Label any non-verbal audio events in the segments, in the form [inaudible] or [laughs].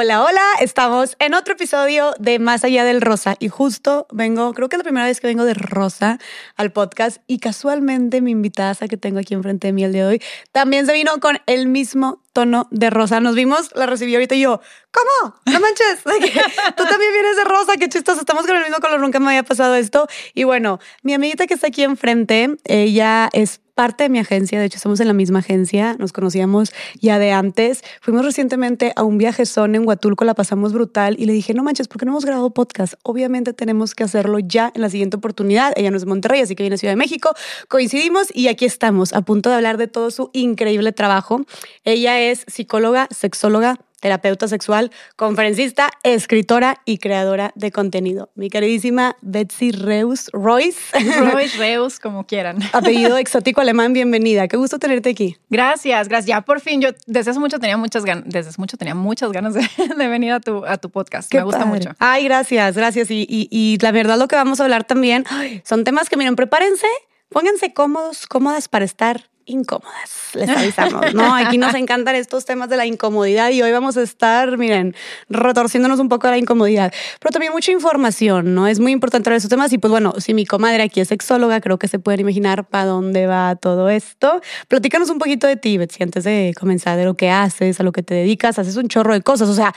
Hola, hola, estamos en otro episodio de Más allá del rosa y justo vengo, creo que es la primera vez que vengo de rosa al podcast y casualmente mi invitada que tengo aquí enfrente de mí el día de hoy también se vino con el mismo tono de rosa. Nos vimos, la recibí ahorita y yo, ¿cómo? No manches, [laughs] tú también vienes de rosa, qué chistoso, estamos con el mismo color, nunca me había pasado esto. Y bueno, mi amiguita que está aquí enfrente, ella es parte de mi agencia, de hecho estamos en la misma agencia, nos conocíamos ya de antes. Fuimos recientemente a un viaje son en Huatulco, la pasamos brutal y le dije, no manches, ¿por qué no hemos grabado podcast? Obviamente tenemos que hacerlo ya en la siguiente oportunidad. Ella no es Monterrey, así que viene a Ciudad de México. Coincidimos y aquí estamos a punto de hablar de todo su increíble trabajo. Ella es psicóloga, sexóloga, terapeuta sexual, conferencista, escritora y creadora de contenido. Mi queridísima Betsy Reus, Royce. [laughs] Royce, [laughs] Reus, como quieran. Apellido [laughs] exótico alemán, bienvenida. Qué gusto tenerte aquí. Gracias, gracias. Ya por fin, yo desde hace mucho tenía muchas ganas, desde hace mucho tenía muchas ganas de, venir a tu, a tu podcast. Me gusta mucho. Ay, gracias, gracias. Y, y, y la verdad lo que vamos a hablar también son temas que, miren, prepárense, pónganse cómodos, cómodas para estar incómodas, les avisamos, ¿no? Aquí nos [laughs] encantan estos temas de la incomodidad y hoy vamos a estar, miren, retorciéndonos un poco de la incomodidad, pero también mucha información, ¿no? Es muy importante hablar de estos temas y pues bueno, si mi comadre aquí es sexóloga, creo que se pueden imaginar para dónde va todo esto. Platícanos un poquito de ti, Betsy, antes de comenzar, de lo que haces, a lo que te dedicas, haces un chorro de cosas, o sea,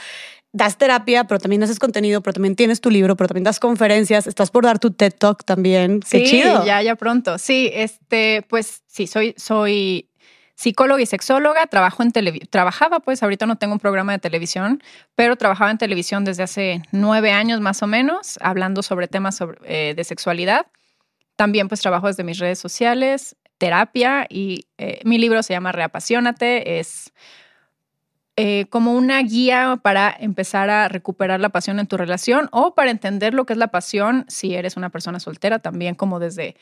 das terapia, pero también haces contenido, pero también tienes tu libro, pero también das conferencias, estás por dar tu TED Talk también. Qué sí, ya, ya pronto. Sí, este, pues sí, soy, soy psicóloga y sexóloga, trabajo en televisión, trabajaba, pues ahorita no tengo un programa de televisión, pero trabajaba en televisión desde hace nueve años más o menos, hablando sobre temas sobre, eh, de sexualidad. También pues trabajo desde mis redes sociales, terapia y eh, mi libro se llama Reapasionate, es eh, como una guía para empezar a recuperar la pasión en tu relación o para entender lo que es la pasión si eres una persona soltera también, como desde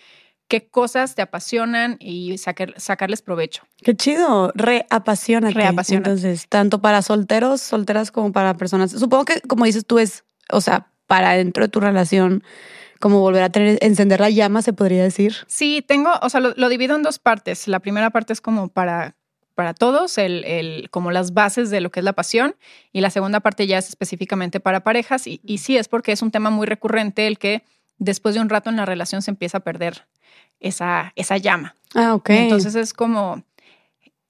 qué cosas te apasionan y sacarles provecho. Qué chido. Reapasionate. Entonces, tanto para solteros, solteras como para personas. Supongo que, como dices tú, es, o sea, para dentro de tu relación como volver a tener, encender la llama, se podría decir. Sí, tengo, o sea, lo, divido en dos partes. La primera parte es como para para todos, el, el, como las bases de lo que es la pasión, y la segunda parte ya es específicamente para parejas, y, y sí es porque es un tema muy recurrente el que después de un rato en la relación se empieza a perder esa, esa llama. Ah, ok. Entonces es como,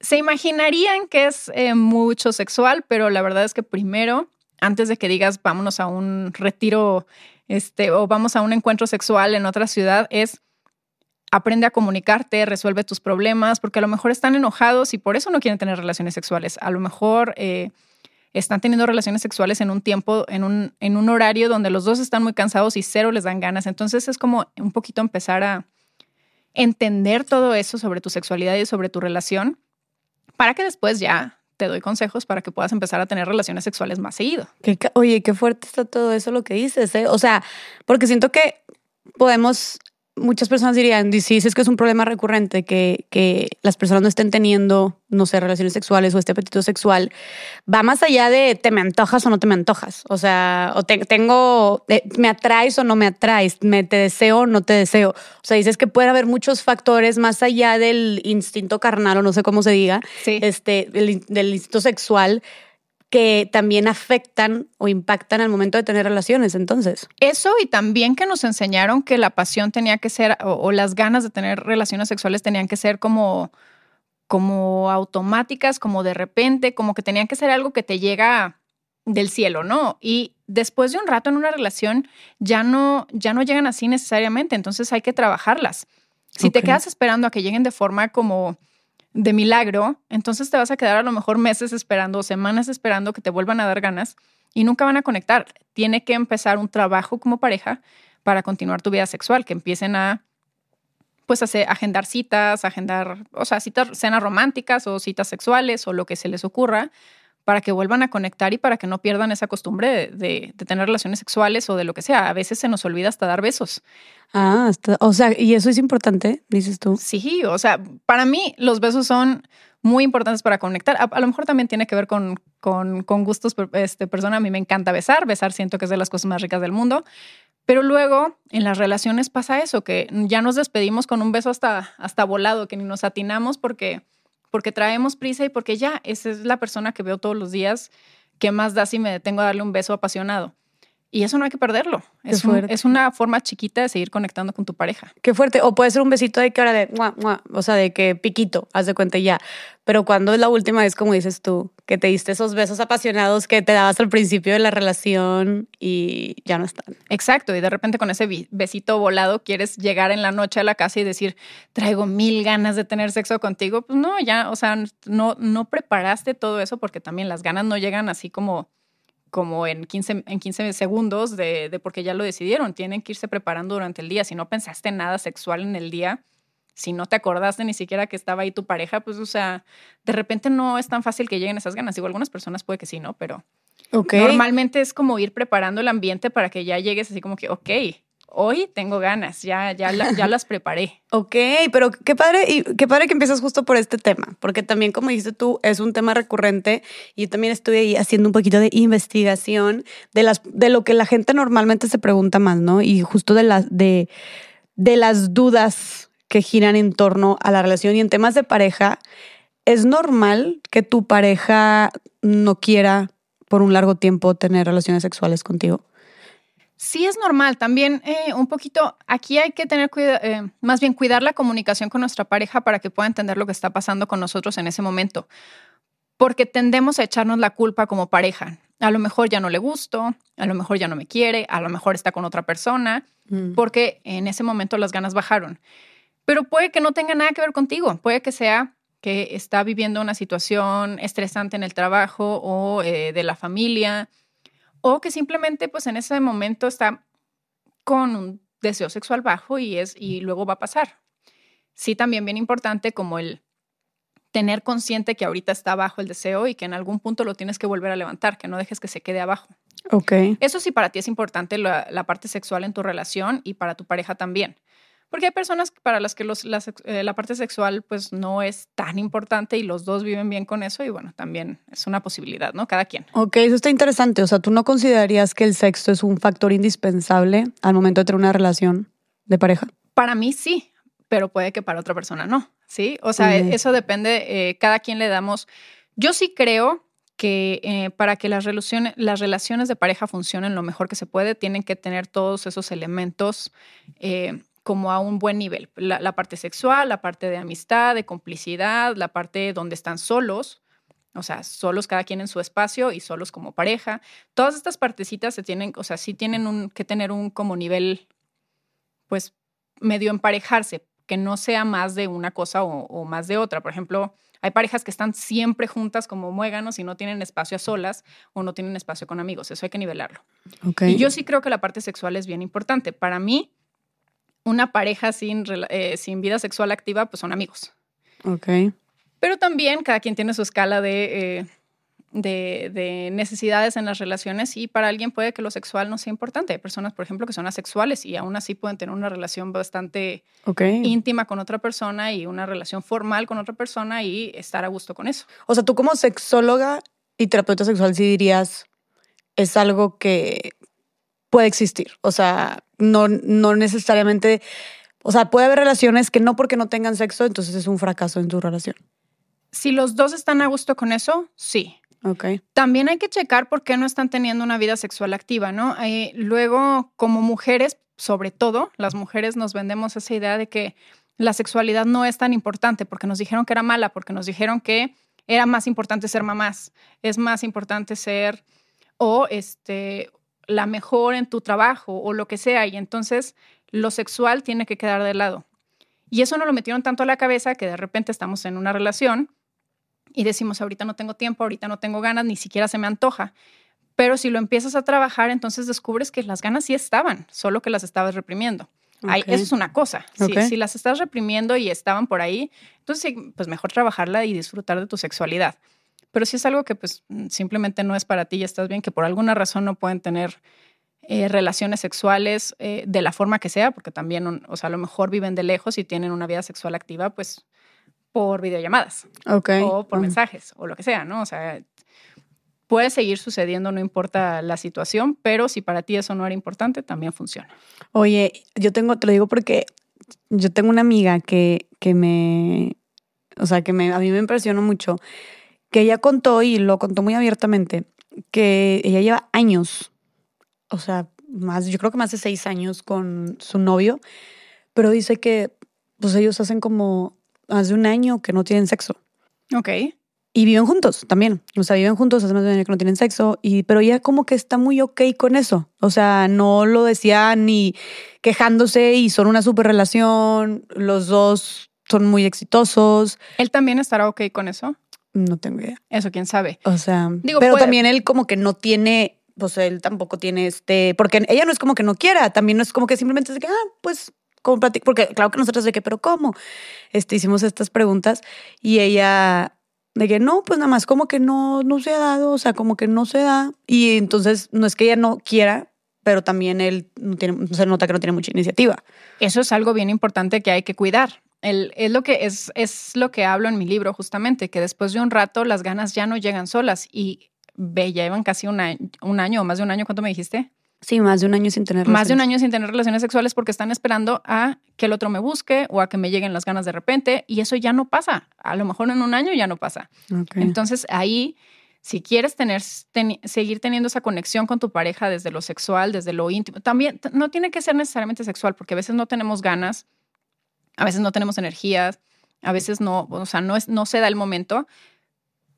se imaginarían que es eh, mucho sexual, pero la verdad es que primero, antes de que digas vámonos a un retiro este, o vamos a un encuentro sexual en otra ciudad, es aprende a comunicarte, resuelve tus problemas, porque a lo mejor están enojados y por eso no quieren tener relaciones sexuales. A lo mejor eh, están teniendo relaciones sexuales en un tiempo, en un, en un horario donde los dos están muy cansados y cero les dan ganas. Entonces es como un poquito empezar a entender todo eso sobre tu sexualidad y sobre tu relación para que después ya te doy consejos para que puedas empezar a tener relaciones sexuales más seguido. oye, qué fuerte está todo eso lo que dices, ¿eh? O sea, porque siento que podemos muchas personas dirían, si es que es un problema recurrente que, que las personas no estén teniendo, no sé, relaciones sexuales o este apetito sexual, va más allá de te me antojas o no te me antojas. O sea, o tengo, eh, me atraes o no me atraes, me te deseo o no te deseo. O sea, dices que puede haber muchos factores más allá del instinto carnal o no sé cómo se diga, este, del, del instinto sexual que también afectan o impactan al momento de tener relaciones, entonces. Eso y también que nos enseñaron que la pasión tenía que ser, o, las ganas de tener relaciones sexuales tenían que ser como, como automáticas, como de repente, como que tenían que ser algo que te llega del cielo, ¿no? Y después de un rato en una relación ya no, ya no llegan así necesariamente, entonces hay que trabajarlas. Si te quedas esperando a que lleguen de forma como de milagro, entonces te vas a quedar a lo mejor meses esperando o semanas esperando que te vuelvan a dar ganas y nunca van a conectar. Tiene que empezar un trabajo como pareja para continuar tu vida sexual, que empiecen a pues hacer, agendar citas, agendar, o sea, citas, cenas románticas o citas sexuales o lo que se les ocurra para que vuelvan a conectar y para que no pierdan esa costumbre de, tener relaciones sexuales o de lo que sea. A veces se nos olvida hasta dar besos. Ah, o sea, ¿y eso es importante, dices tú? Sí, o sea, para mí los besos son muy importantes para conectar. A, lo mejor también tiene que ver con, con, con gustos este, persona. A mí me encanta besar. Besar siento que es de las cosas más ricas del mundo. Pero luego en las relaciones pasa eso, que ya nos despedimos con un beso hasta, hasta volado, que ni nos atinamos porque porque traemos prisa y porque ya, esa es la persona que veo todos los días, ¿qué más da si me detengo a darle un beso apasionado? Y eso no hay que perderlo. Es, un- fuerte. es una forma chiquita de seguir conectando con tu pareja. Qué fuerte. O puede ser un besito de que ahora de, mua, mua, o sea, de que piquito, haz de cuenta ya. Pero cuando es la última vez, como dices tú, que te diste esos besos apasionados que te dabas al principio de la relación y ya no están. Exacto, y de repente con ese besito volado quieres llegar en la noche a la casa y decir, traigo mil ganas de tener sexo contigo. Pues no, ya, o sea, no, no preparaste todo eso porque también las ganas no llegan así como, como en, 15, en 15 segundos de, de porque ya lo decidieron. Tienen que irse preparando durante el día. Si no pensaste nada sexual en el día, si no te acordaste ni siquiera que estaba ahí tu pareja, pues, o sea, de repente no es tan fácil que lleguen esas ganas. Digo, algunas personas puede que sí, ¿no? Pero. Normalmente es como ir preparando el ambiente para que ya llegues así como que, ok, hoy tengo ganas, ya, ya, la- ya las preparé. [laughs] Ok, pero qué padre, y qué padre que empiezas justo por este tema, porque también, como dijiste tú, es un tema recurrente y yo también estuve ahí haciendo un poquito de investigación de, las, de lo que la gente normalmente se pregunta más, ¿no? Y justo de las, de, de las dudas que giran en torno a la relación y en temas de pareja, ¿es normal que tu pareja no quiera por un largo tiempo tener relaciones sexuales contigo? Sí es normal, también eh, un poquito, aquí hay que tener cuidado, más bien cuidar la comunicación con nuestra pareja para que pueda entender lo que está pasando con nosotros en ese momento, porque tendemos a echarnos la culpa como pareja. A lo mejor ya no le gusto, a lo mejor ya no me quiere, a lo mejor está con otra persona, Mm. porque en ese momento las ganas bajaron. Pero puede que no tenga nada que ver contigo, puede que sea que está viviendo una situación estresante en el trabajo o eh, de la familia, o que simplemente pues en ese momento está con un deseo sexual bajo y, es, y luego va a pasar. Sí, también bien importante como el tener consciente que ahorita está bajo el deseo y que en algún punto lo tienes que volver a levantar, que no dejes que se quede abajo. Ok. Eso sí, para ti es importante la, la parte sexual en tu relación y para tu pareja también. Porque hay personas para las que los, la, sex- eh, la parte sexual pues no es tan importante y los dos viven bien con eso y bueno, también es una posibilidad, ¿no? Cada quien. Ok, eso está interesante. O sea, ¿tú no considerarías que el sexo es un factor indispensable al momento de tener una relación de pareja? Para mí sí, pero puede que para otra persona no, ¿sí? O sea, eso depende, eh, cada quien le damos. Yo sí creo que eh, para que las relaciones, las relaciones de pareja funcionen lo mejor que se puede, tienen que tener todos esos elementos eh, como a un buen nivel. La, la parte sexual, la parte de amistad, de complicidad, la parte donde están solos, o sea, solos cada quien en su espacio y solos como pareja. Todas estas partecitas se tienen, o sea, sí tienen un, que tener un como nivel, pues, medio emparejarse, que no sea más de una cosa o, o más de otra. Por ejemplo, hay parejas que están siempre juntas como muéganos y no tienen espacio a solas o no tienen espacio con amigos. Eso hay que nivelarlo. Y yo sí creo que la parte sexual es bien importante. Para mí, una pareja sin, eh, sin vida sexual activa, pues son amigos. Ok. Pero también cada quien tiene su escala de, eh, de, de necesidades en las relaciones y para alguien puede que lo sexual no sea importante. Hay personas, por ejemplo, que son asexuales y aún así pueden tener una relación bastante íntima con otra persona y una relación formal con otra persona y estar a gusto con eso. O sea, tú como sexóloga y terapeuta sexual sí dirías es algo que puede existir. O sea, no, no necesariamente, o sea, puede haber relaciones que no porque no tengan sexo, entonces es un fracaso en tu relación. Si los dos están a gusto con eso, sí. Ok. También hay que checar por qué no están teniendo una vida sexual activa, ¿no? Eh, luego, como mujeres, sobre todo, las mujeres nos vendemos esa idea de que la sexualidad no es tan importante porque nos dijeron que era mala, porque nos dijeron que era más importante ser mamás, es más importante ser o este la mejor en tu trabajo o lo que sea y entonces lo sexual tiene que quedar de lado. Y eso nos lo metieron tanto a la cabeza que de repente estamos en una relación y decimos, ahorita no tengo tiempo, ahorita no tengo ganas, ni siquiera se me antoja. Pero si lo empiezas a trabajar, entonces descubres que las ganas sí estaban, solo que las estabas reprimiendo. Ay, Ok. eso es una cosa. Si, si las estás reprimiendo y estaban por ahí, entonces sí, pues mejor trabajarla y disfrutar de tu sexualidad. Pero si es algo que pues mm, simplemente no es para ti y estás bien, que por alguna razón no pueden tener eh, relaciones sexuales eh, de la forma que sea, porque también, o sea, a lo mejor viven de lejos y tienen una vida sexual activa, pues por videollamadas Ok. o por mensajes o lo que sea, ¿no? O sea, puede seguir sucediendo, no importa la situación, pero si para ti eso no era importante, también funciona. Oye, yo tengo, te lo digo porque yo tengo una amiga que, que me, o sea, que me, a mí me impresionó mucho, que ella contó y lo contó muy abiertamente, que ella lleva años, o sea, más, yo creo que más de seis años con su novio, pero dice que pues ellos hacen como más de un año que no tienen sexo. Ok. Y viven juntos también. O sea, viven juntos hace más de un año que no tienen sexo. Y, pero ella como que está muy ok con eso. O sea, no lo decía ni quejándose y son una super relación. Los dos son muy exitosos. ¿Él también estará ok con eso? No tengo idea. Eso, quién sabe. O sea, pero también él como que no tiene, pues él tampoco tiene este, porque ella no es como que no quiera, también no es como que simplemente es que, ah, pues como porque claro que nosotros de que, pero ¿cómo? Este, hicimos estas preguntas y ella de que no, pues nada más como que no, no se ha dado, o sea, como que no se da. Y entonces no es que ella no quiera, pero también él no tiene, se nota que no tiene mucha iniciativa. Eso es algo bien importante que hay que cuidar. El, es, lo que, es, es lo que hablo en mi libro, justamente, que después de un rato las ganas ya no llegan solas. Y ve, ya llevan casi un año, un año o más de un año, ¿cuánto me dijiste? Sí, más de un año sin tener Más de un año sin tener relaciones sexuales porque están esperando a que el otro me busque o a que me lleguen las ganas de repente y eso ya no pasa. A lo mejor en un año ya no pasa. Entonces ahí, si quieres tener, seguir teniendo esa conexión con tu pareja desde lo sexual, desde lo íntimo, también no tiene que ser necesariamente sexual porque a veces no tenemos ganas, a veces no tenemos energías, a veces no, o sea, no, es, no se da el momento,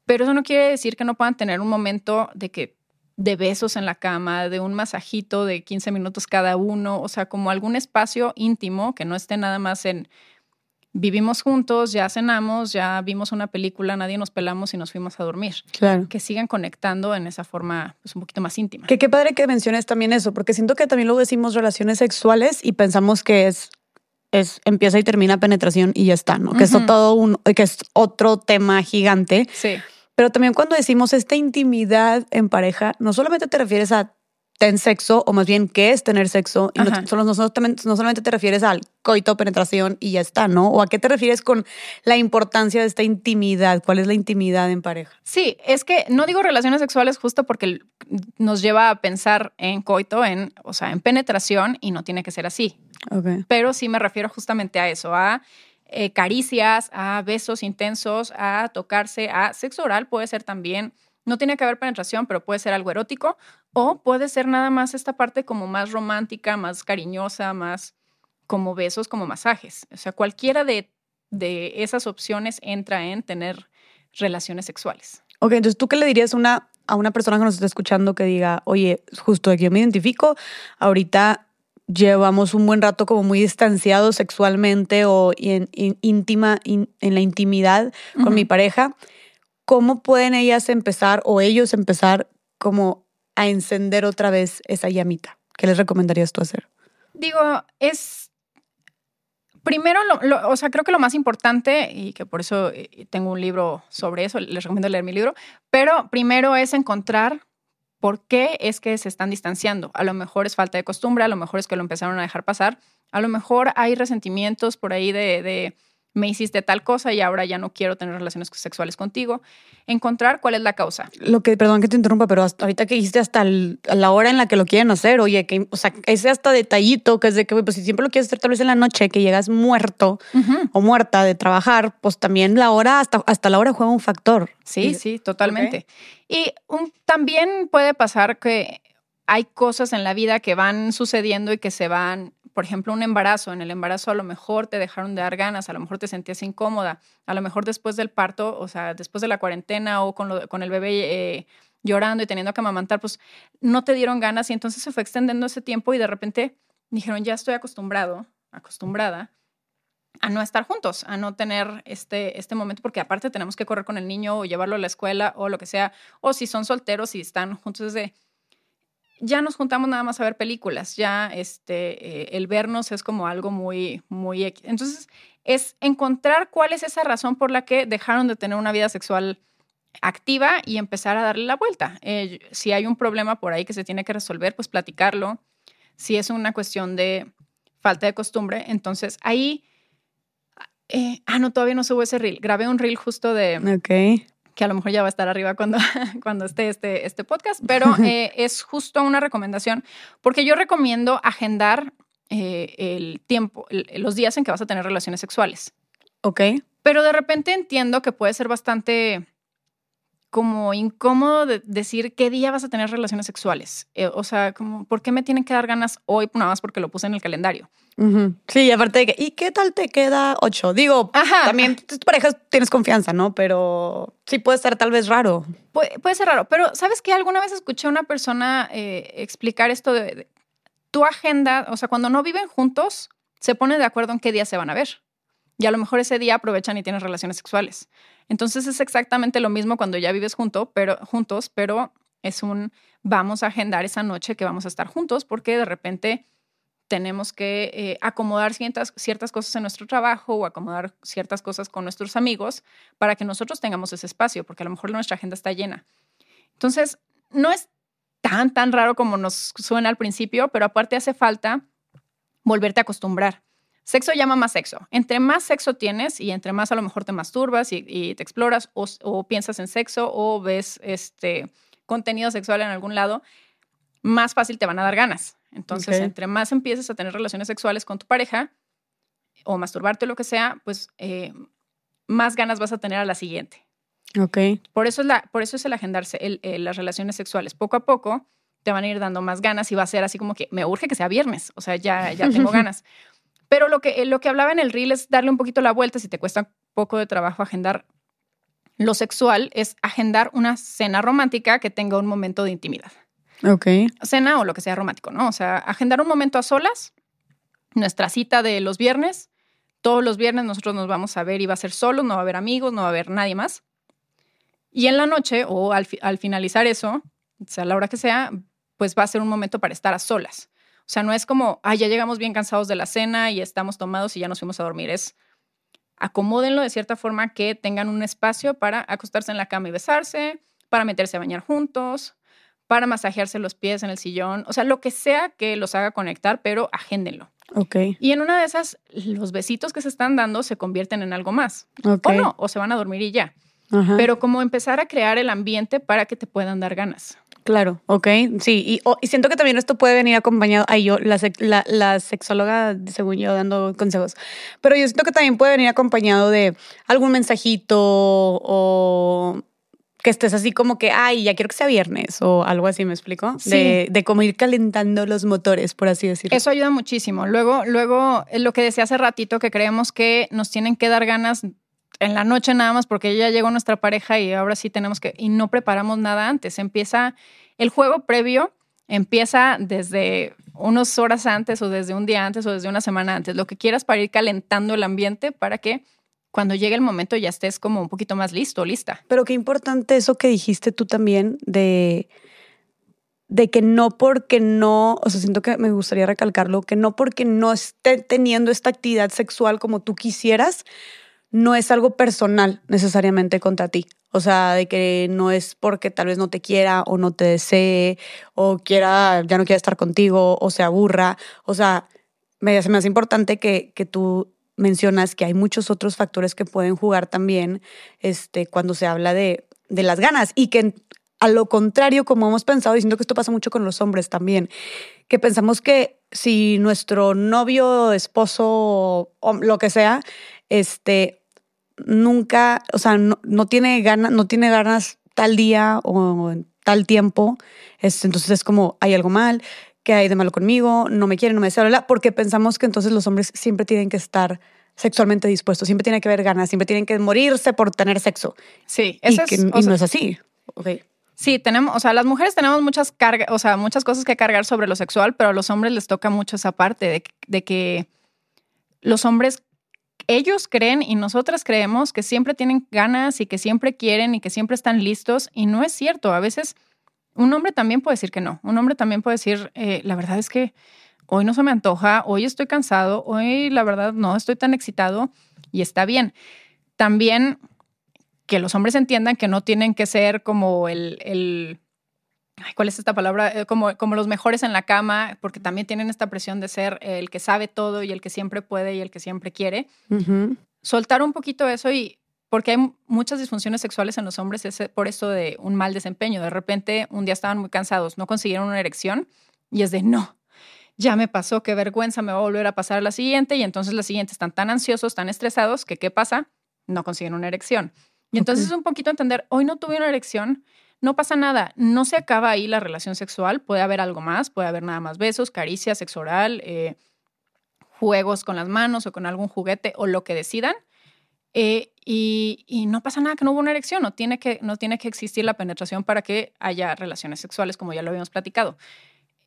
pero eso no quiere decir que no puedan tener un momento de que de besos en la cama, de un masajito de 15 minutos cada uno, o sea, como algún espacio íntimo que no esté nada más en vivimos juntos, ya cenamos, ya vimos una película, nadie nos pelamos y nos fuimos a dormir. Claro. Que sigan conectando en esa forma pues, un poquito más íntima. Que qué padre que menciones también eso, porque siento que también luego decimos relaciones sexuales y pensamos que es es empieza y termina penetración y ya está, ¿no? Que es todo un que es otro tema gigante. Sí. Pero también cuando decimos esta intimidad en pareja, no solamente te refieres a ten sexo, o más bien qué es tener sexo, y no, solo, no, solamente te refieres al coito, penetración y ya está, ¿no? ¿O a qué te refieres con la importancia de esta intimidad? ¿Cuál es la intimidad en pareja? Sí, es que no digo relaciones sexuales justo porque nos lleva a pensar en coito, en, o sea, en penetración, y no tiene que ser así. Okay. Pero sí me refiero justamente a eso, a eh, caricias, a besos intensos, a tocarse, a sexo oral puede ser también, no tiene que haber penetración, pero puede ser algo erótico o puede ser nada más esta parte como más romántica, más cariñosa, más como besos, como masajes. O sea, cualquiera de, de esas opciones entra en tener relaciones sexuales. Ok, entonces tú qué le dirías una, a una persona que nos está escuchando que diga, oye, justo aquí yo me identifico, ahorita llevamos un buen rato como muy distanciados sexualmente o en, íntima, en la intimidad con mi pareja, ¿cómo pueden ellas empezar o ellos empezar como a encender otra vez esa llamita? ¿Qué les recomendarías tú hacer? Digo, es primero, o sea, creo que lo más importante, y que por eso eh, tengo un libro sobre eso, les recomiendo leer mi libro, pero primero es encontrar por qué es que se están distanciando. A lo mejor es falta de costumbre, a lo mejor es que lo empezaron a dejar pasar, a lo mejor hay resentimientos por ahí de, me hiciste tal cosa y ahora ya no quiero tener relaciones sexuales contigo. Encontrar cuál es la causa. Lo que, perdón que te interrumpa, pero hasta ahorita que dijiste hasta la hora en la que lo quieren hacer, oye, que, o sea, ese hasta detallito que es de que, pues si siempre lo quieres hacer tal vez en la noche, que llegas muerto o muerta de trabajar, pues también la hora, hasta, hasta la hora juega un factor. Sí, sí, totalmente. Y también puede pasar que hay cosas en la vida que van sucediendo y que se van por ejemplo, un embarazo. En el embarazo a lo mejor te dejaron de dar ganas, a lo mejor te sentías incómoda, a lo mejor después del parto, o sea, después de la cuarentena o con, con el bebé eh, llorando y teniendo que amamantar, pues no te dieron ganas y entonces se fue extendiendo ese tiempo y de repente dijeron, ya estoy acostumbrado, acostumbrada a no estar juntos, a no tener este, este momento, porque aparte tenemos que correr con el niño o llevarlo a la escuela o lo que sea, o si son solteros y están juntos desde ya nos juntamos nada más a ver películas, ya este, eh, el vernos es como algo muy, muy... Entonces, es encontrar cuál es esa razón por la que dejaron de tener una vida sexual activa y empezar a darle la vuelta. Eh, si hay un problema por ahí que se tiene que resolver, pues platicarlo. Si es una cuestión de falta de costumbre, entonces ahí... Eh, ah, no, todavía no subo ese reel. Grabé un reel justo de... Ok que a lo mejor ya va a estar arriba cuando, [laughs] cuando esté este, este podcast, pero [laughs] eh, es justo una recomendación porque yo recomiendo agendar eh, el tiempo, los días en que vas a tener relaciones sexuales. Ok. Pero de repente entiendo que puede ser bastante como incómodo de decir qué día vas a tener relaciones sexuales. Eh, o sea, como, ¿por qué me tienen que dar ganas hoy? Nada más porque lo puse en el calendario. Sí, aparte de que, ¿y qué tal te queda ocho? Digo, también tus parejas tienes confianza, ¿no? Pero sí puede ser tal vez raro. puede ser raro, pero ¿sabes qué? Alguna vez escuché a una persona eh, explicar esto de, tu agenda, o sea, cuando no viven juntos, se ponen de acuerdo en qué día se van a ver. Y a lo mejor ese día aprovechan y tienen relaciones sexuales. Entonces es exactamente lo mismo cuando ya vives junto, pero, juntos, pero es un vamos a agendar esa noche que vamos a estar juntos porque de repente tenemos que eh, acomodar ciertas, ciertas cosas en nuestro trabajo o acomodar ciertas cosas con nuestros amigos para que nosotros tengamos ese espacio, porque a lo mejor nuestra agenda está llena. Entonces, no es tan, tan raro como nos suena al principio, pero aparte hace falta volverte a acostumbrar. Sexo llama más sexo. Entre más sexo tienes y entre más a lo mejor te masturbas y, te exploras o, piensas en sexo o ves este contenido sexual en algún lado, más fácil te van a dar ganas. Entonces, entre más empieces a tener relaciones sexuales con tu pareja o masturbarte o lo que sea, pues eh, más ganas vas a tener a la siguiente. Ok. Por eso es, la, por eso es el agendarse las relaciones sexuales. Poco a poco te van a ir dando más ganas y va a ser así como que me urge que sea viernes, o sea, ya, ya tengo [laughs] ganas. Pero lo que, lo que hablaba en el reel es darle un poquito la vuelta, si te cuesta poco de trabajo agendar lo sexual, es agendar una cena romántica que tenga un momento de intimidad. Ok. Cena o lo que sea romántico, ¿no? O sea, agendar un momento a solas, nuestra cita de los viernes. Todos los viernes nosotros nos vamos a ver y va a ser solo, no va a haber amigos, no va a haber nadie más. Y en la noche o al, al finalizar eso, o sea, a la hora que sea, pues va a ser un momento para estar a solas. O sea, no es como, ay, ya llegamos bien cansados de la cena y estamos tomados y ya nos fuimos a dormir. Es acomódenlo de cierta forma que tengan un espacio para acostarse en la cama y besarse, para meterse a bañar juntos, para masajearse los pies en el sillón, o sea, lo que sea que los haga conectar, pero agéndenlo. Ok. Y en una de esas, los besitos que se están dando se convierten en algo más. O no, o se van a dormir y ya. Pero como empezar a crear el ambiente para que te puedan dar ganas. Claro, ok, sí, y, siento que también esto puede venir acompañado, ay, yo, la, la, sexóloga, según yo, dando consejos, pero yo siento que también puede venir acompañado de algún mensajito o que estés así como que, ay, ya quiero que sea viernes o algo así, ¿me explico? De, de cómo ir calentando los motores, por así decirlo. Eso ayuda muchísimo. Luego, luego, lo que decía hace ratito, que creemos que nos tienen que dar ganas en la noche nada más porque ya llegó nuestra pareja y ahora sí tenemos que, y no preparamos nada antes. Empieza el juego previo, empieza desde unas horas antes o desde un día antes o desde una semana antes, lo que quieras para ir calentando el ambiente para que cuando llegue el momento ya estés como un poquito más listo, lista. Pero qué importante eso que dijiste tú también de de que no porque no, o sea, siento que me gustaría recalcarlo, que no porque no esté teniendo esta actividad sexual como tú quisieras, no es algo personal necesariamente contra ti. O sea, de que no es porque tal vez no te quiera o no te desee o quiera, ya no quiera estar contigo o se aburra. O sea, me, hace más importante que, que tú mencionas que hay muchos otros factores que pueden jugar también este, cuando se habla de, de las ganas y que a lo contrario, como hemos pensado, diciendo que esto pasa mucho con los hombres también, que pensamos que si nuestro novio, esposo o lo que sea, este, nunca, o sea, no, tiene ganas, no tiene ganas tal día o en tal tiempo, es, entonces es como, hay algo mal, que hay de malo conmigo, no me quiere, no me desea, porque pensamos que entonces los hombres siempre tienen que estar sexualmente dispuestos, siempre tiene que haber ganas, siempre tienen que morirse por tener sexo. Sí, eso y, no es así. Okay. Sí, tenemos, o sea, las mujeres tenemos muchas cargas, o sea, muchas cosas que cargar sobre lo sexual, pero a los hombres les toca mucho esa parte de, de que los hombres ellos creen y nosotras creemos que siempre tienen ganas y que siempre quieren y que siempre están listos y no es cierto. A veces un hombre también puede decir que no. Un hombre también puede decir, eh, la verdad es que hoy no se me antoja, hoy estoy cansado, hoy la verdad no estoy tan excitado y está bien. También que los hombres entiendan que no tienen que ser como el, el ¿cuál es esta palabra? Eh, como, como los mejores en la cama, porque también tienen esta presión de ser el que sabe todo y el que siempre puede y el que siempre quiere. Soltar un poquito eso y porque hay muchas disfunciones sexuales en los hombres es por esto de un mal desempeño. De repente un día estaban muy cansados, no consiguieron una erección y es de no, ya me pasó, qué vergüenza, me va a volver a pasar a la siguiente y entonces la siguiente están tan ansiosos, tan estresados que ¿qué pasa? No consiguen una erección. Y entonces es un poquito entender, hoy no tuve una erección, no pasa nada, no se acaba ahí la relación sexual, puede haber algo más, puede haber nada más besos, caricias, sexo oral, eh, juegos con las manos o con algún juguete o lo que decidan. Eh, y, no pasa nada que no hubo una erección, no tiene, que, no tiene que existir la penetración para que haya relaciones sexuales, como ya lo habíamos platicado.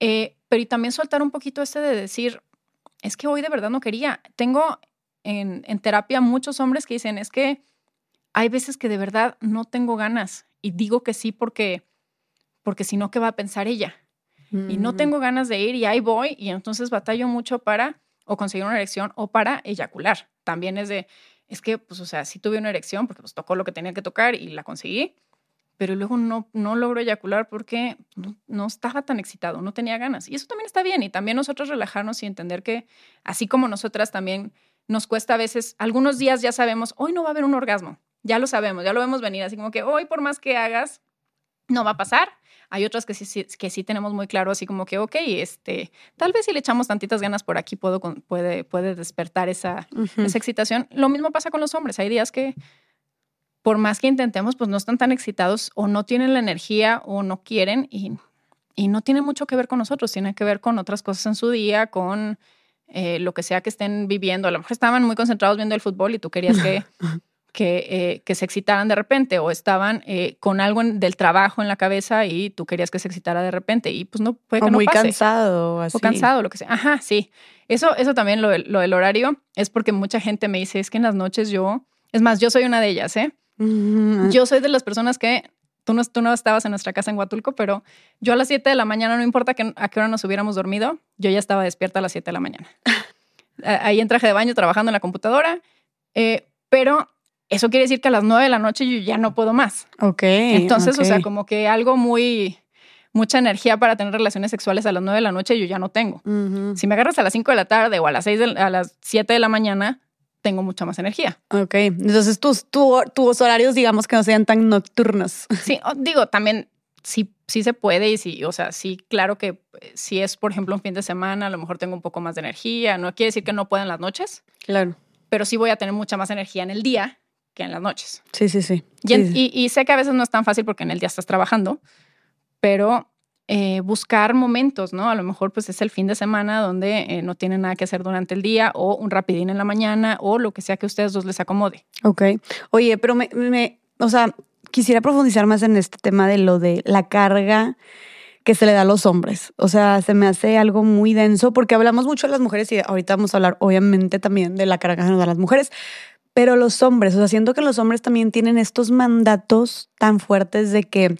Eh, pero también soltar un poquito este de decir, es que hoy de verdad no quería. Tengo en, en terapia muchos hombres que dicen, es que hay veces que de verdad no tengo ganas y digo que sí porque, porque si no, ¿qué va a pensar ella? Y no Mm. tengo ganas de ir y ahí voy y entonces batallo mucho para o conseguir una erección o para eyacular. También es de, es que, pues, o sea, sí tuve una erección porque pues tocó lo que tenía que tocar y la conseguí, pero luego no, no logro eyacular porque no, no estaba tan excitado, no tenía ganas. Y eso también está bien y también nosotros relajarnos y entender que así como nosotras también nos cuesta a veces, algunos días ya sabemos, hoy no va a haber un orgasmo, ya lo sabemos, ya lo vemos venir, así como que hoy por más que hagas, no va a pasar. Hay otras que sí, sí- que sí tenemos muy claro, así como que, ok, este, tal vez si le echamos tantitas ganas por aquí puedo, puede, puede despertar esa, esa excitación. Lo mismo pasa con los hombres. Hay días que por más que intentemos, pues no están tan excitados o no tienen la energía o no quieren y, y no tiene mucho que ver con nosotros, tiene que ver con otras cosas en su día, con eh, lo que sea que estén viviendo. A lo mejor estaban muy concentrados viendo el fútbol y tú querías que, [laughs] que, eh, que se excitaran de repente o estaban eh, con algo en- del trabajo en la cabeza y tú querías que se excitara de repente y pues no puede que O no muy pase. cansado, así. O cansado, lo que sea. Ajá, sí. Eso, eso también lo, lo del horario es porque mucha gente me dice, es que en las noches yo, es más, yo soy una de ellas, ¿eh? Ujú. Yo soy de las personas que, tú no, tú no estabas en nuestra casa en Huatulco, pero yo a las 7 de la mañana, no importa que, a qué hora nos hubiéramos dormido, yo ya estaba despierta a las 7 de la mañana. Ahí en traje de baño, trabajando en la computadora, eh, pero eso quiere decir que a las 9 de la noche yo ya no puedo más. Ok. Entonces, o sea, como que algo muy, mucha energía para tener relaciones sexuales a las 9 de la noche yo ya no tengo. Si me agarras a las 5 de la tarde o a las 6 de, a las 7 de la mañana, tengo mucha más energía. Ok. Entonces tus, tu- tus horarios, digamos que no sean tan nocturnos. [laughs] Sí, digo, también sí, sí se puede y sí, o sea, sí, claro que eh, si es, por ejemplo, un fin de semana, a lo mejor tengo un poco más de energía. No quiere decir que no pueda en las noches, Claro. pero sí voy a tener mucha más energía en el día que en las noches. Sí, sí, sí. Y, en- Sí, sí. y- y sé que a veces no es tan fácil porque en el día estás trabajando, pero eh, buscar momentos, ¿no? A lo mejor pues es el fin de semana donde eh, no tienen nada que hacer durante el día o un rapidín en la mañana o lo que sea que a ustedes dos les acomode. Ok. Oye, pero me, me- o sea, quisiera profundizar más en este tema de lo de la carga que se le da a los hombres. O sea, se me hace algo muy denso porque hablamos mucho de las mujeres y ahorita vamos a hablar obviamente también de la carga que nos dan las mujeres, pero los hombres, o sea, siento que los hombres también tienen estos mandatos tan fuertes de que,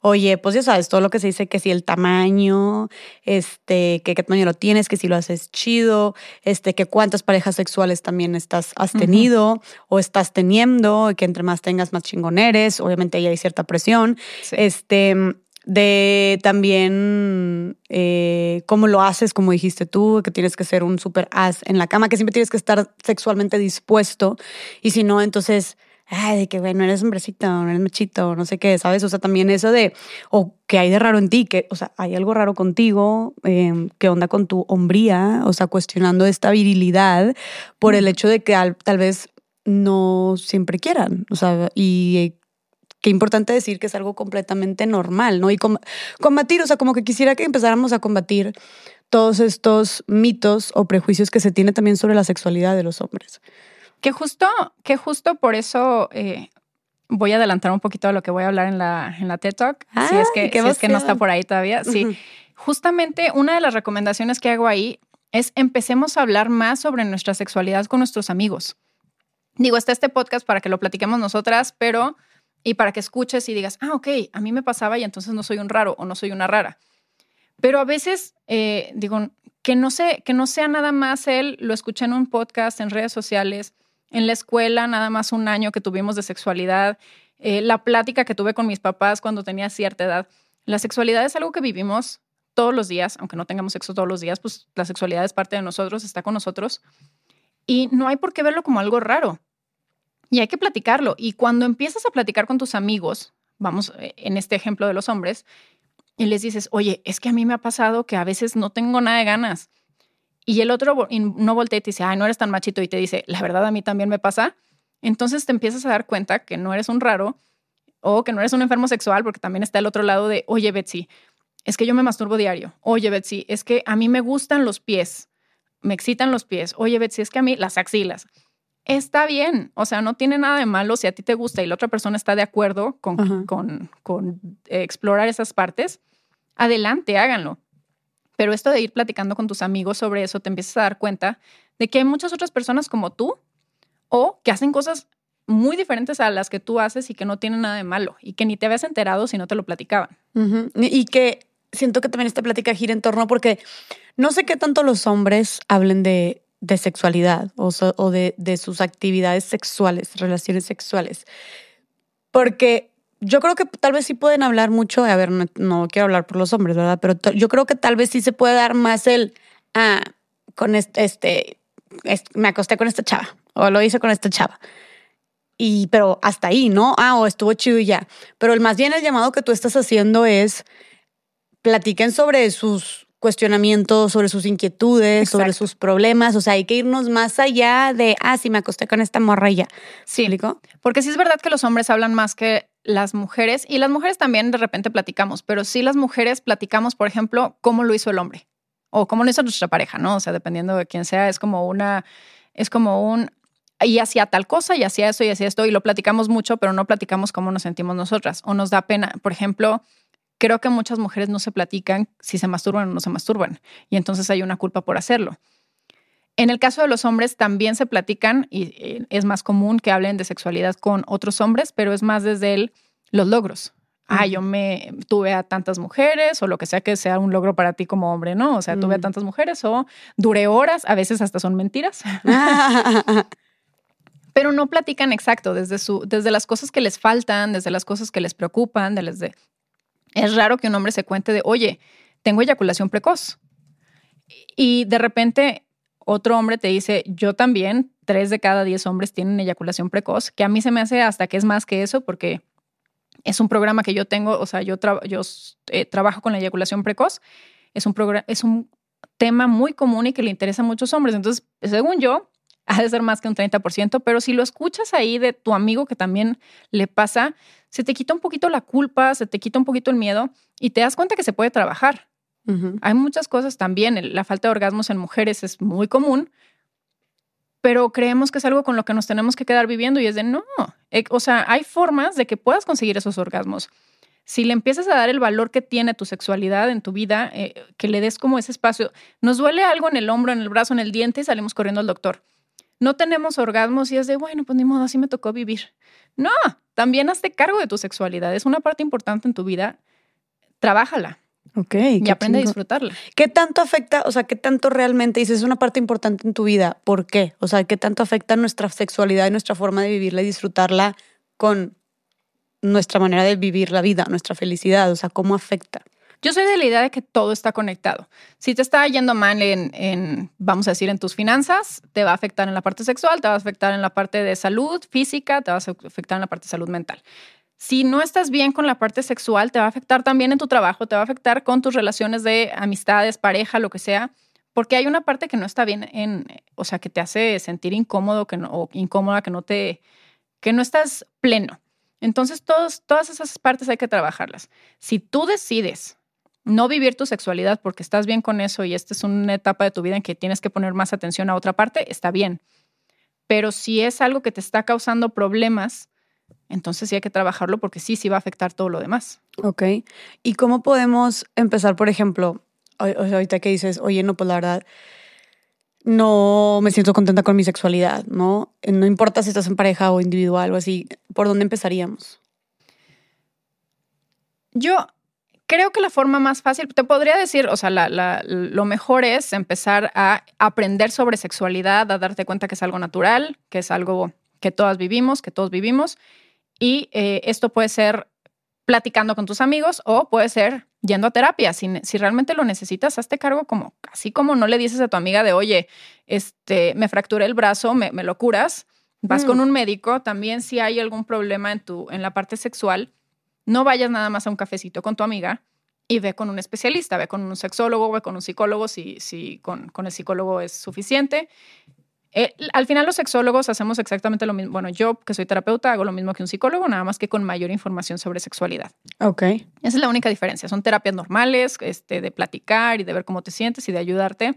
oye, pues ya sabes, todo lo que se dice que si el tamaño, este, que qué tamaño lo tienes, que si lo haces chido, este, que cuántas parejas sexuales también estás, has tenido o estás teniendo, y que entre más tengas, más chingón eres. Obviamente ahí hay cierta presión. Sí. Este, de también eh, cómo lo haces, como dijiste tú, que tienes que ser un super as en la cama, que siempre tienes que estar sexualmente dispuesto. Y si no, entonces, ay, de que, bueno, eres hombrecito, no eres machito, no sé qué, ¿sabes? O sea, también eso de, o que hay de raro en ti, que, o sea, hay algo raro contigo, eh, qué onda con tu hombría, o sea, cuestionando esta virilidad por el hecho de que al- tal vez no siempre quieran, o sea, y qué importante decir que es algo completamente normal, ¿no? Y com- combatir, o sea, como que quisiera que empezáramos a combatir todos estos mitos o prejuicios que se tiene también sobre la sexualidad de los hombres. Que justo, que justo por eso eh, voy a adelantar un poquito de lo que voy a hablar en la, en la TED Talk. si es, que, si es que no está por ahí todavía. Sí. Justamente una de las recomendaciones que hago ahí es empecemos a hablar más sobre nuestra sexualidad con nuestros amigos. Digo, está este podcast para que lo platiquemos nosotras, pero y para que escuches y digas, ah, ok, a mí me pasaba y entonces no soy un raro o no soy una rara. Pero a veces, eh, digo, que no, sé, que no sea nada más él, lo escuché en un podcast, en redes sociales, en la escuela, nada más un año que tuvimos de sexualidad, eh, la plática que tuve con mis papás cuando tenía cierta edad. La sexualidad es algo que vivimos todos los días, aunque no tengamos sexo todos los días, pues la sexualidad es parte de nosotros, está con nosotros. Y no hay por qué verlo como algo raro. Y hay que platicarlo. Y cuando empiezas a platicar con tus amigos, vamos, eh, en este ejemplo de los hombres, y les dices, oye, es que a mí me ha pasado que a veces no tengo nada de ganas. Y el otro no voltea y te dice, ay, no eres tan machito, y te dice, la verdad a mí también me pasa. Entonces te empiezas a dar cuenta que no eres un raro o que no eres un enfermo sexual, porque también está el otro lado de, oye, Betsy, es que yo me masturbo diario. Oye, Betsy, es que a mí me gustan los pies, me excitan los pies. Oye, Betsy, es que a mí las axilas. Está bien, o sea, no tiene nada de malo si a ti te gusta y la otra persona está de acuerdo con, con, con explorar esas partes. Adelante, háganlo. Pero esto de ir platicando con tus amigos sobre eso, te empiezas a dar cuenta de que hay muchas otras personas como tú o que hacen cosas muy diferentes a las que tú haces y que no tienen nada de malo y que ni te habías enterado si no te lo platicaban. Y que siento que también esta plática gira en torno porque no sé qué tanto los hombres hablen de, de sexualidad o, o de, de, sus actividades sexuales, relaciones sexuales. Porque yo creo que tal vez sí pueden hablar mucho, a ver, no, quiero hablar por los hombres, ¿verdad? Pero yo creo que tal vez sí se puede dar más el, ah, con este, este, me acosté con esta chava o lo hice con esta chava. Y, pero hasta ahí, ¿no? Ah, o estuvo chido y ya. Pero el más bien el llamado que tú estás haciendo es platiquen sobre sus cuestionamientos, sobre sus inquietudes, sobre sus problemas. O sea, hay que irnos más allá de, ah, sí, me acosté con esta morra y ya. Sí, porque sí es verdad que los hombres hablan más que las mujeres y las mujeres también de repente platicamos, pero sí las mujeres platicamos, por ejemplo, cómo lo hizo el hombre o cómo lo hizo nuestra pareja, ¿no? O sea, dependiendo de quién sea, es como una, es como un, y hacía tal cosa y hacía eso y hacía esto y lo platicamos mucho, pero no platicamos cómo nos sentimos nosotras o nos da pena. Por ejemplo, creo que muchas mujeres no se platican si se masturban o no se masturban y entonces hay una culpa por hacerlo. En el caso de los hombres también se platican y eh, es más común que hablen de sexualidad con otros hombres, pero es más desde el, los logros. Ah, yo me tuve a tantas mujeres o lo que sea que sea un logro para ti como hombre, ¿no? O sea, tuve a mm. tantas mujeres o duré horas, a veces hasta son mentiras. [laughs] pero no platican exacto desde, su, desde las cosas que les faltan, desde las cosas que les preocupan, desde... Es raro que un hombre se cuente de, oye, tengo eyaculación precoz. Y de repente otro hombre te dice, yo también, tres de cada diez hombres tienen eyaculación precoz, que a mí se me hace hasta que es más que eso, porque es un programa que yo tengo, o sea, yo, yo eh, trabajo con la eyaculación precoz, es un, es un tema muy común y que le interesa a muchos hombres. Entonces, según yo, ha de ser más que un 30%, pero si lo escuchas ahí de tu amigo que también le pasa, se te quita un poquito la culpa, se te quita un poquito el miedo y te das cuenta que se puede trabajar. Hay muchas cosas también, la falta de orgasmos en mujeres es muy común, pero creemos que es algo con lo que nos tenemos que quedar viviendo y es de no, eh, o sea, hay formas de que puedas conseguir esos orgasmos. Si le empiezas a dar el valor que tiene tu sexualidad en tu vida, eh, que le des como ese espacio, nos duele algo en el hombro, en el brazo, en el diente y salimos corriendo al doctor no tenemos orgasmos y es de, bueno, pues ni modo, así me tocó vivir. No, también hazte cargo de tu sexualidad. Es una parte importante en tu vida. Trabájala. Ok. Y aprende a disfrutarla. ¿Qué tanto afecta, o sea, qué tanto realmente dices, es una parte importante en tu vida? ¿Por qué? O sea, ¿qué tanto afecta nuestra sexualidad y nuestra forma de vivirla y disfrutarla con nuestra manera de vivir la vida, nuestra felicidad? O sea, ¿cómo afecta? Yo soy de la idea de que todo está conectado. Si te está yendo mal en, vamos a decir, en tus finanzas, te va a afectar en la parte sexual, te va a afectar en la parte de salud física, te va a afectar en la parte de salud mental. Si no estás bien con la parte sexual, te va a afectar también en tu trabajo, te va a afectar con tus relaciones de amistades, pareja, lo que sea, porque hay una parte que no está bien en, o sea, que te hace sentir incómodo que no, o incómoda, que no te, que no estás pleno. Entonces, todos, todas esas partes hay que trabajarlas. Si tú decides no vivir tu sexualidad porque estás bien con eso y esta es una etapa de tu vida en que tienes que poner más atención a otra parte, está bien. Pero si es algo que te está causando problemas, entonces sí hay que trabajarlo porque sí, sí va a afectar todo lo demás. Ok. ¿Y cómo podemos empezar, por ejemplo, ahorita que dices, oye, no, pues la verdad, no me siento contenta con mi sexualidad, ¿no? No importa si estás en pareja o individual o así, ¿por dónde empezaríamos? Yo creo que la forma más fácil, te podría decir, o sea, lo mejor es empezar a aprender sobre sexualidad, a darte cuenta que es algo natural, que es algo que todas vivimos, que todos vivimos. Y eh, esto puede ser platicando con tus amigos o puede ser yendo a terapia. Si, si, realmente lo necesitas, hazte cargo como, así como no le dices a tu amiga de, oye, este, me fracturé el brazo, me, lo curas, vas con un médico. También si hay algún problema en, tu, en la parte sexual, no vayas nada más a un cafecito con tu amiga y ve con un especialista, ve con un sexólogo, ve con un psicólogo, si, si con, con el psicólogo es suficiente. Eh, al final los sexólogos hacemos exactamente lo mismo. Bueno, yo que soy terapeuta hago lo mismo que un psicólogo, nada más que con mayor información sobre sexualidad. Ok. Esa es la única diferencia. Son terapias normales, este, de platicar y de ver cómo te sientes y de ayudarte.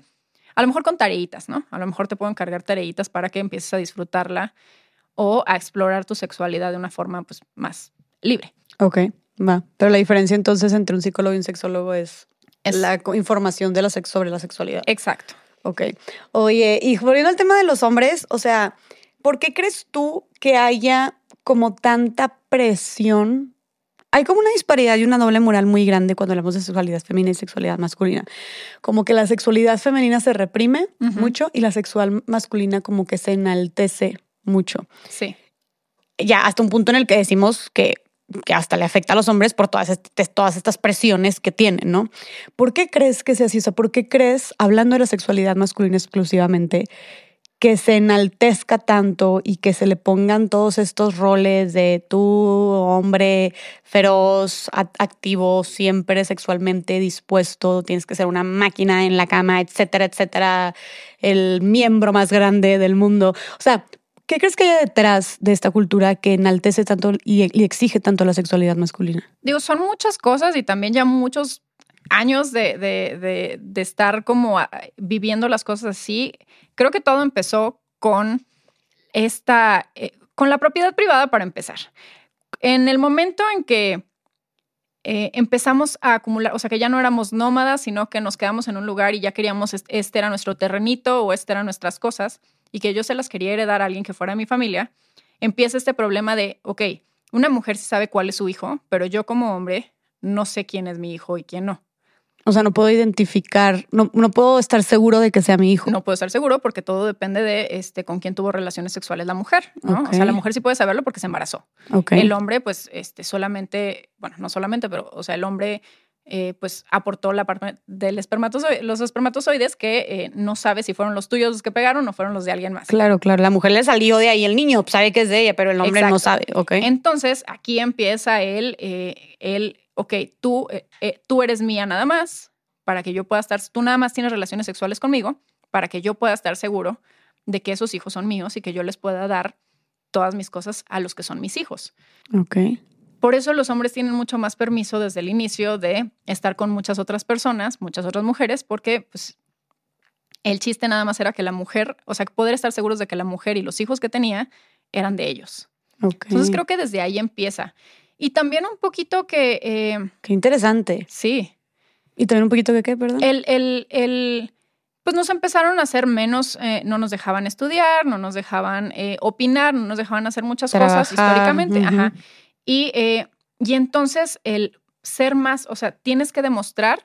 A lo mejor con tareitas, ¿no? A lo mejor te puedo encargar tareitas para que empieces a disfrutarla o a explorar tu sexualidad de una forma pues, más libre. Ok, va. Pero la diferencia entonces entre un psicólogo y un sexólogo es, la información de la sex sobre la sexualidad. Exacto. Ok. Oye, y volviendo al tema de los hombres, o sea, ¿por qué crees tú que haya como tanta presión? Hay como una disparidad y una doble moral muy grande cuando hablamos de sexualidad femenina y sexualidad masculina. Como que la sexualidad femenina se reprime mucho y la sexual masculina como que se enaltece mucho. Sí. Ya hasta un punto en el que decimos que que hasta le afecta a los hombres por todas, todas estas presiones que tienen, ¿no? ¿Por qué crees que sea así? O ¿por qué crees, hablando de la sexualidad masculina exclusivamente, que se enaltezca tanto y que se le pongan todos estos roles de tú, hombre feroz, activo, siempre sexualmente dispuesto, tienes que ser una máquina en la cama, etcétera, etcétera, el miembro más grande del mundo? O sea, ¿Qué crees que hay detrás de esta cultura que enaltece tanto y, exige tanto la sexualidad masculina? Digo, son muchas cosas y también ya muchos años de, estar como ah, viviendo las cosas así. Creo que todo empezó con esta, eh, con la propiedad privada para empezar. En el momento en que eh, empezamos a acumular, o sea, que ya no éramos nómadas, sino que nos quedamos en un lugar y ya queríamos, este era nuestro terrenito o este eran nuestras cosas y que yo se las quería heredar a alguien que fuera de mi familia, empieza este problema de, ok, una mujer sí sabe cuál es su hijo, pero yo como hombre no sé quién es mi hijo y quién no. O sea, no puedo identificar, no, no, puedo estar seguro de que sea mi hijo. No puedo estar seguro porque todo depende de este, con quién tuvo relaciones sexuales la mujer. ¿no? O sea, la mujer sí puede saberlo porque se embarazó. El hombre, pues, este, solamente, bueno, no solamente, pero, o sea, el hombre eh, pues aportó la parte del espermatozoide, los espermatozoides que eh, no sabe si fueron los tuyos los que pegaron o fueron los de alguien más. Claro, claro. La mujer le salió de ahí el niño, sabe que es de ella, pero el hombre no sabe. Okay. Entonces aquí empieza él, eh, él, ok, tú, tú eres mía nada más, para que yo pueda estar, tú nada más tienes relaciones sexuales conmigo, para que yo pueda estar seguro de que esos hijos son míos y que yo les pueda dar todas mis cosas a los que son mis hijos. Ok. Por eso los hombres tienen mucho más permiso desde el inicio de estar con muchas otras personas, muchas otras mujeres, porque pues, el chiste nada más era que la mujer, o sea, poder estar seguros de que la mujer y los hijos que tenía eran de ellos. Entonces creo que desde ahí empieza. Y también un poquito que... Eh, qué interesante. Sí. Y también un poquito que qué, perdón. El, el, el, pues nos empezaron a hacer menos, eh, no nos dejaban estudiar, no nos dejaban eh, opinar, no nos dejaban hacer muchas cosas históricamente. Ajá. Y, eh, y entonces el ser más, o sea, tienes que demostrar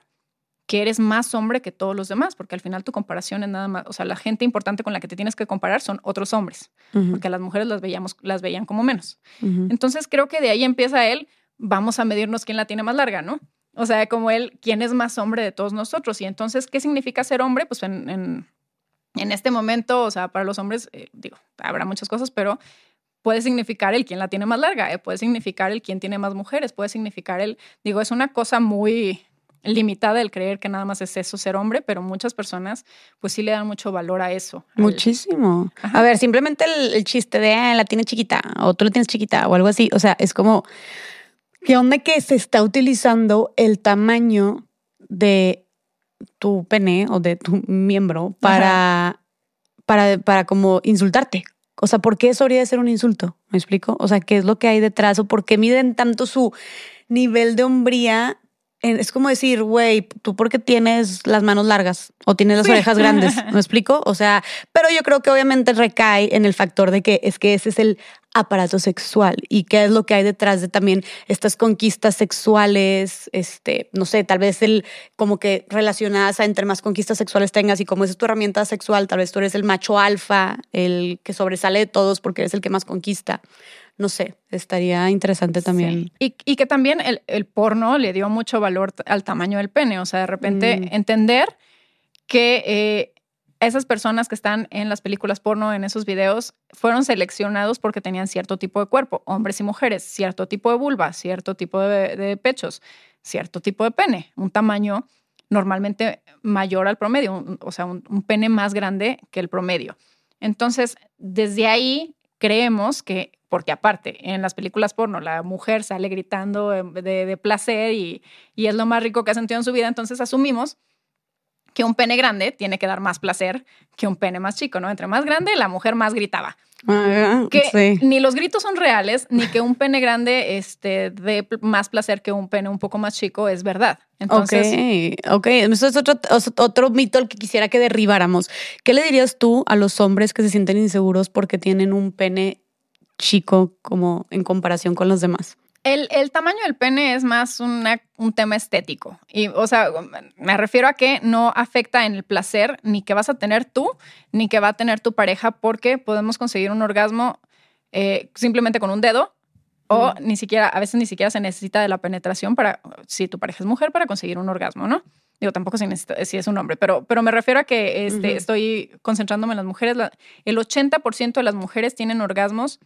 que eres más hombre que todos los demás, porque al final tu comparación es nada más, o sea, la gente importante con la que te tienes que comparar son otros hombres, porque a las mujeres las veíamos, las veían como menos. Entonces creo que de ahí empieza él, vamos a medirnos quién la tiene más larga, ¿no? O sea, como él, quién es más hombre de todos nosotros. Y entonces, ¿qué significa ser hombre? Pues en, en, este momento, o sea, para los hombres, eh, digo, habrá muchas cosas, pero puede significar el quién la tiene más larga, eh, puede significar el quién tiene más mujeres, puede significar el, digo, es una cosa muy limitada el creer que nada más es eso ser hombre, pero muchas personas pues sí le dan mucho valor a eso. Muchísimo. A ver, simplemente el, chiste de ah, la tiene chiquita o tú la tienes chiquita o algo así, o sea, es como, ¿qué onda que se está utilizando el tamaño de tu pene o de tu miembro para, para, para como insultarte? O sea, ¿por qué eso habría de ser un insulto? ¿Me explico? O sea, ¿qué es lo que hay detrás? ¿O por qué miden tanto su nivel de hombría? Es como decir, güey, tú porque tienes las manos largas o tienes las orejas grandes, [laughs] ¿me explico? O sea, pero yo creo que obviamente recae en el factor de que es que ese es el aparato sexual y qué es lo que hay detrás de también estas conquistas sexuales, este, no sé, tal vez el como que relacionadas a entre más conquistas sexuales tengas y como es tu herramienta sexual, tal vez tú eres el macho alfa, el que sobresale de todos porque eres el que más conquista. No sé, estaría interesante también. Y, que también el, porno le dio mucho valor al tamaño del pene, o sea, de repente mm. entender que eh, esas personas que están en las películas porno, en esos videos, fueron seleccionados porque tenían cierto tipo de cuerpo, hombres y mujeres, cierto tipo de vulva, cierto tipo de, pechos, cierto tipo de pene, un tamaño normalmente mayor al promedio, o sea, un, pene más grande que el promedio. Entonces, desde ahí creemos que, porque aparte, en las películas porno, la mujer sale gritando de, placer y, y es lo más rico que ha sentido en su vida, entonces asumimos que un pene grande tiene que dar más placer que un pene más chico, ¿no? Entre más grande, la mujer más gritaba. Ah, que ni los gritos son reales, ni que un pene grande este, dé más placer que un pene un poco más chico es verdad. Entonces, ok, ok. Eso es otro, otro mito al que quisiera que derribáramos. ¿Qué le dirías tú a los hombres que se sienten inseguros porque tienen un pene chico como en comparación con los demás? El, tamaño del pene es más un tema estético. Y, o sea, me refiero a que no afecta en el placer ni que vas a tener tú, ni que va a tener tu pareja, porque podemos conseguir un orgasmo eh, simplemente con un dedo, o ni siquiera, a veces ni siquiera se necesita de la penetración para, si tu pareja es mujer, para conseguir un orgasmo, ¿no? Digo, tampoco si, si es un hombre, pero, pero me refiero a que este, estoy concentrándome en las mujeres. el 80% de las mujeres tienen orgasmos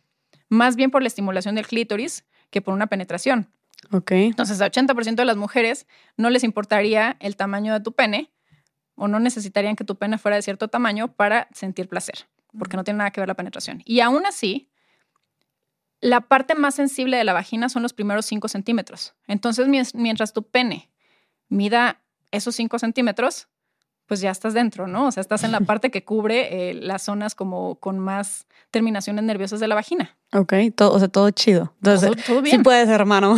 más bien por la estimulación del clítoris que por una penetración. Ok. Entonces, a 80% de las mujeres no les importaría el tamaño de tu pene o no necesitarían que tu pene fuera de cierto tamaño para sentir placer, porque no tiene nada que ver la penetración. Y aún así, la parte más sensible de la vagina son los primeros 5 centímetros. Entonces, mientras tu pene mida esos 5 centímetros, pues ya estás dentro, ¿no? O sea, estás en la [laughs] parte que cubre eh, las zonas como con más terminaciones nerviosas de la vagina. Ok, todo, o sea, todo chido. Entonces, todo, bien. Sí puedes, hermano.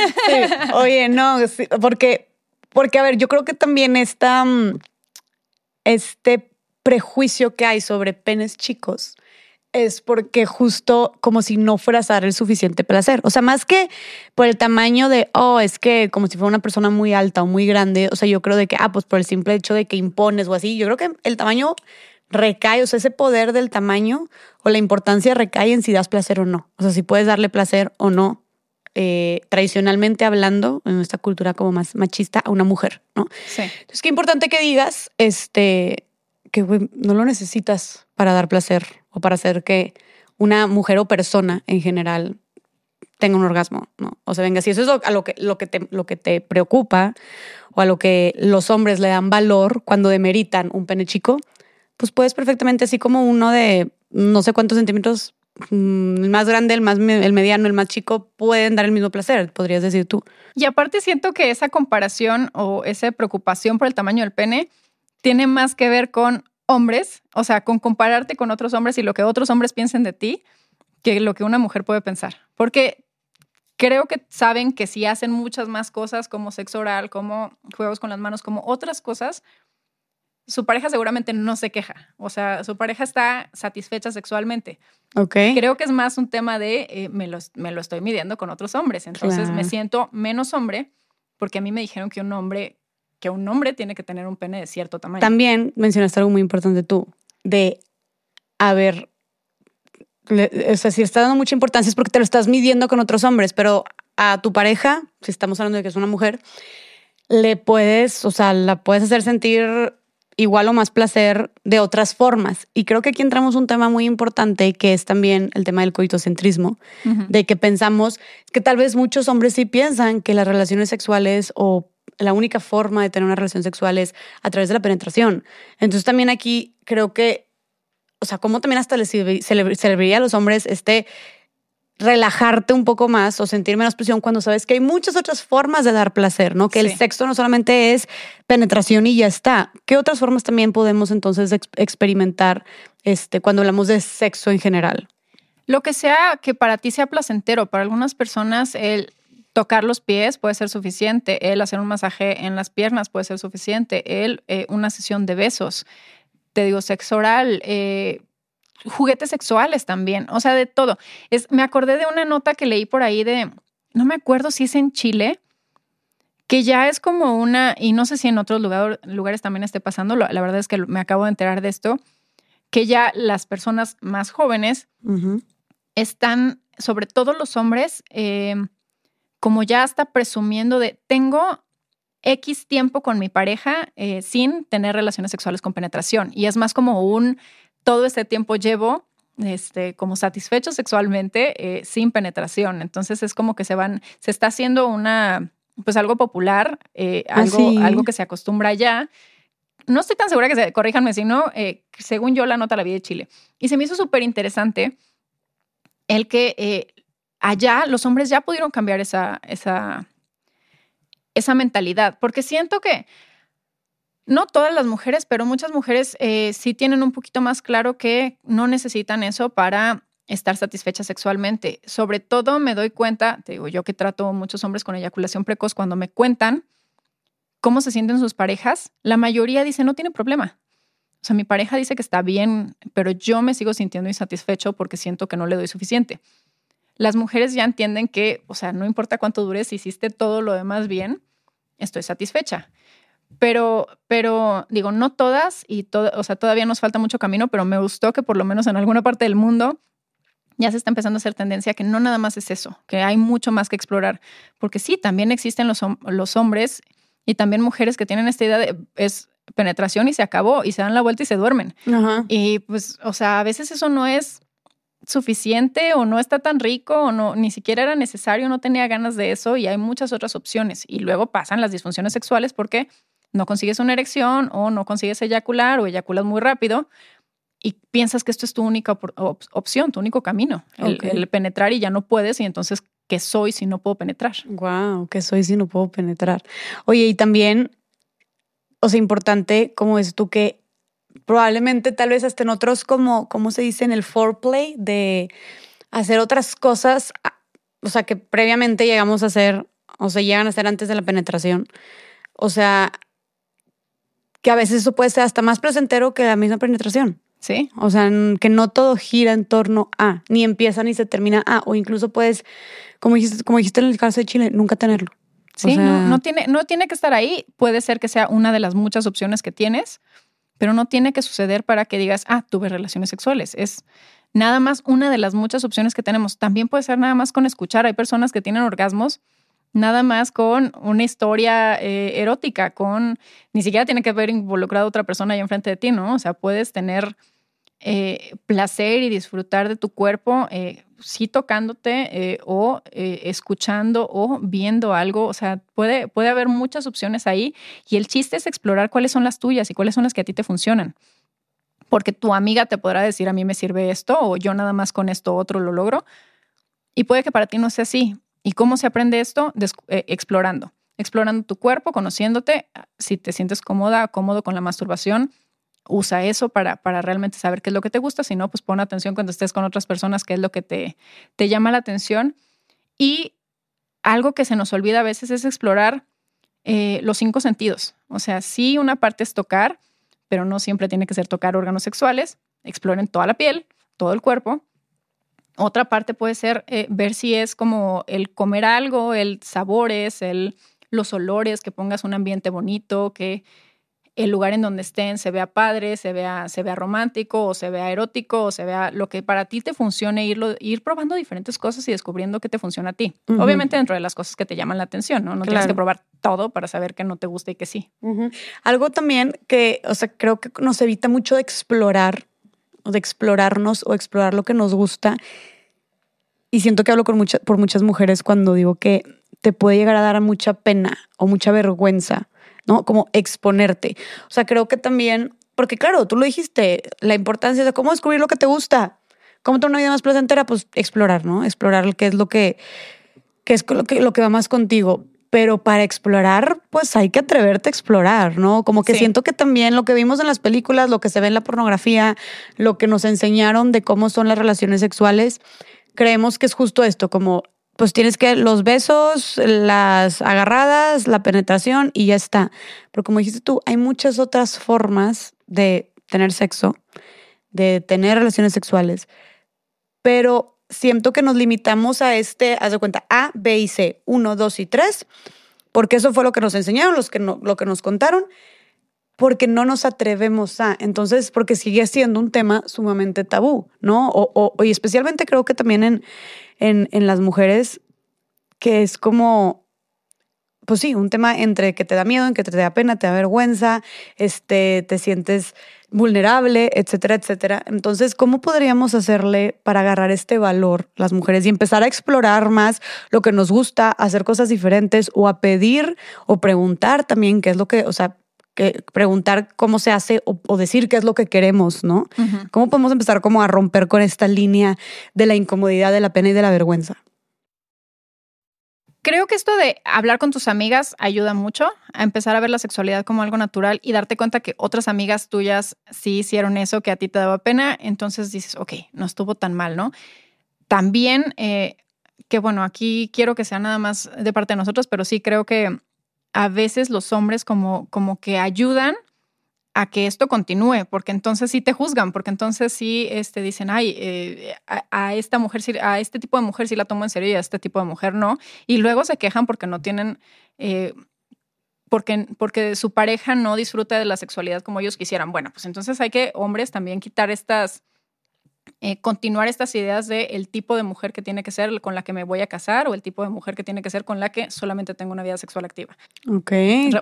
[laughs] Oye, no, porque, porque, a ver, yo creo que también está mm, este prejuicio que hay sobre penes chicos es porque justo como si no fueras a dar el suficiente placer. O sea, más que por el tamaño de, oh, es que como si fuera una persona muy alta o muy grande, o sea, yo creo de que, ah, pues por el simple hecho de que impones o así, yo creo que el tamaño recae, o sea, ese poder del tamaño o la importancia recae en si das placer o no. O sea, si puedes darle placer o no, eh, tradicionalmente hablando, en nuestra cultura como más machista, a una mujer, ¿no? Sí. Entonces, qué importante que digas, este, que no lo necesitas para dar placer o para hacer que una mujer o persona en general tenga un orgasmo, ¿no? O sea, venga, si eso es a lo que, lo, que te, lo que te preocupa o a lo que los hombres le dan valor cuando demeritan un pene chico, pues puedes perfectamente, así como uno de no sé cuántos centímetros, mm, el más grande, el, más, el mediano, el más chico, pueden dar el mismo placer, podrías decir tú. Y aparte siento que esa comparación o esa preocupación por el tamaño del pene tiene más que ver con hombres, o sea, con compararte con otros hombres y lo que otros hombres piensen de ti, que lo que una mujer puede pensar. Porque creo que saben que si hacen muchas más cosas como sexo oral, como juegos con las manos, como otras cosas, su pareja seguramente no se queja. O sea, su pareja está satisfecha sexualmente. Ok. Creo que es más un tema de eh, me, lo, me, lo, estoy midiendo con otros hombres. Entonces me siento menos hombre porque a mí me dijeron que un hombre que un hombre tiene que tener un pene de cierto tamaño. También mencionaste algo muy importante tú, de, a ver, o sea, si estás dando mucha importancia es porque te lo estás midiendo con otros hombres, pero a tu pareja, si estamos hablando de que es una mujer, le puedes, o sea, la puedes hacer sentir igual o más placer de otras formas. Y creo que aquí entramos un tema muy importante que es también el tema del coitocentrismo, de que pensamos que tal vez muchos hombres sí piensan que las relaciones sexuales o la única forma de tener una relación sexual es a través de la penetración. Entonces también aquí creo que, o sea, como también hasta les serviría a los hombres este relajarte un poco más o sentir menos presión cuando sabes que hay muchas otras formas de dar placer, ¿no? Que el sexo no solamente es penetración y ya está. ¿Qué otras formas también podemos entonces experimentar este, cuando hablamos de sexo en general? Lo que sea que para ti sea placentero, para algunas personas el tocar los pies puede ser suficiente, el hacer un masaje en las piernas puede ser suficiente, el eh, una sesión de besos, te digo, sexo oral, eh, juguetes sexuales también, o sea, de todo. Es, me acordé de una nota que leí por ahí de, no me acuerdo si es en Chile, que ya es como una, y no sé si en otros lugares también esté pasando, la verdad es que me acabo de enterar de esto, que ya las personas más jóvenes están, sobre todo los hombres, eh, como ya está presumiendo de, tengo X tiempo con mi pareja eh, sin tener relaciones sexuales con penetración. Y es más como un, todo este tiempo llevo este, como satisfecho sexualmente eh, sin penetración. Entonces es como que se van, se está haciendo una, pues algo popular, eh, ah, algo, algo que se acostumbra ya no estoy tan segura que se corríjanme, sino según yo la nota la vi de Chile. Y se me hizo súper interesante el que allá los hombres ya pudieron cambiar esa, esa, esa mentalidad, porque siento que no todas las mujeres, pero muchas mujeres eh, sí tienen un poquito más claro que no necesitan eso para estar satisfechas sexualmente. Sobre todo me doy cuenta, te digo yo que trato muchos hombres con eyaculación precoz, cuando me cuentan cómo se sienten sus parejas, la mayoría dice no tiene problema. O sea, mi pareja dice que está bien, pero yo me sigo sintiendo insatisfecho porque siento que no le doy suficiente. Las mujeres ya entienden que, o sea, no importa cuánto dures, si hiciste todo lo demás bien, estoy satisfecha. Pero, pero digo, no todas y todo, o sea, todavía nos falta mucho camino, pero me gustó que por lo menos en alguna parte del mundo ya se está empezando a hacer tendencia que no nada más es eso, que hay mucho más que explorar, porque sí, también existen los, los hombres y también mujeres que tienen esta idea de es penetración y se acabó y se dan la vuelta y se duermen. Y pues, o sea, a veces eso no es suficiente o no está tan rico o no ni siquiera era necesario, no tenía ganas de eso y hay muchas otras opciones y luego pasan las disfunciones sexuales porque no consigues una erección o no consigues eyacular o eyaculas muy rápido y piensas que esto es tu única opción, tu único camino, el, penetrar y ya no puedes y entonces ¿qué soy si no puedo penetrar? Wow, ¿qué soy si no puedo penetrar? Oye, y también o sea, importante, como es tú, que probablemente tal vez hasta en otros, como, ¿cómo se dice? En el foreplay, de hacer otras cosas, o sea, que previamente llegamos a hacer, o sea, llegan a hacer antes de la penetración. O sea, que a veces eso puede ser hasta más placentero que la misma penetración. Sí. O sea, que no todo gira en torno a, ni empieza ni se termina a, o incluso puedes, como dijiste, como dijiste en el caso de Chile, nunca tenerlo. Sí, no, tiene, no tiene que estar ahí. Puede ser que sea una de las muchas opciones que tienes, pero no tiene que suceder para que digas, ah, tuve relaciones sexuales. Es nada más una de las muchas opciones que tenemos. También puede ser nada más con escuchar. Hay personas que tienen orgasmos nada más con una historia eh, erótica, con ni siquiera tiene que haber involucrado a otra persona ahí enfrente de ti, ¿no? O sea, puedes tener eh, placer y disfrutar de tu cuerpo, eh, sí tocándote eh, o escuchando o viendo algo. O sea, puede, puede haber muchas opciones ahí y el chiste es explorar cuáles son las tuyas y cuáles son las que a ti te funcionan. Porque tu amiga te podrá decir, a mí me sirve esto o yo nada más con esto otro lo logro. Y puede que para ti no sea así. ¿Y cómo se aprende esto? explorando. Explorando tu cuerpo, conociéndote. Si te sientes cómoda, cómodo con la masturbación, usa eso para, para realmente saber qué es lo que te gusta, si no, pues pon atención cuando estés con otras personas, qué es lo que te, te llama la atención. Y algo que se nos olvida a veces es explorar eh, los cinco sentidos. O sea, sí, una parte es tocar, pero no siempre tiene que ser tocar órganos sexuales. Exploren toda la piel, todo el cuerpo. Otra parte puede ser eh, ver si es como el comer algo, el sabores, el, los olores, que pongas un ambiente bonito, que el lugar en donde estén se vea padre, se vea, se vea romántico o se vea erótico o se vea lo que para ti te funcione, irlo, ir probando diferentes cosas y descubriendo qué te funciona a ti. Obviamente dentro de las cosas que te llaman la atención, ¿no? No tienes que probar todo para saber que no te gusta y que sí. Algo también que, o sea, creo que nos evita mucho de explorar o de explorarnos o explorar lo que nos gusta. Y siento que hablo con por muchas mujeres cuando digo que te puede llegar a dar mucha pena o mucha vergüenza ¿no? Como exponerte. O sea, creo que también, porque claro, tú lo dijiste, la importancia de cómo descubrir lo que te gusta, cómo tener una vida más placentera, pues explorar, ¿no? Explorar qué es lo que, qué es lo que, lo que va más contigo. Pero para explorar, pues hay que atreverte a explorar, ¿no? Como que siento que también lo que vimos en las películas, lo que se ve en la pornografía, lo que nos enseñaron de cómo son las relaciones sexuales, creemos que es justo esto, como pues tienes que los besos, las agarradas, la penetración y ya está. Pero como dijiste tú, hay muchas otras formas de tener sexo, de tener relaciones sexuales, pero siento que nos limitamos a este, haz de cuenta, A, B y C, 1, 2 y 3, porque eso fue lo que nos enseñaron, los que lo que nos contaron, porque no nos atrevemos a, entonces, porque sigue siendo un tema sumamente tabú, ¿no? O, y especialmente creo que también en, en, las mujeres, que es como, pues sí, un tema entre que te da miedo, en que te da pena, te da vergüenza, este, te sientes vulnerable, etcétera, etcétera. Entonces, ¿cómo podríamos hacerle para agarrar este valor las mujeres y empezar a explorar más lo que nos gusta, hacer cosas diferentes o a pedir o preguntar también qué es lo que, o sea, que preguntar cómo se hace o, decir qué es lo que queremos, ¿no? ¿Cómo podemos empezar como a romper con esta línea de la incomodidad, de la pena y de la vergüenza? Creo que esto de hablar con tus amigas ayuda mucho a empezar a ver la sexualidad como algo natural y darte cuenta que otras amigas tuyas sí hicieron eso que a ti te daba pena, entonces dices, ok, no estuvo tan mal, ¿no? También, eh, que bueno, aquí quiero que sea nada más de parte de nosotros, pero sí creo que a veces los hombres como, como que ayudan a que esto continúe, porque entonces sí te juzgan, porque entonces sí este, dicen, ay, eh, a, esta mujer, a este tipo de mujer sí la tomo en serio y a este tipo de mujer no. Y luego se quejan porque no tienen, eh, porque, porque su pareja no disfruta de la sexualidad como ellos quisieran. Bueno, pues entonces hay que, hombres, también quitar estas, eh, continuar estas ideas de el tipo de mujer que tiene que ser con la que me voy a casar o el tipo de mujer que tiene que ser con la que solamente tengo una vida sexual activa. Ok.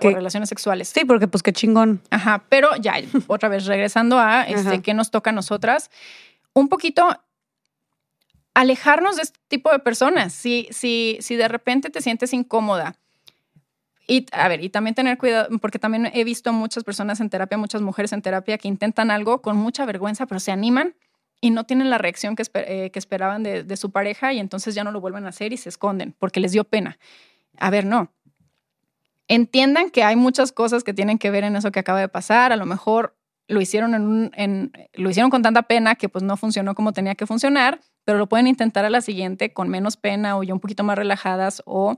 o relaciones sexuales. Sí, porque pues qué chingón. Ajá, pero ya, otra vez regresando a este, qué nos toca a nosotras, un poquito alejarnos de este tipo de personas. Si, si, si de repente te sientes incómoda, y a ver, y también tener cuidado, porque también he visto muchas personas en terapia, muchas mujeres en terapia que intentan algo con mucha vergüenza, pero se animan y no tienen la reacción que, eh, esperaban de, su pareja y entonces ya no lo vuelven a hacer y se esconden porque les dio pena. A ver, no. Entiendan que hay muchas cosas que tienen que ver en eso que acaba de pasar. A lo mejor lo hicieron, en, lo hicieron con tanta pena que pues no funcionó como tenía que funcionar, pero lo pueden intentar a la siguiente con menos pena o ya un poquito más relajadas o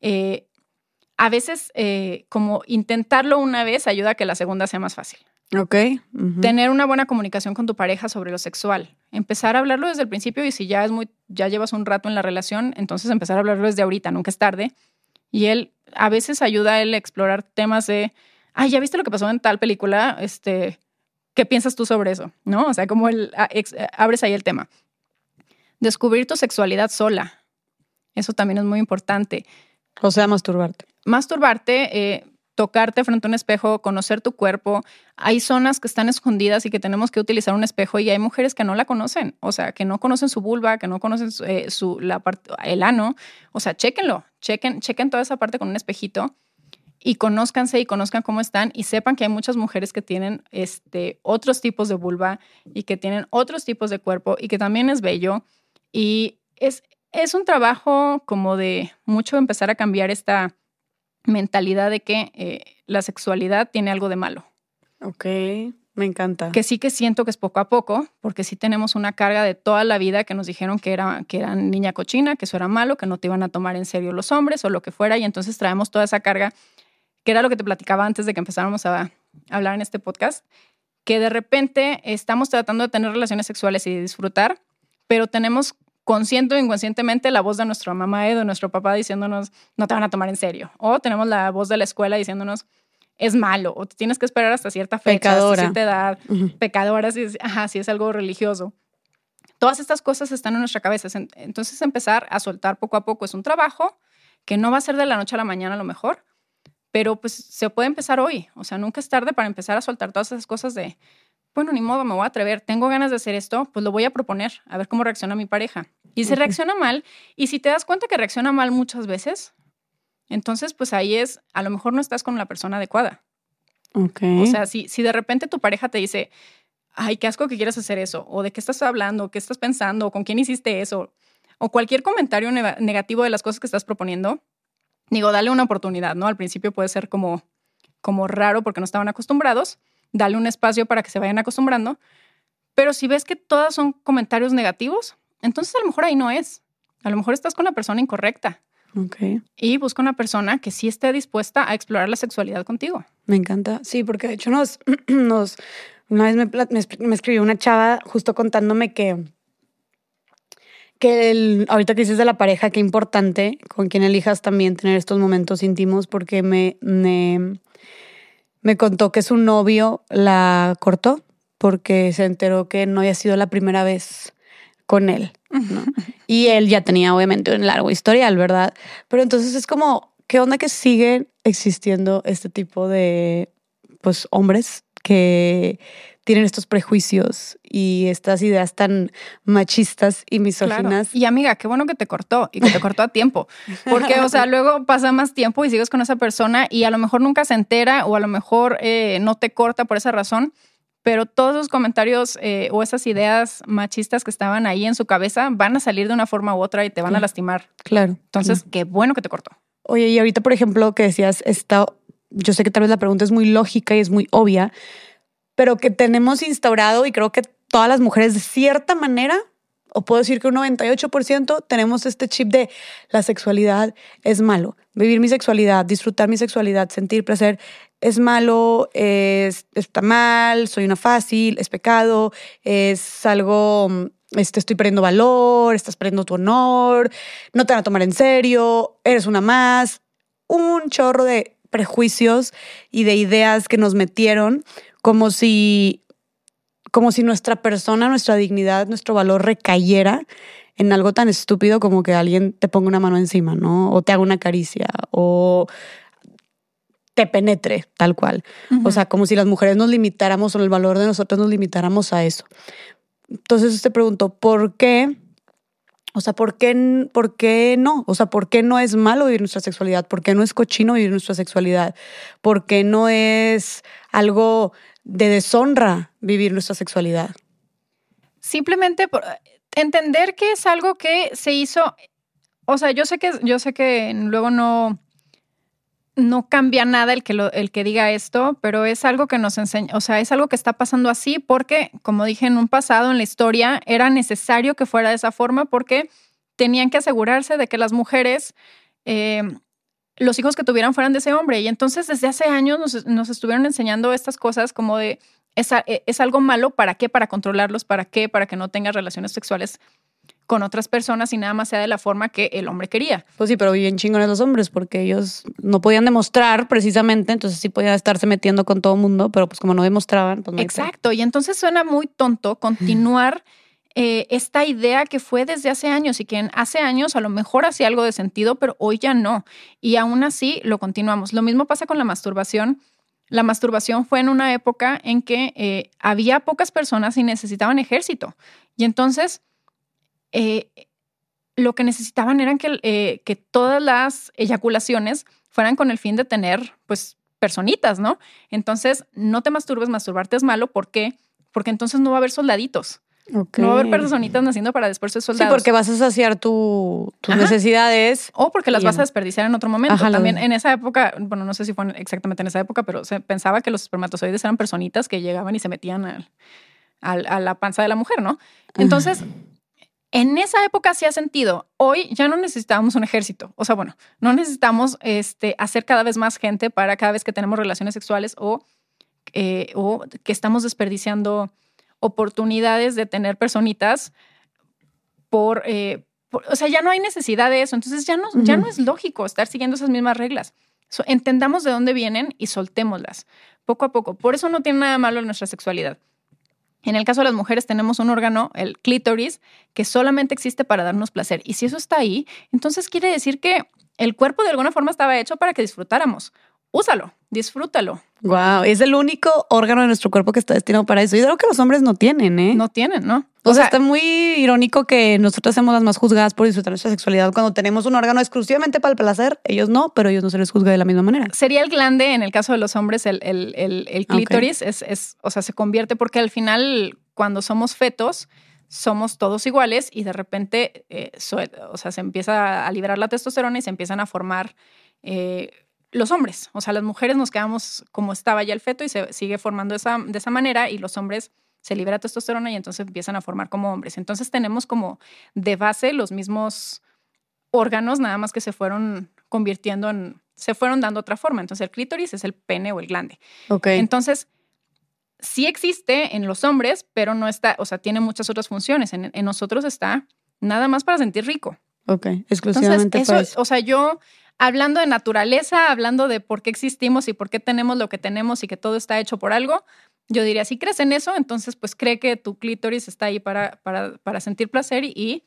eh, a veces eh, como intentarlo una vez ayuda a que la segunda sea más fácil. Ok. Tener una buena comunicación con tu pareja sobre lo sexual. Empezar a hablarlo desde el principio y si ya es muy, ya llevas un rato en la relación, entonces empezar a hablarlo desde ahorita, nunca es tarde. Y él a veces ayuda a él a explorar temas de, ay, ¿ya viste lo que pasó en tal película? Este, ¿qué piensas tú sobre eso? ¿No? O sea, como él abres ahí el tema. Descubrir tu sexualidad sola. Eso también es muy importante. O sea, masturbarte. Masturbarte, eh, tocarte frente a un espejo, conocer tu cuerpo. Hay zonas que están escondidas y que tenemos que utilizar un espejo y hay mujeres que no la conocen, o sea, que no conocen su vulva, que no conocen eh, su, parte, el ano. O sea, chéquenlo, chequen, chequen toda esa parte con un espejito y conózcanse y conozcan cómo están y sepan que hay muchas mujeres que tienen este, otros tipos de vulva y que tienen otros tipos de cuerpo y que también es bello. Y es, es un trabajo como de mucho empezar a cambiar esta mentalidad de que eh, la sexualidad tiene algo de malo. Ok, me encanta. Que sí que siento que es poco a poco, porque sí tenemos una carga de toda la vida que nos dijeron que era que eran niña cochina, que eso era malo, que no te iban a tomar en serio los hombres o lo que fuera, y entonces traemos toda esa carga, que era lo que te platicaba antes de que empezáramos a hablar en este podcast, que de repente estamos tratando de tener relaciones sexuales y de disfrutar, pero tenemos consciente o inconscientemente la voz de nuestra mamá o de nuestro papá diciéndonos, no te van a tomar en serio. O tenemos la voz de la escuela diciéndonos, es malo, o te tienes que esperar hasta cierta fecha, Pecadora. hasta cierta edad, pecadora, si es, ajá, si es algo religioso. Todas estas cosas están en nuestra cabeza. Entonces empezar a soltar poco a poco es un trabajo que no va a ser de la noche a la mañana a lo mejor, pero pues se puede empezar hoy. O sea, nunca es tarde para empezar a soltar todas esas cosas de, bueno, ni modo, me voy a atrever, tengo ganas de hacer esto, pues lo voy a proponer, a ver cómo reacciona mi pareja. Y si reacciona mal, y si te das cuenta que reacciona mal muchas veces, entonces pues ahí es, a lo mejor no estás con la persona adecuada. Okay. O sea, si, si de repente tu pareja te dice, ay, qué asco que quieras hacer eso, o de qué estás hablando, qué estás pensando, con quién hiciste eso, o cualquier comentario negativo de las cosas que estás proponiendo, digo, dale una oportunidad, ¿no? Al principio puede ser como, como raro porque no estaban acostumbrados, dale un espacio para que se vayan acostumbrando. Pero si ves que todas son comentarios negativos, entonces a lo mejor ahí no es. A lo mejor estás con la persona incorrecta. Okay. Y busca una persona que sí esté dispuesta a explorar la sexualidad contigo. Me encanta. Sí, porque de hecho nos, [clears throat] nos una vez me, me, escribió una chava justo contándome que, que el, ahorita que dices de la pareja, qué importante con quien elijas también tener estos momentos íntimos, porque me, me, me contó que su novio la cortó porque se enteró que no había sido la primera vez con él. [laughs] y él ya tenía obviamente un largo historial, ¿verdad? Pero entonces es como, ¿qué onda que siguen existiendo este tipo de pues hombres que tienen estos prejuicios y estas ideas tan machistas y misóginas. Y amiga, qué bueno que te cortó y que te cortó a tiempo, porque, o sea, [laughs] luego pasa más tiempo y sigues con esa persona y a lo mejor nunca se entera o a lo mejor eh, no te corta por esa razón, pero todos los comentarios eh, o esas ideas machistas que estaban ahí en su cabeza van a salir de una forma u otra y te van a lastimar. Claro. Entonces, qué bueno que te cortó. Oye, y ahorita, por ejemplo, que decías, esta, yo sé que tal vez la pregunta es muy lógica y es muy obvia, pero que tenemos instaurado y creo que todas las mujeres de cierta manera, o puedo decir que un 98% tenemos este chip de la sexualidad es malo. Vivir mi sexualidad, disfrutar mi sexualidad, sentir placer es malo, es, está mal, soy una fácil, es pecado, es algo, este, estoy perdiendo valor, estás perdiendo tu honor, no te van a tomar en serio, eres una más. Un chorro de prejuicios y de ideas que nos metieron como si, como si nuestra persona, nuestra dignidad, nuestro valor recayera en algo tan estúpido como que alguien te ponga una mano encima, ¿no? O te haga una caricia, o te penetre, tal cual. O sea, como si las mujeres nos limitáramos o el valor de nosotros nos limitáramos a eso. Entonces te pregunto, ¿por qué? O sea, ¿por qué, ¿por qué no? O sea, ¿por qué no es malo vivir nuestra sexualidad? ¿Por qué no es cochino vivir nuestra sexualidad? ¿Por qué no es algo de deshonra vivir nuestra sexualidad. Simplemente por entender que es algo que se hizo, o sea, yo sé que, yo sé que luego no, no cambia nada el que, el que diga esto, pero es algo que nos enseña, o sea, es algo que está pasando así porque, como dije en un pasado, en la historia, era necesario que fuera de esa forma porque tenían que asegurarse de que las mujeres eh, los hijos que tuvieran fueran de ese hombre. Y entonces desde hace años nos, estuvieron enseñando estas cosas como de, es, e, es, algo malo, ¿para qué? Para controlarlos, ¿para qué? Para que no tengas relaciones sexuales con otras personas y nada más sea de la forma que el hombre quería. Pues sí, pero bien chingones los hombres porque ellos no podían demostrar precisamente, entonces sí podían estarse metiendo con todo el mundo, pero pues como no demostraban, pues no Exacto, y entonces suena muy tonto continuar [laughs] eh, esta idea que fue desde hace años y que hace años a lo mejor hacía algo de sentido, pero hoy ya no. Y aún así lo continuamos. Lo mismo pasa con la masturbación. La masturbación fue en una época en que eh, había pocas personas y necesitaban ejército. Y entonces eh, lo que necesitaban eran que, que todas las eyaculaciones fueran con el fin de tener, pues, personitas, ¿no? Entonces, no te masturbes, masturbarte es malo. ¿Por qué? Porque entonces no va a haber soldaditos. No va a haber personitas naciendo para después ser soldados. Sí, porque vas a saciar tus necesidades. O porque las vas a desperdiciar en otro momento. También en esa época, bueno, no sé si fue exactamente en esa época, pero se pensaba que los espermatozoides eran personitas que llegaban y se metían al, a la panza de la mujer, ¿no? Entonces, en esa época hacía sentido. Hoy ya no necesitamos un ejército. O sea, bueno, no necesitamos este, hacer cada vez más gente para cada vez que tenemos relaciones sexuales o, eh, o que estamos desperdiciando oportunidades de tener personitas eh, por, o sea, ya no hay necesidad de eso, entonces ya no, ya no es lógico estar siguiendo esas mismas reglas. entendamos de dónde vienen y soltémoslas poco a poco. Por eso no tiene nada malo nuestra sexualidad. En el caso de las mujeres tenemos un órgano, el clítoris, que solamente existe para darnos placer. Y si eso está ahí, entonces quiere decir que el cuerpo de alguna forma estaba hecho para que disfrutáramos úsalo, disfrútalo. Wow, es el único órgano de nuestro cuerpo que está destinado para eso. Y es algo que los hombres no tienen, ¿eh? No tienen, ¿no? O, sea, está muy irónico que nosotros seamos las más juzgadas por disfrutar nuestra sexualidad cuando tenemos un órgano exclusivamente para el placer. Ellos no, pero ellos no se les juzga de la misma manera. Sería el glande, en el caso de los hombres, el, el, clítoris, es, es, o sea, se convierte porque al final, cuando somos fetos, somos todos iguales y de repente, eh, o sea, se empieza a liberar la testosterona y se empiezan a formar eh, los hombres. O sea, las mujeres nos quedamos como estaba ya el feto y se sigue formando esa, de esa manera y los hombres se libera testosterona y entonces empiezan a formar como hombres. Entonces tenemos como de base los mismos órganos, nada más que se fueron convirtiendo en, se fueron dando otra forma. Entonces el clítoris es el pene o el glande. Ok. Entonces, sí existe en los hombres, pero no está, o sea, tiene muchas otras funciones. En, nosotros está nada más para sentir rico. Ok, exclusivamente Entonces, eso, O sea, yo hablando de naturaleza, hablando de por qué existimos y por qué tenemos lo que tenemos y que todo está hecho por algo, yo diría, si crees en eso, entonces pues cree que tu clítoris está ahí para, para, sentir placer y,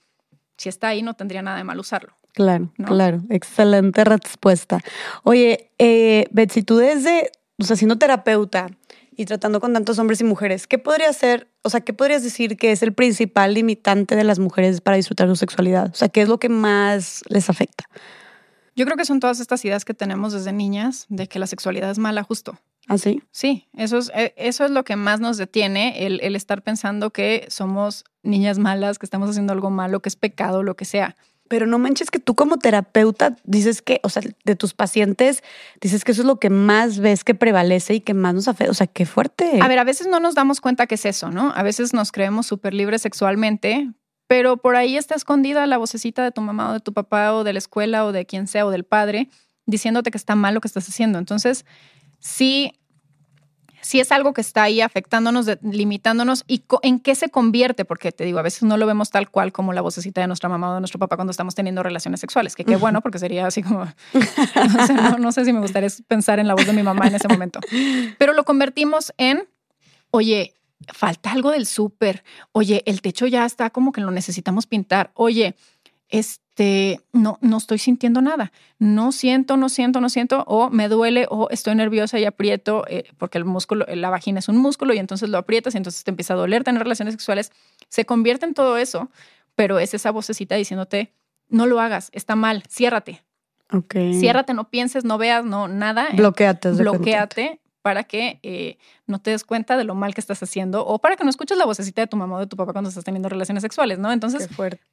si está ahí no tendría nada de mal usarlo. Claro, claro, excelente respuesta. Oye, eh, Betsy, tú desde o sea, siendo terapeuta y tratando con tantos hombres y mujeres, ¿qué podría ser, o sea, qué podrías decir que es el principal limitante de las mujeres para disfrutar su sexualidad? O sea, ¿qué es lo que más les afecta? Yo creo que son todas estas ideas que tenemos desde niñas de que la sexualidad es mala justo. ¿Ah, sí? Sí, eso es, eh, eso es lo que más nos detiene, el, el estar pensando que somos niñas malas, que estamos haciendo algo malo, que es pecado, lo que sea. Pero no manches que tú como terapeuta dices que, o sea, de tus pacientes, dices que eso es lo que más ves que prevalece y que más nos afecta. O sea, qué fuerte. A ver, a veces no nos damos cuenta que es eso, ¿no? A veces nos creemos súper libres sexualmente, pero por ahí está escondida la vocecita de tu mamá o de tu papá o de la escuela o de quien sea o del padre diciéndote que está mal lo que estás haciendo. Entonces, sí si es algo que está ahí afectándonos, limitándonos y en qué se convierte, porque te digo, a veces no lo vemos tal cual como la vocecita de nuestra mamá o de nuestro papá cuando estamos teniendo relaciones sexuales, que qué bueno, porque sería así como, [laughs] no sé, si me gustaría pensar en la voz de mi mamá en ese momento, pero lo convertimos en, oye, falta algo del súper, oye, el techo ya está como que lo necesitamos pintar, oye, este, no, no estoy sintiendo nada. No siento, no siento, no siento, o me duele, o estoy nerviosa y aprieto, eh, porque el músculo, la vagina es un músculo y entonces lo aprietas y entonces te empieza a doler tener relaciones sexuales. Se convierte en todo eso, pero es esa vocecita diciéndote, no lo hagas, está mal, ciérrate. Ok. Ciérrate, no pienses, no veas, no nada. Bloqueate. Bloqueate para que eh, no te des cuenta de lo mal que estás haciendo o para que no escuches la vocecita de tu mamá o de tu papá cuando estás teniendo relaciones sexuales, ¿no? Entonces,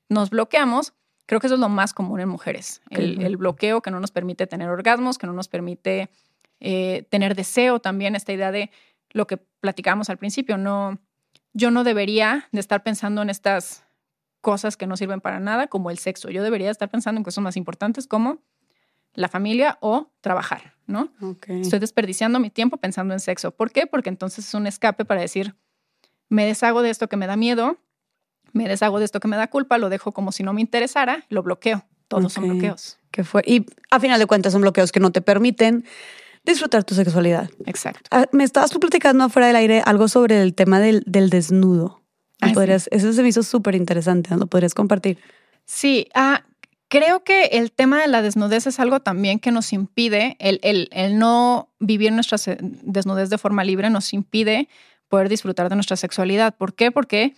nos bloqueamos. Creo que eso es lo más común en mujeres, el, bloqueo que no nos permite tener orgasmos, que no nos permite eh, tener deseo también, esta idea de lo que platicábamos al principio, no, yo no debería de estar pensando en estas cosas que no sirven para nada, como el sexo, yo debería estar pensando en cosas más importantes como la familia o trabajar, ¿no? Estoy desperdiciando mi tiempo pensando en sexo. ¿Por qué? Porque entonces es un escape para decir, me deshago de esto que me da miedo, me deshago de esto que me da culpa, lo dejo como si no me interesara, lo bloqueo. Todos son bloqueos. Que fue. Y a final de cuentas son bloqueos que no te permiten disfrutar tu sexualidad. Exacto. Ah, me estabas tú platicando afuera del aire algo sobre el tema del, desnudo. Ah, podrías, Eso se me hizo súper interesante, ¿no? ¿Lo podrías compartir? Sí, ah, creo que el tema de la desnudez es algo también que nos impide, el, el, no vivir nuestra desnudez de forma libre nos impide poder disfrutar de nuestra sexualidad. ¿Por qué? Porque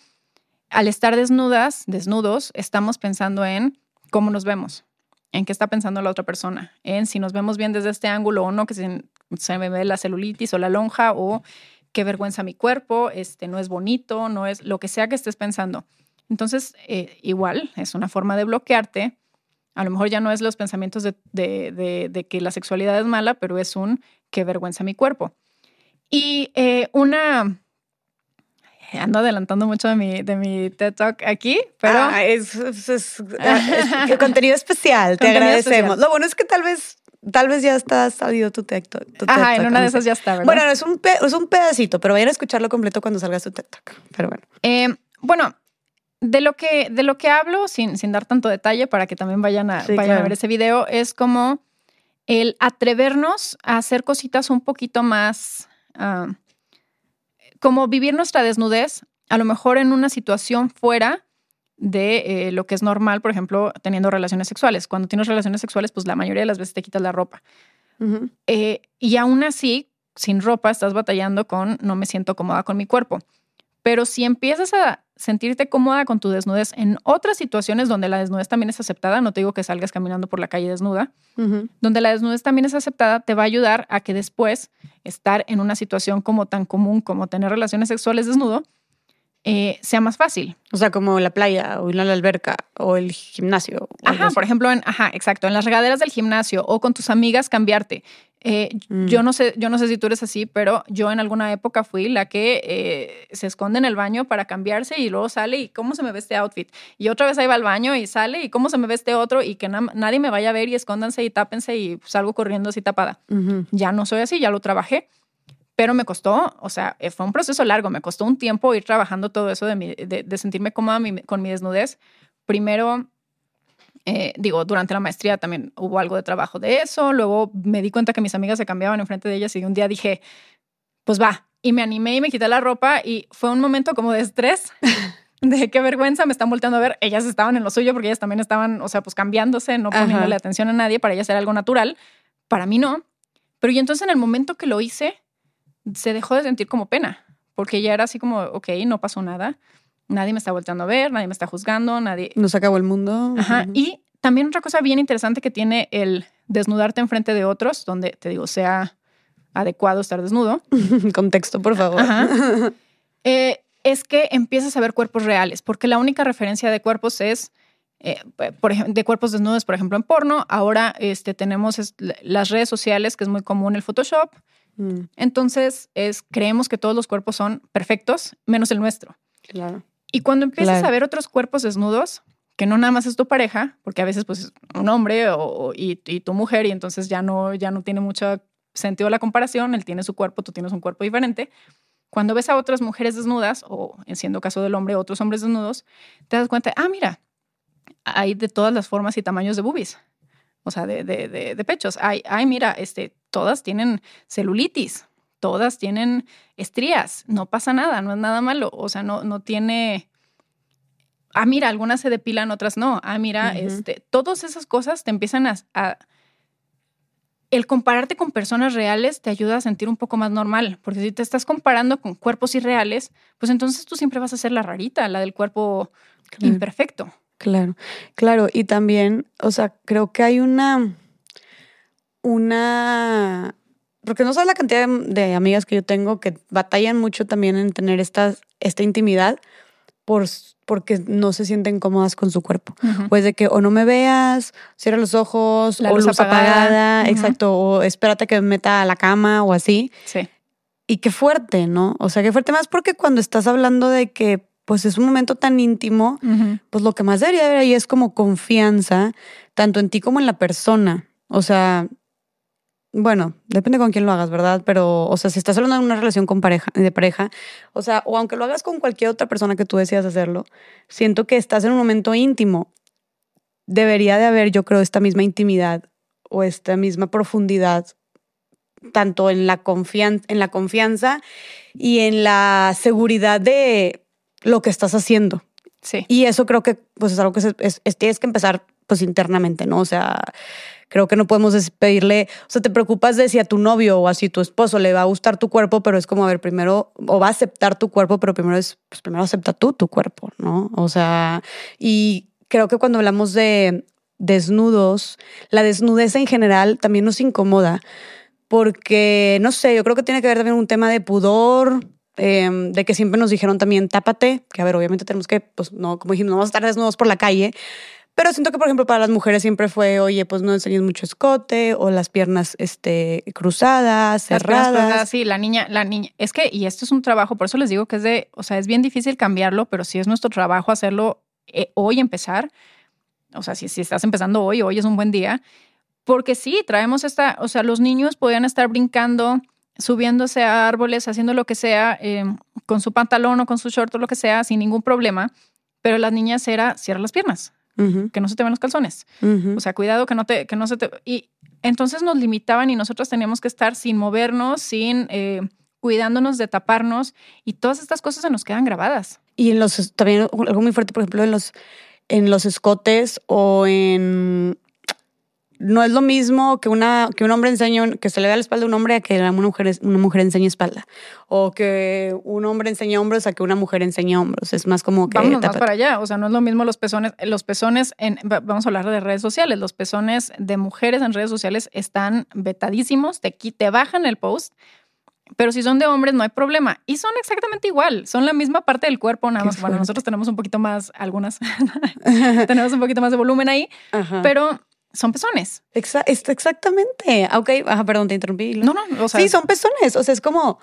al estar desnudas, desnudos, estamos pensando en cómo nos vemos, en qué está pensando la otra persona, en si nos vemos bien desde este ángulo o no, que se, me ve la celulitis o la lonja o qué vergüenza mi cuerpo, este no es bonito, no es lo que sea que estés pensando. Entonces, eh, igual, es una forma de bloquearte. A lo mejor ya no es los pensamientos de, de, que la sexualidad es mala, pero es un qué vergüenza mi cuerpo. Y eh, una, ando adelantando mucho de mi, de mi TED Talk aquí, pero... Ah, es, [laughs] contenido especial, te agradecemos. Lo bueno es que tal vez Tal vez ya está salido tu TED Talk. Ajá, en una de esas ya está, ¿verdad? Bueno, es un, es un pedacito, pero vayan a escucharlo completo cuando salga su TED Talk. Pero bueno. Eh, bueno, de lo que, de lo que hablo, sin, sin dar tanto detalle para que también vayan a, vayan a ver ese video, es como el atrevernos a hacer cositas un poquito más... Ah, como vivir nuestra desnudez, a lo mejor en una situación fuera de eh, lo que es normal, por ejemplo, teniendo relaciones sexuales. Cuando tienes relaciones sexuales, pues la mayoría de las veces te quitas la ropa. Eh, y aún así, sin ropa, estás batallando con no me siento cómoda con mi cuerpo. Pero si empiezas a sentirte cómoda con tu desnudez en otras situaciones donde la desnudez también es aceptada, no te digo que salgas caminando por la calle desnuda, donde la desnudez también es aceptada, te va a ayudar a que después estar en una situación como tan común como tener relaciones sexuales desnudo eh, sea más fácil. O sea, como la playa o en la alberca o el gimnasio. Ajá, por ejemplo, en, ajá, exacto, en las regaderas del gimnasio o con tus amigas cambiarte. Eh, mm. Yo no sé, yo no sé si tú eres así, pero yo en alguna época fui la que eh, se esconde en el baño para cambiarse y luego sale y cómo se me ve este outfit. Y otra vez ahí va al baño y sale y cómo se me ve este otro y que nadie me vaya a ver y escóndanse y tápense y salgo corriendo así tapada. Ya no soy así, ya lo trabajé pero me costó, o sea, eh, fue un proceso largo, me costó un tiempo ir trabajando todo eso de, de, sentirme cómoda con mi desnudez. Primero, eh, digo, durante la maestría también hubo algo de trabajo de eso, luego me di cuenta que mis amigas se cambiaban enfrente de ellas y un día dije, pues va, y me animé y me quité la ropa y fue un momento como de estrés. [laughs] de qué vergüenza, me están volteando a ver. Ellas estaban en lo suyo porque ellas también estaban, o sea, pues cambiándose, no poniéndole atención a nadie. Para ellas era algo natural. Para mí no. Pero y entonces en el momento que lo hice, se dejó de sentir como pena, porque ya era así como, ok, no pasó nada, nadie me está volteando a ver, nadie me está juzgando, nadie... Nos acabó el mundo. Ajá. Y también otra cosa bien interesante que tiene el desnudarte enfrente de otros, donde te digo, sea adecuado estar desnudo. [laughs] Contexto, por favor. Ajá. [laughs] Eh, es que empiezas a ver cuerpos reales, porque la única referencia de cuerpos es, eh, por ejemplo, de cuerpos desnudos, por ejemplo, en porno. Ahora este, tenemos las redes sociales, que es muy común el Photoshop. Mm, Entonces, es, creemos que todos los cuerpos son perfectos, menos el nuestro. claro. Y cuando empiezas Claro. a ver otros cuerpos desnudos, que no nada más es tu pareja, porque a veces pues es un hombre o, y, y tu mujer y entonces ya no, ya no tiene mucho sentido la comparación, él tiene su cuerpo, tú tienes un cuerpo diferente. Cuando ves a otras mujeres desnudas, o en siendo caso del hombre, otros hombres desnudos, te das cuenta, ah, mira, hay de todas las formas y tamaños de boobies, o sea, de, de, de, de pechos. Ay, ay, mira, este, todas tienen celulitis, todas tienen estrías, no pasa nada, no es nada malo, o sea, no, no tiene... Ah, mira, algunas se depilan, otras no. Ah, mira, este, todas esas cosas te empiezan a, a- El compararte con personas reales te ayuda a sentir un poco más normal, porque si te estás comparando con cuerpos irreales, pues entonces tú siempre vas a ser la rarita, la del cuerpo Claro. imperfecto. Claro, claro. Y también, o sea, creo que hay una, una, porque no sabes la cantidad de, de amigas que yo tengo que batallan mucho también en tener esta, esta intimidad por, porque no se sienten cómodas con su cuerpo. Pues de que o no me veas, cierra los ojos, La o luz luz, apagada. exacto, o espérate que me meta a la cama o así. Sí. Y qué fuerte, ¿no? O sea, qué fuerte más porque cuando estás hablando de que pues es un momento tan íntimo, pues lo que más debería haber ahí es como confianza, tanto en ti como en la persona. O sea, bueno, depende con quién lo hagas, ¿verdad? Pero, o sea, si estás hablando de una relación con pareja, de pareja, o sea, o aunque lo hagas con cualquier otra persona que tú decidas hacerlo, siento que estás en un momento íntimo. Debería de haber, yo creo, esta misma intimidad o esta misma profundidad, tanto en la, confian en la confianza y en la seguridad de lo que estás haciendo. Sí. Y eso creo que pues es algo que se- es- es- tienes que empezar pues internamente, ¿no? O sea, creo que no podemos despedirle, o sea, te preocupas de si a tu novio o a si tu esposo le va a gustar tu cuerpo, pero es como, a ver, primero, o va a aceptar tu cuerpo, pero primero es, pues primero acepta tú tu cuerpo, ¿no? O sea, y creo que cuando hablamos de desnudos, la desnudez en general también nos incomoda, porque, no sé, yo creo que tiene que ver también un tema de pudor, eh, de que siempre nos dijeron también tápate, que a ver, obviamente tenemos que, pues no, como dijimos, no vamos a estar desnudos por la calle, pero siento que, por ejemplo, para las mujeres siempre fue, oye, pues no enseñes mucho escote o las piernas este, cruzadas, Las piernas cerradas. cruzadas, sí, la niña, la niña. Es que, y esto es un trabajo, por eso les digo que es de, o sea, es bien difícil cambiarlo, pero sí es nuestro trabajo hacerlo eh, hoy, empezar. O sea, si, si estás empezando hoy, hoy es un buen día. Porque sí, traemos esta, o sea, los niños podían estar brincando, subiéndose a árboles, haciendo lo que sea, eh, con su pantalón o con su short o lo que sea, sin ningún problema. Pero las niñas era, cierra las piernas, que no se te ven los calzones. O sea, cuidado que no te, que no se te. Y entonces nos limitaban y nosotros teníamos que estar sin movernos, sin eh, cuidándonos de taparnos, y todas estas cosas se nos quedan grabadas. Y en los, también algo muy fuerte, por ejemplo, en los, en los escotes o en... No es lo mismo que, una, que un hombre enseñe, que se le vea la espalda a un hombre a que una mujer, una mujer enseñe espalda. O que un hombre enseñe hombros a que una mujer enseñe hombros. Es más como que... Vámonos más para allá. O sea, no es lo mismo los pezones. Los pezones, en, va- vamos a hablar de redes sociales. Los pezones de mujeres en redes sociales están vetadísimos, te, te bajan el post. Pero si son de hombres, no hay problema. Y son exactamente igual. Son la misma parte del cuerpo, nada Qué más. Bueno, nosotros tenemos un poquito más, algunas, [laughs] tenemos un poquito más de volumen ahí, Ajá. pero son pezones. Exa- es- exactamente. Ah, Ok, ajá, perdón, te interrumpí. No, no, o sea, sí, son pezones. O sea, es como.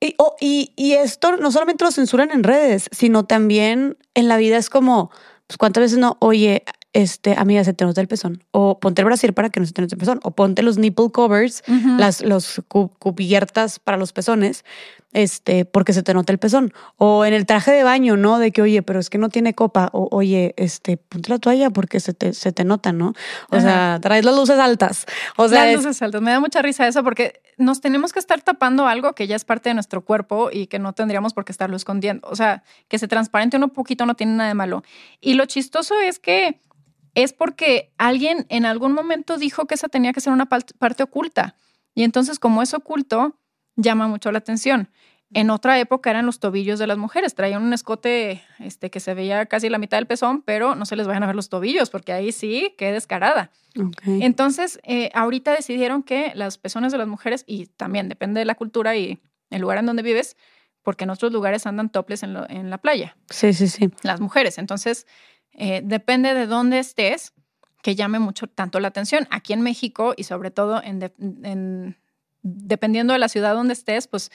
Y, oh, y, y esto no solamente lo censuran en redes, sino también en la vida es como, pues cuántas veces no, oye, este, amiga, se te nota el pezón. O ponte el brasier para que no se te note el pezón. O ponte los nipple covers, las los cu- cubiertas para los pezones, este, porque se te nota el pezón. O en el traje de baño, ¿no? De que, oye, pero es que no tiene copa. O, oye, este, ponte la toalla porque se te, se te nota, ¿no? O Ajá. sea, traes las luces altas. O sea, Las es- luces altas. Me da mucha risa eso porque nos tenemos que estar tapando algo que ya es parte de nuestro cuerpo y que no tendríamos por qué estarlo escondiendo. O sea, que se transparente un poquito no tiene nada de malo. Y lo chistoso es que es porque alguien en algún momento dijo que esa tenía que ser una parte oculta. Y entonces, como es oculto, llama mucho la atención. En otra época eran los tobillos de las mujeres. Traían un escote este, que se veía casi la mitad del pezón, pero no se les vayan a ver los tobillos, porque ahí sí, qué descarada. Entonces, eh, ahorita decidieron que las pezones de las mujeres, y también depende de la cultura y el lugar en donde vives, porque en otros lugares andan toples en, en la playa. Sí, sí, sí. Las mujeres. Entonces, eh, depende de dónde estés, que llame mucho tanto la atención. Aquí en México y sobre todo en, dependiendo de la ciudad donde estés, pues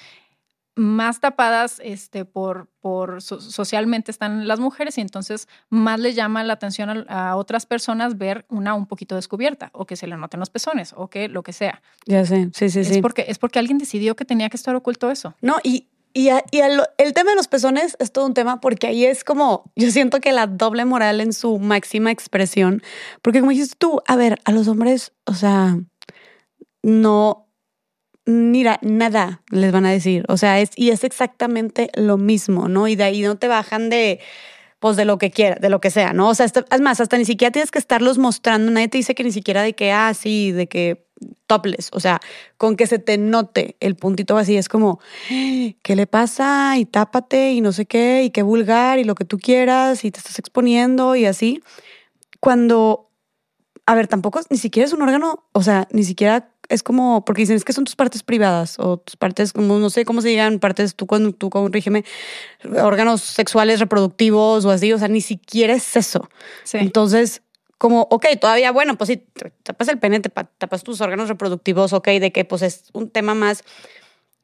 más tapadas este, por, por socialmente están las mujeres y entonces más les llama la atención a, otras personas ver una un poquito descubierta o que se le noten los pezones o que lo que sea. Ya sé, sí, sí, sí. Porque, es porque alguien decidió que tenía que estar oculto eso. No, y, y, el, tema de los pezones es todo un tema porque ahí es como, yo siento que la doble moral en su máxima expresión, porque como dices tú, a ver, a los hombres, o sea, no, mira, nada les van a decir, o sea, es, y es exactamente lo mismo, ¿no? Y de ahí no te bajan de, pues de lo que quiera, de lo que sea, ¿no? O sea, es más, hasta ni siquiera tienes que estarlos mostrando, nadie te dice que ni siquiera de que, ah, sí, de que topless, o sea, con que se te note el puntito así, es como, ¿qué le pasa? Y tápate y no sé qué, y qué vulgar y lo que tú quieras y te estás exponiendo y así. Cuando, a ver, tampoco ni siquiera es un órgano, o sea, ni siquiera es como, porque dicen, es que son tus partes privadas o tus partes, como no sé cómo se digan, partes, tú, cuando tú corrígeme, órganos sexuales, reproductivos o así, o sea, ni siquiera es eso. Entonces, como, ok, todavía, bueno, pues si tapas el pene, tapas tus órganos reproductivos, ok, de que pues es un tema más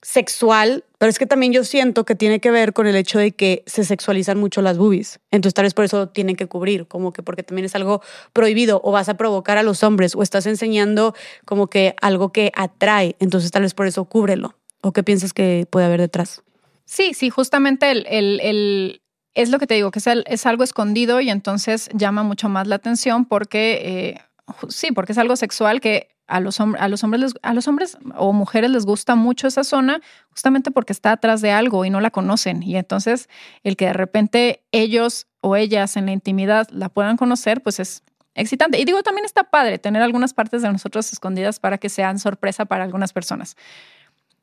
sexual, pero es que también yo siento que tiene que ver con el hecho de que se sexualizan mucho las boobies. Entonces tal vez por eso tienen que cubrir, como que porque también es algo prohibido o vas a provocar a los hombres o estás enseñando como que algo que atrae, entonces tal vez por eso cúbrelo. ¿O qué piensas que puede haber detrás? Sí, sí, justamente el, el es lo que te digo, que es, algo escondido y entonces llama mucho más la atención porque, eh, sí, porque es algo sexual que a los, a los hombres a los hombres o mujeres les gusta mucho esa zona justamente porque está atrás de algo y no la conocen. Y entonces el que de repente ellos o ellas en la intimidad la puedan conocer pues es excitante. Y digo también está padre tener algunas partes de nosotros escondidas para que sean sorpresa para algunas personas.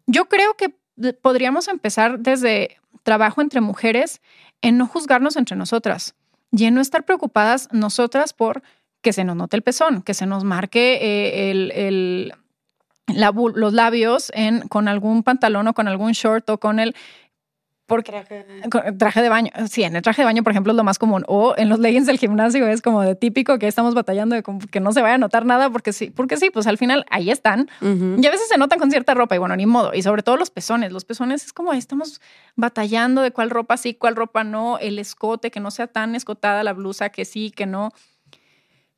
Yo creo que podríamos empezar desde trabajo entre mujeres en no juzgarnos entre nosotras y en no estar preocupadas nosotras por que se nos note el pezón, que se nos marque eh, el, los labios en, con algún pantalón o con algún short o con el porque traje de baño. Sí, en el traje de baño, por ejemplo, es lo más común. O en los leggings del gimnasio es como de típico que estamos batallando de que no se vaya a notar nada porque sí, porque sí, pues al final ahí están. Y a veces se notan con cierta ropa y bueno, ni modo. Y sobre todo los pezones. Los pezones es como estamos batallando de cuál ropa sí, cuál ropa no. El escote, que no sea tan escotada la blusa, que sí, que no.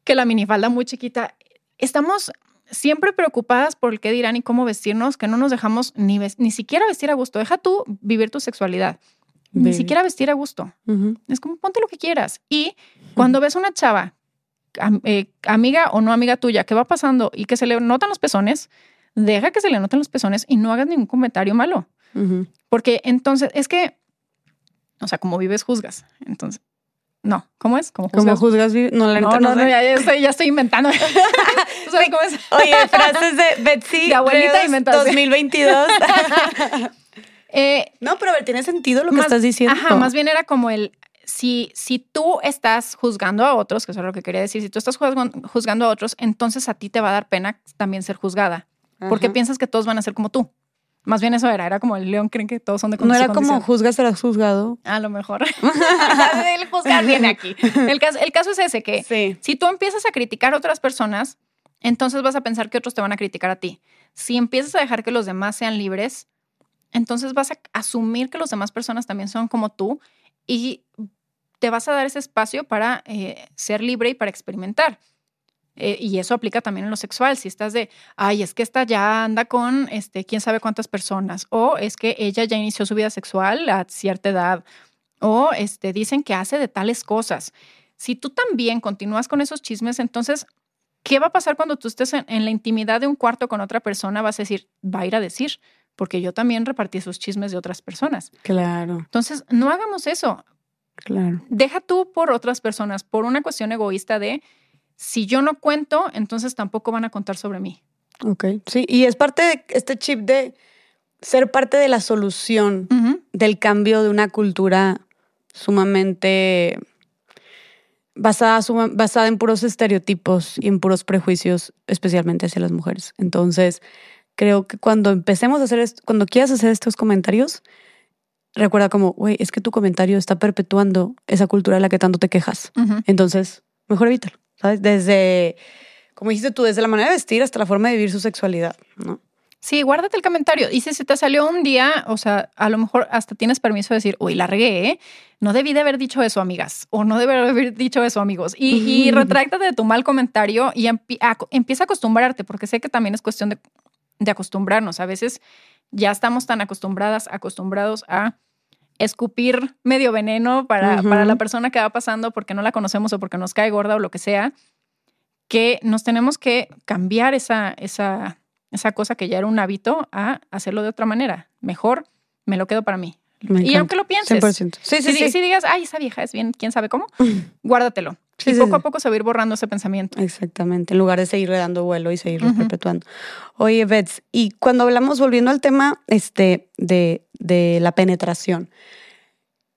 Que la minifalda muy chiquita. Estamos siempre preocupadas por el qué dirán y cómo vestirnos, que no nos dejamos ni, ni siquiera vestir a gusto. Deja tú vivir tu sexualidad. Ni siquiera vestir a gusto. Es como ponte lo que quieras. Y cuando ves una chava, eh, amiga o no amiga tuya, que va pasando y que se le notan los pezones, deja que se le noten los pezones y no hagas ningún comentario malo. Porque entonces es que, o sea, como vives, juzgas. Entonces, no, ¿cómo es? ¿Cómo juzgas? No, la no, no, no, ya, estoy, ya estoy inventando. [laughs] sabes cómo es? Oye, frases de Betsy. De abuelita inventando. 2022. [laughs] eh, no, pero a ver, tiene sentido lo que estás diciendo. Ajá, más bien era como el, si, si tú estás juzgando a otros, que eso es lo que quería decir, si tú estás juzgando a otros, entonces a ti te va a dar pena también ser juzgada, porque piensas que todos van a ser como tú. Más bien eso era, era como el león creen que todos son de No era como juzgas serás juzgado. A lo mejor. [laughs] [laughs] el juzgar viene aquí. El caso, el caso es ese, que si tú empiezas a criticar a otras personas, entonces vas a pensar que otros te van a criticar a ti. Si empiezas a dejar que los demás sean libres, entonces vas a asumir que las demás personas también son como tú y te vas a dar ese espacio para eh, ser libre y para experimentar. Eh, y eso aplica también en lo sexual. Si estás de, ay, es que esta ya anda con este, quién sabe cuántas personas, o es que ella ya inició su vida sexual a cierta edad, o este, dicen que hace de tales cosas. Si tú también continúas con esos chismes, entonces, ¿qué va a pasar cuando tú estés en, en la intimidad de un cuarto con otra persona? Vas a decir, va a ir a decir, porque yo también repartí esos chismes de otras personas. Claro. Entonces, no hagamos eso. Claro. Deja tú por otras personas, por una cuestión egoísta de si yo no cuento, entonces tampoco van a contar sobre mí. Ok, sí, y es parte de este chip de ser parte de la solución del cambio de una cultura sumamente basada, suma- basada en puros estereotipos y en puros prejuicios, especialmente hacia las mujeres. Entonces, creo que cuando empecemos a hacer esto, cuando quieras hacer estos comentarios, recuerda como, güey, es que tu comentario está perpetuando esa cultura de la que tanto te quejas. Entonces, mejor evítalo, ¿sabes? Desde, como dijiste tú, desde la manera de vestir hasta la forma de vivir su sexualidad, ¿no? Sí, guárdate el comentario. Y si se te salió un día, o sea, a lo mejor hasta tienes permiso de decir, uy, la regué, ¿eh? No debí de haber dicho eso, amigas. O no debí de haber dicho eso, amigos. Y, y retráctate de tu mal comentario y empieza a acostumbrarte, porque sé que también es cuestión de, de acostumbrarnos. A veces ya estamos tan acostumbradas, acostumbrados a escupir medio veneno para, para la persona que va pasando porque no la conocemos o porque nos cae gorda o lo que sea, que nos tenemos que cambiar esa, esa, esa cosa que ya era un hábito a hacerlo de otra manera. Mejor me lo quedo para mí. Y aunque lo pienses, 100%. Sí, sí, si, sí. si digas, ay, esa vieja es bien, quién sabe cómo, [laughs] guárdatelo. Sí, y sí, poco a poco se va a ir borrando ese pensamiento. Exactamente, en lugar de seguirle dando vuelo y seguirlo Ujú. perpetuando. Oye, Bets, y cuando hablamos, volviendo al tema este, de, de la penetración,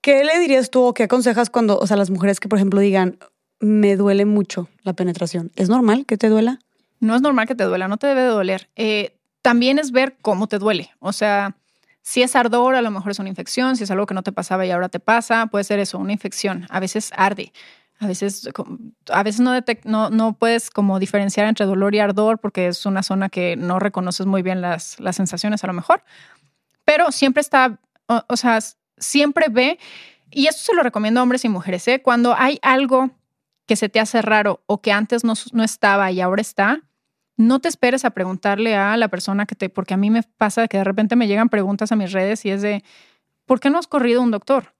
¿qué le dirías tú o qué aconsejas cuando, o sea, las mujeres que, por ejemplo, digan, me duele mucho la penetración? ¿Es normal que te duela? No es normal que te duela, no te debe de doler. Eh, también es ver cómo te duele. O sea, si es ardor, a lo mejor es una infección. Si es algo que no te pasaba y ahora te pasa, puede ser eso, una infección. A veces arde. A veces, a veces no, detec- no, no puedes como diferenciar entre dolor y ardor porque es una zona que no reconoces muy bien las, las sensaciones a lo mejor. Pero siempre está, o, o sea, siempre ve, y esto se lo recomiendo a hombres y mujeres, ¿eh? cuando hay algo que se te hace raro o que antes no, no estaba y ahora está, no te esperes a preguntarle a la persona que te, porque a mí me pasa que de repente me llegan preguntas a mis redes y es de, ¿por qué no has corrido un doctor?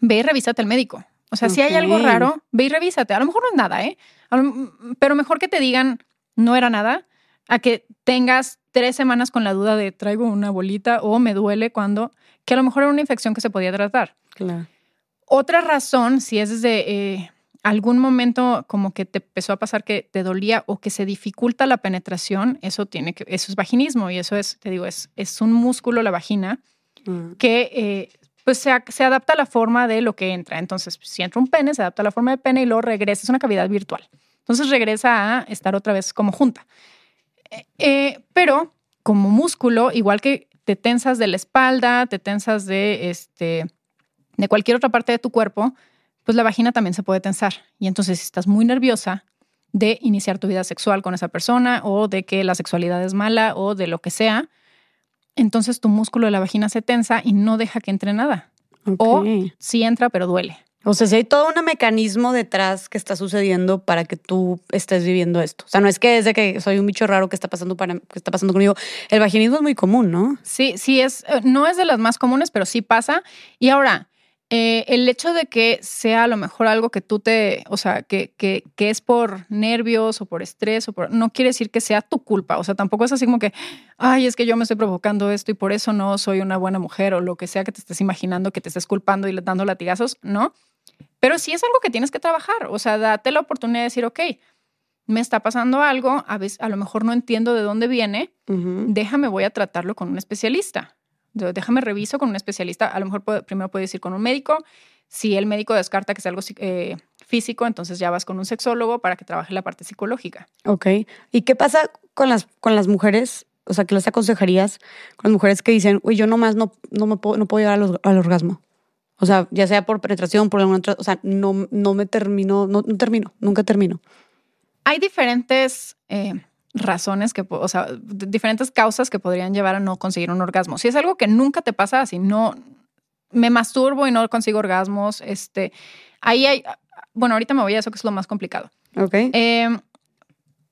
Ve y revísate al médico. O sea, si hay algo raro, ve y revísate. A lo mejor no es nada, ¿eh? Lo- pero mejor que te digan, no era nada, a que tengas tres semanas con la duda de traigo una bolita o me duele cuando, que a lo mejor era una infección que se podía tratar. Claro. Otra razón, si es desde eh, algún momento como que te empezó a pasar que te dolía o que se dificulta la penetración, eso tiene que, eso es vaginismo y eso es, te digo, es, es un músculo, la vagina, Mm. que eh, pues se, adapta a la forma de lo que entra. Entonces, si entra un pene, se adapta a la forma de pene y luego regresa, es una cavidad virtual. Entonces regresa a estar otra vez como junta. Eh, pero como músculo, igual que te tensas de la espalda, te tensas de este de cualquier otra parte de tu cuerpo, pues la vagina también se puede tensar. Y entonces si estás muy nerviosa de iniciar tu vida sexual con esa persona o de que la sexualidad es mala o de lo que sea, entonces tu músculo de la vagina se tensa y no deja que entre nada. O sí entra, pero duele. O sea, si hay todo un mecanismo detrás que está sucediendo para que tú estés viviendo esto. O sea, no es que es de que soy un bicho raro que está pasando para que está pasando conmigo. El vaginismo es muy común, ¿no? Sí, sí es, eh, no es de las más comunes, pero sí pasa. Y ahora, eh, el hecho de que sea a lo mejor algo que tú te, o sea, que, que, que es por nervios o por estrés o por, no quiere decir que sea tu culpa. O sea, tampoco es así como que, ay, es que yo me estoy provocando esto y por eso no soy una buena mujer o lo que sea que te estés imaginando, que te estés culpando y dando latigazos, ¿no? Pero sí es algo que tienes que trabajar. O sea, date la oportunidad de decir, ok, me está pasando algo, a veces a lo mejor no entiendo de dónde viene, déjame, voy a tratarlo con un especialista. Déjame reviso con un especialista. A lo mejor primero puedes ir con un médico. Si el médico descarta que es algo eh, físico, entonces ya vas con un sexólogo para que trabaje la parte psicológica. Ok. ¿Y qué pasa con las, con las mujeres? O sea, ¿qué les aconsejarías con las mujeres que dicen, uy, yo nomás no, no, me puedo, no puedo llegar al, al orgasmo? O sea, ya sea por penetración, por alguna otra, o sea, no, no me termino, no, no termino, nunca termino. Hay diferentes eh, razones que, o sea, diferentes causas que podrían llevar a no conseguir un orgasmo. Si es algo que nunca te pasa, si no me masturbo y no consigo orgasmos, este, ahí hay, bueno, ahorita me voy a eso que es lo más complicado. Ok. Eh,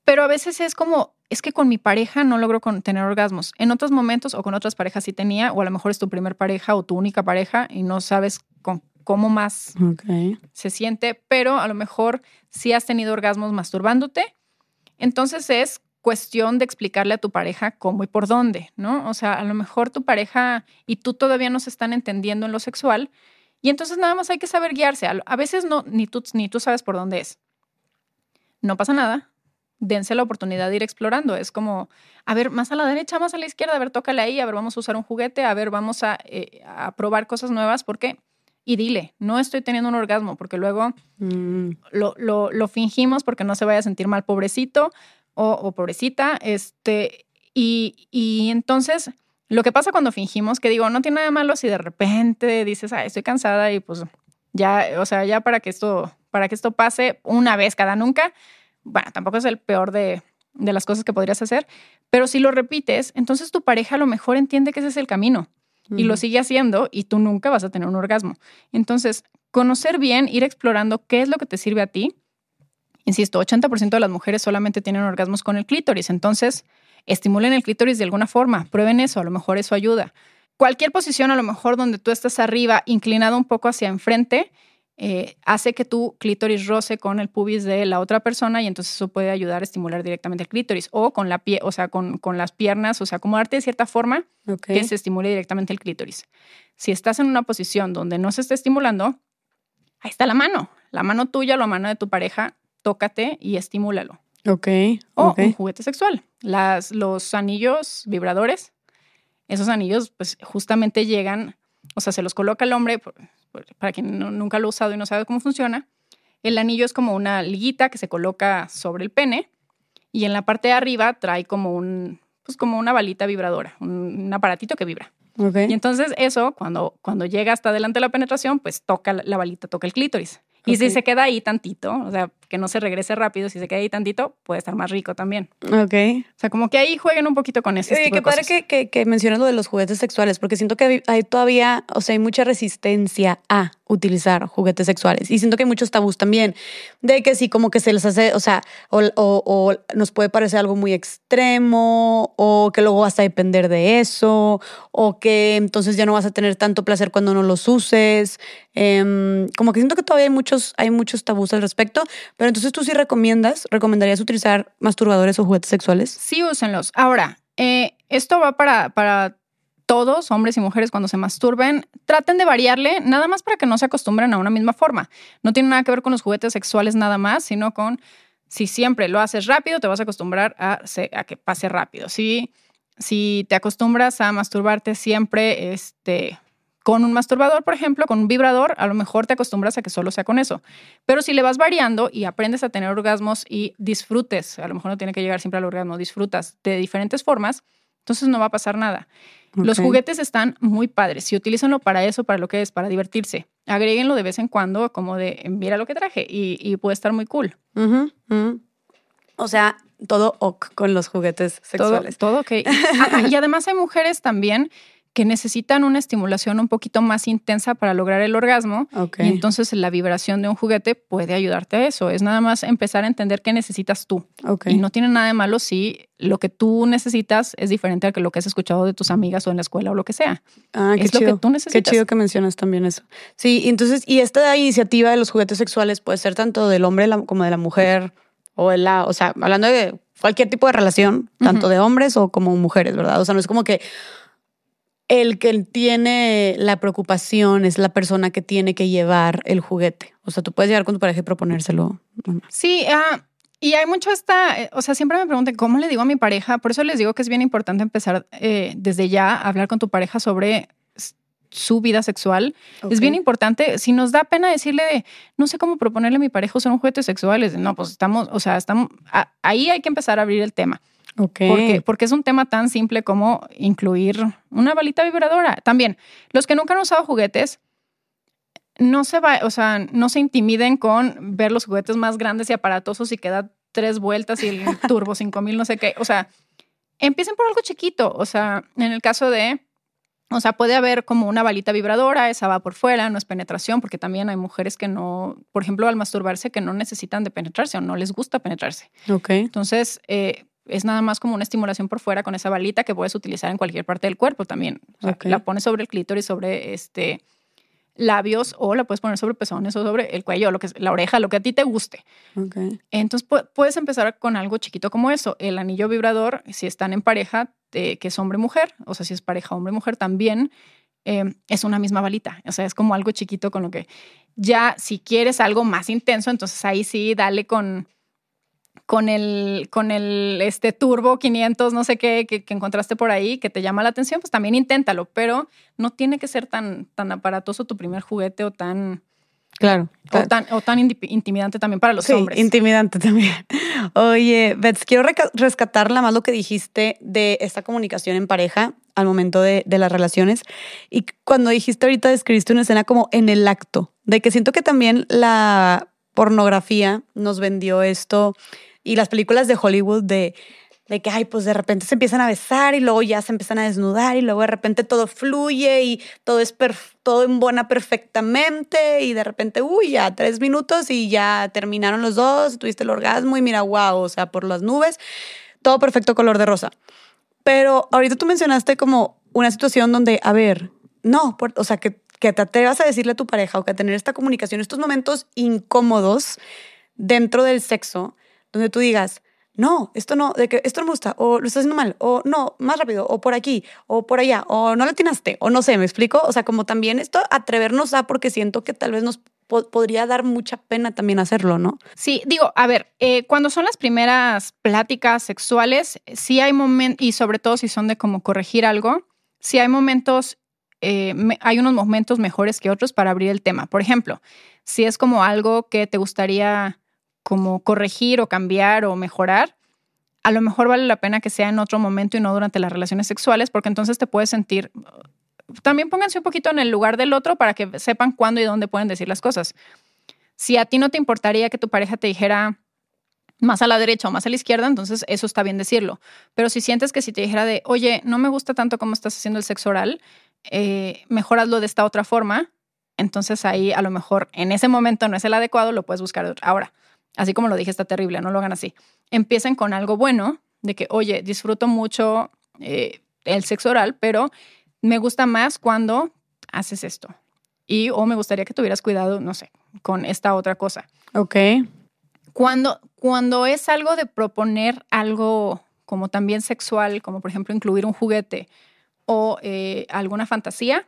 pero a veces es como, es que con mi pareja no logro tener orgasmos. En otros momentos o con otras parejas sí tenía, o a lo mejor es tu primer pareja o tu única pareja y no sabes con, cómo más se siente, pero a lo mejor sí has tenido orgasmos masturbándote. Entonces es cuestión de explicarle a tu pareja cómo y por dónde, ¿no? O sea, a lo mejor tu pareja y tú todavía no se están entendiendo en lo sexual y entonces nada más hay que saber guiarse. A a veces no, ni tú, ni tú sabes por dónde es. No pasa nada. Dense la oportunidad de ir explorando. Es como, a ver, más a la derecha, más a la izquierda, a ver, tócale ahí, a ver, vamos a usar un juguete, a ver, vamos a, eh, a probar cosas nuevas, porque, y dile, no estoy teniendo un orgasmo, porque luego Mm, lo, lo, lo fingimos porque no se vaya a sentir mal pobrecito o, o pobrecita, este, y, y entonces... Lo que pasa cuando fingimos, que digo, no tiene nada de malo si de repente dices, ay, estoy cansada y pues ya, o sea, ya para que esto, para que esto pase una vez cada nunca, bueno, tampoco es el peor de, de las cosas que podrías hacer, pero si lo repites, entonces tu pareja a lo mejor entiende que ese es el camino y lo sigue haciendo y tú nunca vas a tener un orgasmo. Entonces, conocer bien, ir explorando qué es lo que te sirve a ti. Insisto, 80% de las mujeres solamente tienen orgasmos con el clítoris, entonces estimulen el clítoris de alguna forma, prueben eso, a lo mejor eso ayuda. Cualquier posición, a lo mejor donde tú estás arriba, inclinado un poco hacia enfrente, eh, hace que tu clítoris roce con el pubis de la otra persona y entonces eso puede ayudar a estimular directamente el clítoris o con la pie, o sea, con, con las piernas, o sea, acomodarte de cierta forma que se estimule directamente el clítoris. Si estás en una posición donde no se está estimulando, ahí está la mano, la mano tuya o la mano de tu pareja, tócate y estimúlalo. Ok. O un juguete sexual. Las, los anillos vibradores, esos anillos pues justamente llegan, o sea, se los coloca el hombre, para quien no- nunca lo ha usado y no sabe cómo funciona, el anillo es como una liguita que se coloca sobre el pene y en la parte de arriba trae como un, pues como una balita vibradora, un, un aparatito que vibra. Y entonces eso, cuando, cuando llega hasta delante de la penetración, pues toca la, balita, toca el clítoris. Y si se queda ahí tantito, o sea, que no se regrese rápido, si se queda ahí tantito, puede estar más rico también. Ok. O sea, como que ahí jueguen un poquito con ese Oye, qué padre que, que, que mencionas lo de los juguetes sexuales, porque siento que hay- todavía, o sea, hay mucha resistencia a utilizar juguetes sexuales. Y siento que hay muchos tabús también, de que sí, como que se les hace, o sea, o, o- o nos puede parecer algo muy extremo, o que luego vas a depender de eso, o que entonces ya no vas a tener tanto placer cuando no los uses. Em, como que siento que todavía hay muchos, hay muchos tabús al respecto, pero entonces tú sí recomiendas, recomendarías utilizar masturbadores o juguetes sexuales. Sí, úsenlos. Ahora, eh, esto va para, para todos, hombres y mujeres, cuando se masturben. Traten de variarle, nada más para que no se acostumbren a una misma forma. No tiene nada que ver con los juguetes sexuales nada más, sino con si siempre lo haces rápido, te vas a acostumbrar a, a que pase rápido. Si, si te acostumbras a masturbarte siempre este, con un masturbador, por ejemplo, con un vibrador, a lo mejor te acostumbras a que solo sea con eso. Pero si le vas variando y aprendes a tener orgasmos y disfrutes, a lo mejor no tiene que llegar siempre al orgasmo, disfrutas de diferentes formas, entonces no va a pasar nada. Los juguetes están muy padres. Si utilizanlo para eso, para lo que es, para divertirse. Agréguenlo de vez en cuando, como de mira lo que traje y, y puede estar muy cool. O sea, todo ok con los juguetes Todo, sexuales. todo ok. Ajá, [laughs] y además hay mujeres también que necesitan una estimulación un poquito más intensa para lograr el orgasmo. Y entonces la vibración de un juguete puede ayudarte a eso. Es nada más empezar a entender qué necesitas tú. Y no tiene nada de malo si lo que tú necesitas es diferente a que lo que has escuchado de tus amigas o en la escuela o lo que sea. ah, qué es lo chido. que tú Qué necesitas. chido que mencionas también eso. Sí, y entonces, y esta iniciativa de los juguetes sexuales puede ser tanto del hombre como de la mujer, o de la, o sea, hablando de cualquier tipo de relación, tanto de hombres o como mujeres, ¿verdad? O sea, no es como que el que tiene la preocupación es la persona que tiene que llevar el juguete. O sea, tú puedes llegar con tu pareja y proponérselo. Sí, ah, y hay mucho esta, eh, o sea, siempre me preguntan, ¿cómo le digo a mi pareja? Por eso les digo que es bien importante empezar eh, desde ya a hablar con tu pareja sobre su vida sexual. Es bien importante, si nos da pena decirle de, no sé cómo proponerle a mi pareja usar un juguete sexual, es no, pues estamos, o sea, estamos, a- ahí hay que empezar a abrir el tema. Ok. Porque, porque es un tema tan simple como incluir una balita vibradora. También, los que nunca han usado juguetes, no se va, o sea, no se intimiden con ver los juguetes más grandes y aparatosos y que da tres vueltas y el [laughs] turbo 5000, no sé qué. O sea, empiecen por algo chiquito. O sea, en el caso de, o sea, puede haber como una balita vibradora, esa va por fuera, no es penetración, porque también hay mujeres que no, por ejemplo, al masturbarse, que no necesitan de penetrarse o no les gusta penetrarse. Ok. Entonces, eh, es nada más como una estimulación por fuera con esa balita que puedes utilizar en cualquier parte del cuerpo también. O sea. La pones sobre el clítoris, sobre este labios o la puedes poner sobre pezones o sobre el cuello, lo que es- la oreja, lo que a ti te guste. Entonces pu- puedes empezar con algo chiquito como eso. El anillo vibrador, si están en pareja, eh, que es hombre-mujer, o sea, si es pareja hombre-mujer también, eh, es una misma balita. O sea, es como algo chiquito con lo que ya, si quieres algo más intenso, entonces ahí sí, dale con, con el, con el este turbo 500, no sé qué, que, encontraste por ahí, que te llama la atención, pues también inténtalo, pero no tiene que ser tan, tan aparatoso tu primer juguete o tan... Claro. O tan, o tan intimidante también para los sí, hombres. Intimidante también. [laughs] Oye, Bets, quiero rescatar la más lo que dijiste de esta comunicación en pareja al momento de, de, las relaciones. Y cuando dijiste ahorita, describiste una escena como en el acto, de que siento que también la pornografía nos vendió esto y las películas de Hollywood de, de que, ay, pues de repente se empiezan a besar y luego ya se empiezan a desnudar y luego de repente todo fluye y todo es todo en buena perfectamente y de repente, uy, ya tres minutos y ya terminaron los dos, tuviste el orgasmo y mira, wow, o sea, por las nubes, todo perfecto color de rosa. Pero ahorita tú mencionaste como una situación donde, a ver, no, o sea, que, que te atrevas a decirle a tu pareja o que a tener esta comunicación, estos momentos incómodos dentro del sexo, donde tú digas, no, esto no, de que esto no me gusta, o lo estás haciendo mal, o no, más rápido, o por aquí, o por allá, o no lo atinaste, o no sé, ¿me explico? O sea, como también esto atrevernos a, porque siento que tal vez nos podría dar mucha pena también hacerlo, ¿no? Sí, digo, a ver, eh, cuando son las primeras pláticas sexuales, sí hay momentos, y sobre todo si son de como corregir algo, sí hay momentos, eh, hay unos momentos mejores que otros para abrir el tema. Por ejemplo, si es como algo que te gustaría como corregir o cambiar o mejorar, a lo mejor vale la pena que sea en otro momento y no durante las relaciones sexuales, porque entonces te puedes sentir... También pónganse un poquito en el lugar del otro para que sepan cuándo y dónde pueden decir las cosas. Si a ti no te importaría que tu pareja te dijera más a la derecha o más a la izquierda, entonces eso está bien decirlo. Pero si sientes que si te dijera de, oye, no me gusta tanto cómo estás haciendo el sexo oral, eh, de esta otra forma, entonces ahí a lo mejor en ese momento no es el adecuado, lo puedes buscar ahora así como lo dije, está terrible, no lo hagan así. Empiecen con algo bueno, de que, oye, disfruto mucho eh, el sexo oral, pero me gusta más cuando haces esto. Y o me gustaría que tuvieras cuidado, no sé, con esta otra cosa. Ok. Cuando, cuando es algo de proponer algo como también sexual, como por ejemplo incluir un juguete o eh, alguna fantasía,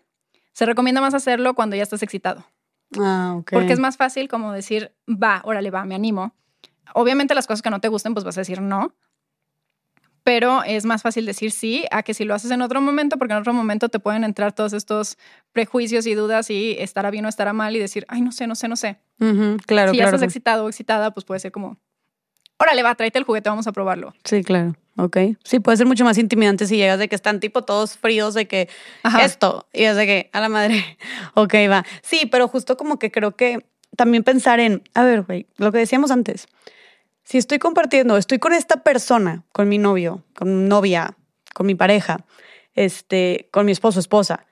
se recomienda más hacerlo cuando ya estás excitado. Ah, Porque es más fácil como decir, va, órale, va, me animo. Obviamente las cosas que no te gusten, pues vas a decir no. Pero es más fácil decir sí a que si lo haces en otro momento, porque en otro momento te pueden entrar todos estos prejuicios y dudas y estará bien o estará mal y decir, ay, no sé, no sé, no sé. claro, si ya estás excitado o excitada, pues puede ser como, órale, va, tráete el juguete, vamos a probarlo. Sí, claro. Ok. Sí, puede ser mucho más intimidante si llegas de que están tipo todos fríos de que esto y es de que a la madre. [laughs] Ok, va. Sí, pero justo como que creo que también pensar en, a ver, güey, lo que decíamos antes. Si estoy compartiendo, estoy con esta persona, con mi novio, con mi novia, con mi pareja, este, con mi esposo, esposa,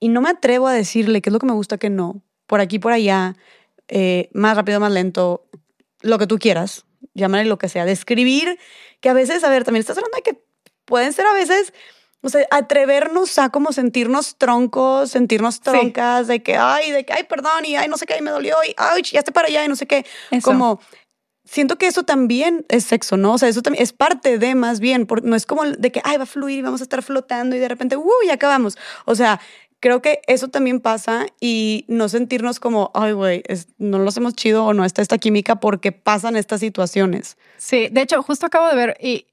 y no me atrevo a decirle qué es lo que me gusta, qué no, por aquí, por allá, eh, más rápido, más lento, lo que tú quieras, llámale lo que sea, describir que a veces, a ver, también estás hablando de que pueden ser a veces, o sea, atrevernos a como sentirnos troncos, sentirnos troncas, de que, ay, de que, ay, perdón, y ay, no sé qué, y me dolió, y ay, ya esté para allá, y no sé qué. Como, siento que eso también es sexo, ¿no? O sea, eso también es parte de más bien, porque no es como de que, ay, va a fluir y vamos a estar flotando y de repente, uy, ya acabamos. O sea, creo que eso también pasa y no sentirnos como, ay, güey, no lo hacemos chido o no está esta química porque pasan estas situaciones. Sí, de hecho, justo acabo de ver y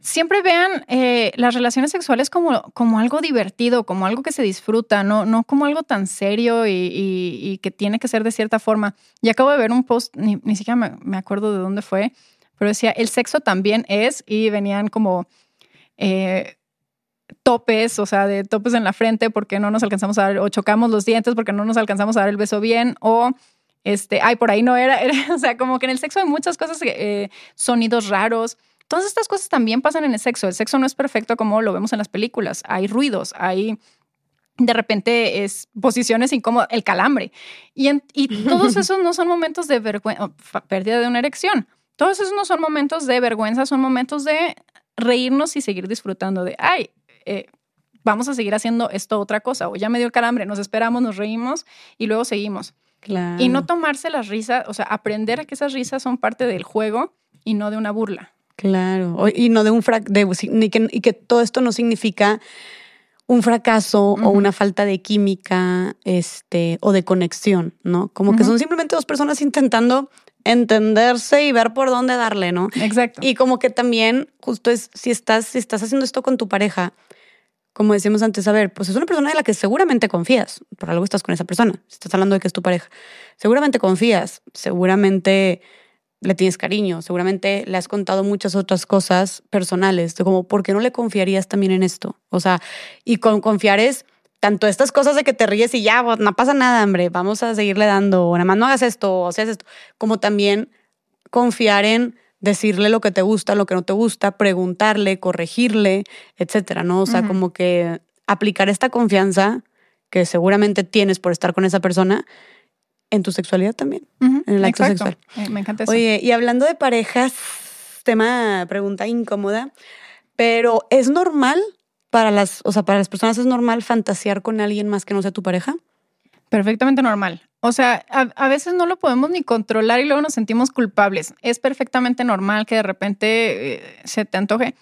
siempre vean eh, las relaciones sexuales como, como algo divertido, como algo que se disfruta, no, no como algo tan serio y, que tiene que ser de cierta forma. Y acabo de ver un post, ni, siquiera me, acuerdo de dónde fue, pero decía, el sexo también es y venían como... Eh, topes, o sea, de topes en la frente porque no nos alcanzamos a dar, o chocamos los dientes porque no nos alcanzamos a dar el beso bien, o este, ay, por ahí no [laughs] era, o sea, como que en el sexo hay muchas cosas, eh, sonidos raros. Todas estas cosas también pasan en el sexo. El sexo no es perfecto como lo vemos en las películas. Hay ruidos, hay de repente es posiciones incómodas, el calambre. Y, y todos [laughs] esos no son momentos de vergüenza, pérdida de una erección. Todos esos no son momentos de vergüenza, son momentos de reírnos y seguir disfrutando de, ay, eh, vamos a seguir haciendo esto otra cosa, o ya me dio el calambre, nos esperamos, nos reímos y luego seguimos. Y no tomarse las risas, o sea, aprender a que esas risas son parte del juego y no de una burla. Claro, y no de un frac de, y, que, y que todo esto no significa un fracaso o una falta de química este, o de conexión, ¿no? Como que son simplemente dos personas intentando entenderse y ver por dónde darle, ¿no? Exacto. Y como que también, justo es, si estás, si estás haciendo esto con tu pareja, como decíamos antes, a ver, pues es una persona de la que seguramente confías, por algo estás con esa persona, estás hablando de que es tu pareja, seguramente confías, seguramente le tienes cariño, seguramente le has contado muchas otras cosas personales, como, ¿por qué no le confiarías también en esto? O sea, y con confiar es tanto estas cosas de que te ríes y ya, no pasa nada, hombre, vamos a seguirle dando, nada más no hagas esto, o seas esto, como también confiar en decirle lo que te gusta, lo que no te gusta, preguntarle, corregirle, etcétera, ¿no? O sea, como que aplicar esta confianza que seguramente tienes por estar con esa persona en tu sexualidad también, en el acto sexual. Eh, me encanta eso. Oye, y hablando de parejas, tema, pregunta incómoda, pero ¿es normal para las, o sea, para las personas es normal fantasear con alguien más que no sea tu pareja? Perfectamente normal. O sea, a, veces no lo podemos ni controlar y luego nos sentimos culpables. Es perfectamente normal que de repente eh, se te antoje.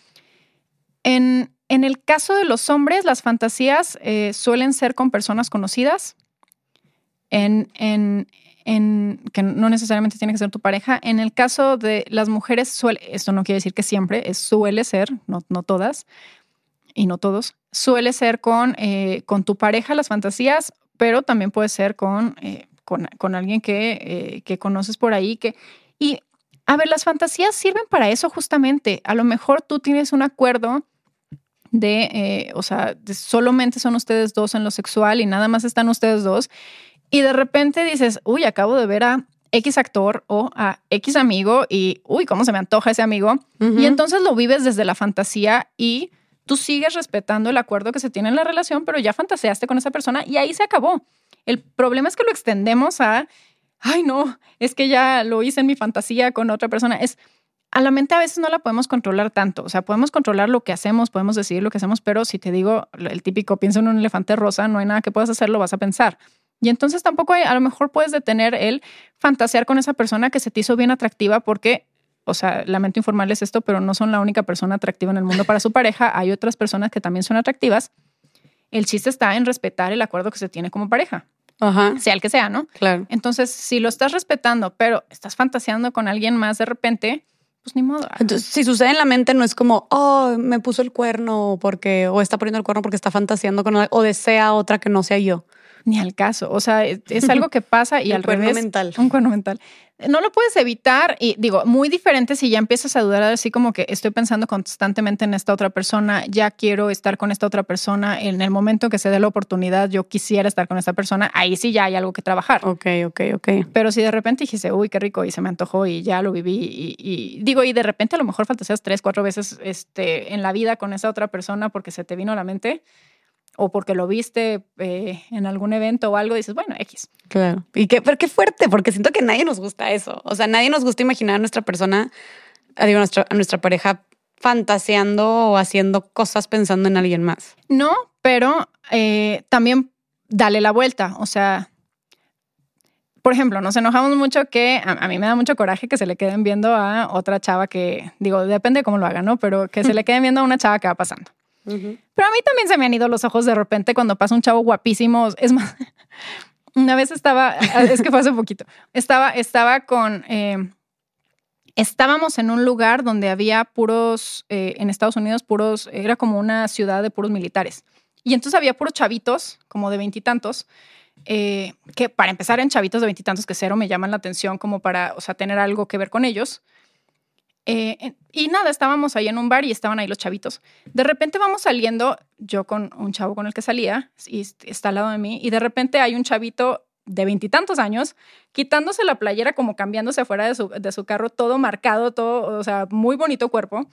En, en, el caso de los hombres, las fantasías eh, suelen ser con personas conocidas, en, en, en, que no necesariamente tiene que ser tu pareja. En el caso de las mujeres, suele, esto no quiere decir que siempre, suele ser, no, no todas y no todos, suele ser con, eh, con tu pareja las fantasías pero también puede ser con, eh, con, alguien que, eh, que conoces por ahí. Que, y a ver, las fantasías sirven para eso justamente. A lo mejor tú tienes un acuerdo de, eh, o sea, solamente son ustedes dos en lo sexual y nada más están ustedes dos. Y de repente dices, uy, acabo de ver a X actor o a X amigo y, uy, ¿cómo se me antoja ese amigo? Y entonces lo vives desde la fantasía y Tú sigues respetando el acuerdo que se tiene en la relación, pero ya fantaseaste con esa persona y ahí se acabó. El problema es que lo extendemos a, ay no, es que ya lo hice en mi fantasía con otra persona. Es, a la mente a veces no la podemos controlar tanto. O sea, podemos controlar lo que hacemos, podemos decidir lo que hacemos, pero si te digo el típico pienso en un elefante rosa, no hay nada que puedas hacer, lo vas a pensar. Y entonces tampoco hay, a lo mejor puedes detener el fantasear con esa persona que se te hizo bien atractiva porque o sea, lamento informarles esto, pero no son la única persona atractiva en el mundo para su pareja. Hay otras personas que también son atractivas. El chiste está en respetar el acuerdo que se tiene como pareja. Ajá. Sea el que sea, ¿no? Claro. Entonces, si lo estás respetando, pero estás fantaseando con alguien más de repente, pues ni modo. Entonces, si sucede en la mente, no es como, oh, me puso el cuerno porque, o está poniendo el cuerno porque está fantaseando con, o desea otra que no sea yo. Ni al caso. O sea, es, algo que pasa y [laughs] al cuerno mental. Un cuerno mental no lo puedes evitar y digo, muy diferente si ya empiezas a dudar así como que estoy pensando constantemente en esta otra persona, ya quiero estar con esta otra persona, en el momento que se dé la oportunidad yo quisiera estar con esta persona, ahí sí ya hay algo que trabajar. Ok, ok, ok. Pero si de repente dijiste, uy, qué rico y se me antojó y ya lo viví y, digo, y de repente a lo mejor fantaseas tres, cuatro veces este, en la vida con esa otra persona porque se te vino a la mente, o porque lo viste eh, en algún evento o algo, dices, bueno, X. Claro. Y qué, pero qué fuerte, porque siento que nadie nos gusta eso. O sea, nadie nos gusta imaginar a nuestra persona, a, digo, nuestra, a nuestra pareja fantaseando o haciendo cosas pensando en alguien más. No, pero eh, también dale la vuelta. O sea, por ejemplo, nos enojamos mucho que a, a, mí me da mucho coraje que se le queden viendo a otra chava que, digo, depende de cómo lo hagan, ¿no? Pero que se le queden viendo a una chava que va pasando. Pero a mí también se me han ido los ojos de repente cuando pasa un chavo guapísimo. Es más, [laughs] una vez estaba, [laughs] es que fue hace poquito, estaba, estaba con, eh, estábamos en un lugar donde había puros, eh, en Estados Unidos, puros, era como una ciudad de puros militares. Y entonces había puros chavitos, como de veintitantos, eh, que para empezar en chavitos de veintitantos que cero me llaman la atención como para, o sea, tener algo que ver con ellos. Eh, y nada, estábamos ahí en un bar y estaban ahí los chavitos. De repente vamos saliendo, yo con un chavo con el que salía, y está al lado de mí, y de repente hay un chavito de veintitantos años quitándose la playera, como cambiándose afuera de su, de su carro, todo marcado, todo, o sea, muy bonito cuerpo.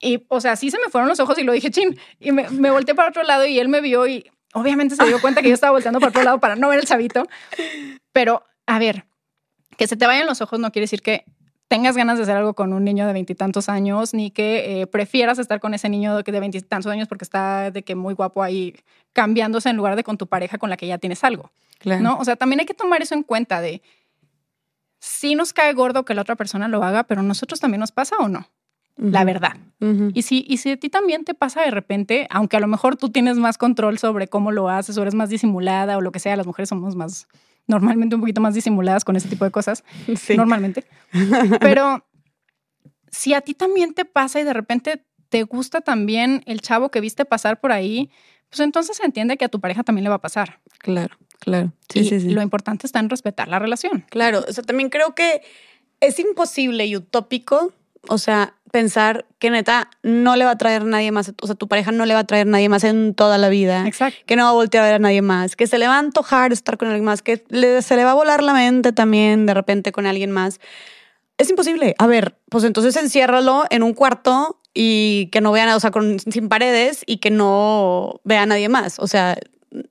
Y, o sea, sí se me fueron los ojos y lo dije, chin, y me, me volteé para otro lado y él me vio y obviamente se dio cuenta que yo estaba volteando para otro lado para no ver el chavito. Pero, a ver, que se te vayan los ojos no quiere decir que tengas ganas de hacer algo con un niño de veintitantos años, ni que eh, prefieras estar con ese niño de veintitantos años porque está de que muy guapo ahí cambiándose en lugar de con tu pareja con la que ya tienes algo. ¿no? O sea, también hay que tomar eso en cuenta de si nos cae gordo que la otra persona lo haga, pero nosotros también nos pasa o no. La verdad. y, si, y si a ti también te pasa de repente, aunque a lo mejor tú tienes más control sobre cómo lo haces o eres más disimulada o lo que sea, las mujeres somos más normalmente un poquito más disimuladas con ese tipo de cosas, [laughs] Sí. normalmente. [laughs] Pero si a ti también te pasa y de repente te gusta también el chavo que viste pasar por ahí, pues entonces se entiende que a tu pareja también le va a pasar. Claro, claro. Sí, y sí, sí. lo importante está en respetar la relación. Claro, o sea, también creo que es imposible y utópico, o sea, pensar que neta no le va a traer nadie más, o sea, tu pareja no le va a traer nadie más en toda la vida. Exacto. que no va a voltear a ver a nadie más, que se le va a antojar estar con alguien más, que le- se le va a volar la mente también de repente con alguien más. Es imposible. A ver, pues entonces enciérralo en un cuarto y que no vean, o sea, con, sin paredes y que no vea a nadie más. O sea,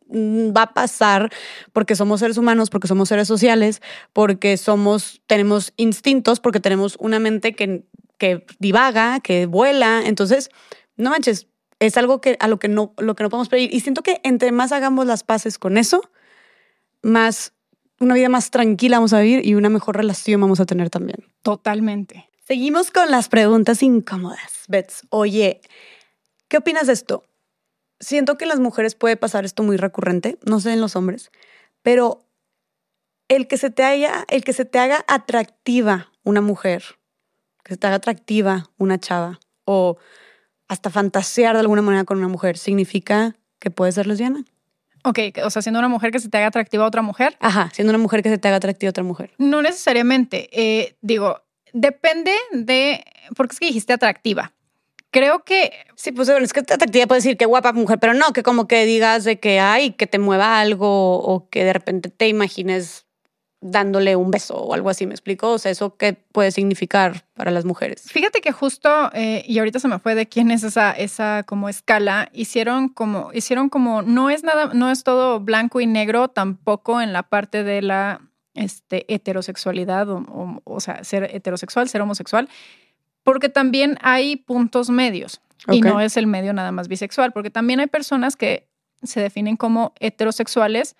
mm, va a pasar porque somos seres humanos, porque somos seres sociales, porque somos, tenemos instintos, porque tenemos una mente que, que divaga, que vuela. Entonces, no manches, es algo que a lo que no lo que no podemos pedir y siento que entre más hagamos las paces con eso más una vida más tranquila vamos a vivir y una mejor relación vamos a tener también Totalmente. seguimos con las preguntas incómodas Bets oye qué opinas de esto siento que en las mujeres puede pasar esto muy recurrente no sé en los hombres pero el que se te haya el que se te haga atractiva una mujer que se te haga atractiva una chava o hasta fantasear de alguna manera con una mujer significa que puede ser lesbiana. Ok, o sea, siendo una mujer que se te haga atractiva a otra mujer, Ajá, siendo una mujer que se te haga atractiva a otra mujer. no necesariamente. Eh, digo, depende de, porque es que dijiste atractiva. Creo que Sí, pues bueno, es que atractiva puede decir que guapa mujer, pero no, que como que digas de que hay, que te mueva algo o que de repente te imagines dándole un beso o algo así, ¿me explico? O sea, ¿eso qué puede significar para las mujeres? Fíjate que justo, eh, y ahorita se me fue de quién es esa, esa como escala, hicieron como, hicieron como, no es nada, no es todo blanco y negro, tampoco en la parte de la este, heterosexualidad, o, o, o sea, ser heterosexual, ser homosexual, porque también hay puntos medios, y no es el medio nada más bisexual, porque también hay personas que se definen como heterosexuales.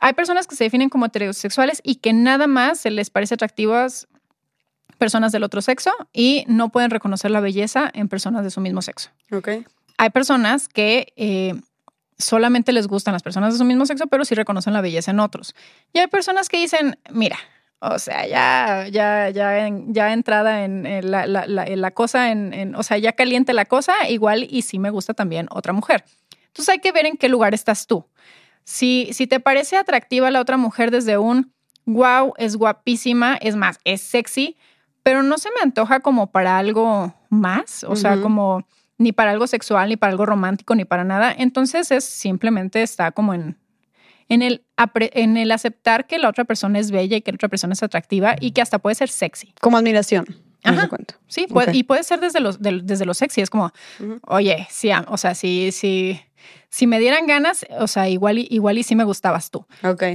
Hay personas que se definen como heterosexuales y que nada más se les parece atractivas personas del otro sexo y no pueden reconocer la belleza en personas de su mismo sexo. Ok. Hay personas que eh, solamente les gustan las personas de su mismo sexo, pero sí reconocen la belleza en otros. Y hay personas que dicen, mira, o sea, ya, ya, ya, ya entrada en, en la, la- la- en la cosa, en, en- o sea, ya caliente la cosa, igual y sí me gusta también otra mujer. Entonces hay que ver en qué lugar estás tú. Si, si te parece atractiva la otra mujer desde un wow, es guapísima, es más, es sexy, pero no se me antoja como para algo más, o sea, como ni para algo sexual, ni para algo romántico, ni para nada. Entonces es simplemente está como en, en, el, en el aceptar que la otra persona es bella y que la otra persona es atractiva y que hasta puede ser sexy. Como admiración. Ajá. Sí, puede- y puede ser desde los, desde lo sexy. Es como, oye, sí, o sea, si, si, si me dieran ganas, o sea, igual, y- igual y sí me gustabas tú.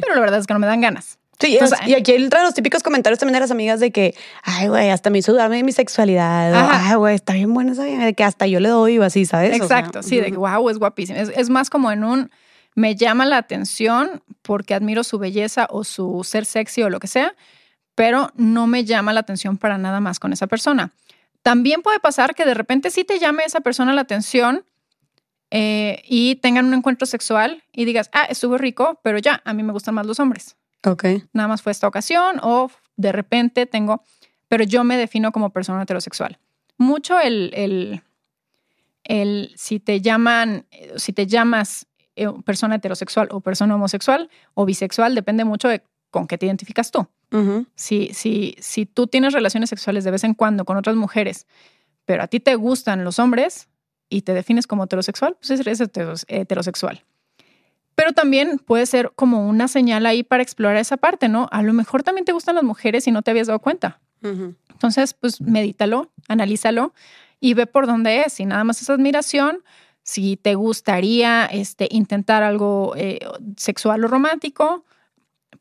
Pero la verdad es que no me dan ganas. Sí, Entonces, y aquí entran los típicos comentarios también de las amigas de que, ay, güey, hasta me hizo mi sexualidad. Ajá. ay, güey, está bien buena esa vieja", de que hasta yo le doy o así, ¿sabes? O sea, Exacto, sí, de que wow, es guapísima. Es, es más como en un me llama la atención porque admiro su belleza o su ser sexy o lo que sea, pero no me llama la atención para nada más con esa persona. También puede pasar que de repente sí te llame esa persona la atención eh, y tengan un encuentro sexual y digas, ah, estuvo rico, pero ya, a mí me gustan más los hombres. Ok. Nada más fue esta ocasión o de repente tengo, pero yo me defino como persona heterosexual. Mucho el, el, el si te llaman, si te llamas eh, persona heterosexual o persona homosexual o bisexual, depende mucho de con qué te identificas tú. Si, si, si tú tienes relaciones sexuales de vez en cuando con otras mujeres, pero a ti te gustan los hombres y te defines como heterosexual, pues eres heteros- heterosexual. Pero también puede ser como una señal ahí para explorar esa parte, ¿no? A lo mejor también te gustan las mujeres y no te habías dado cuenta. Entonces, pues medítalo, analízalo y ve por dónde es. Si nada más es admiración, si te gustaría este, intentar algo eh, sexual o romántico,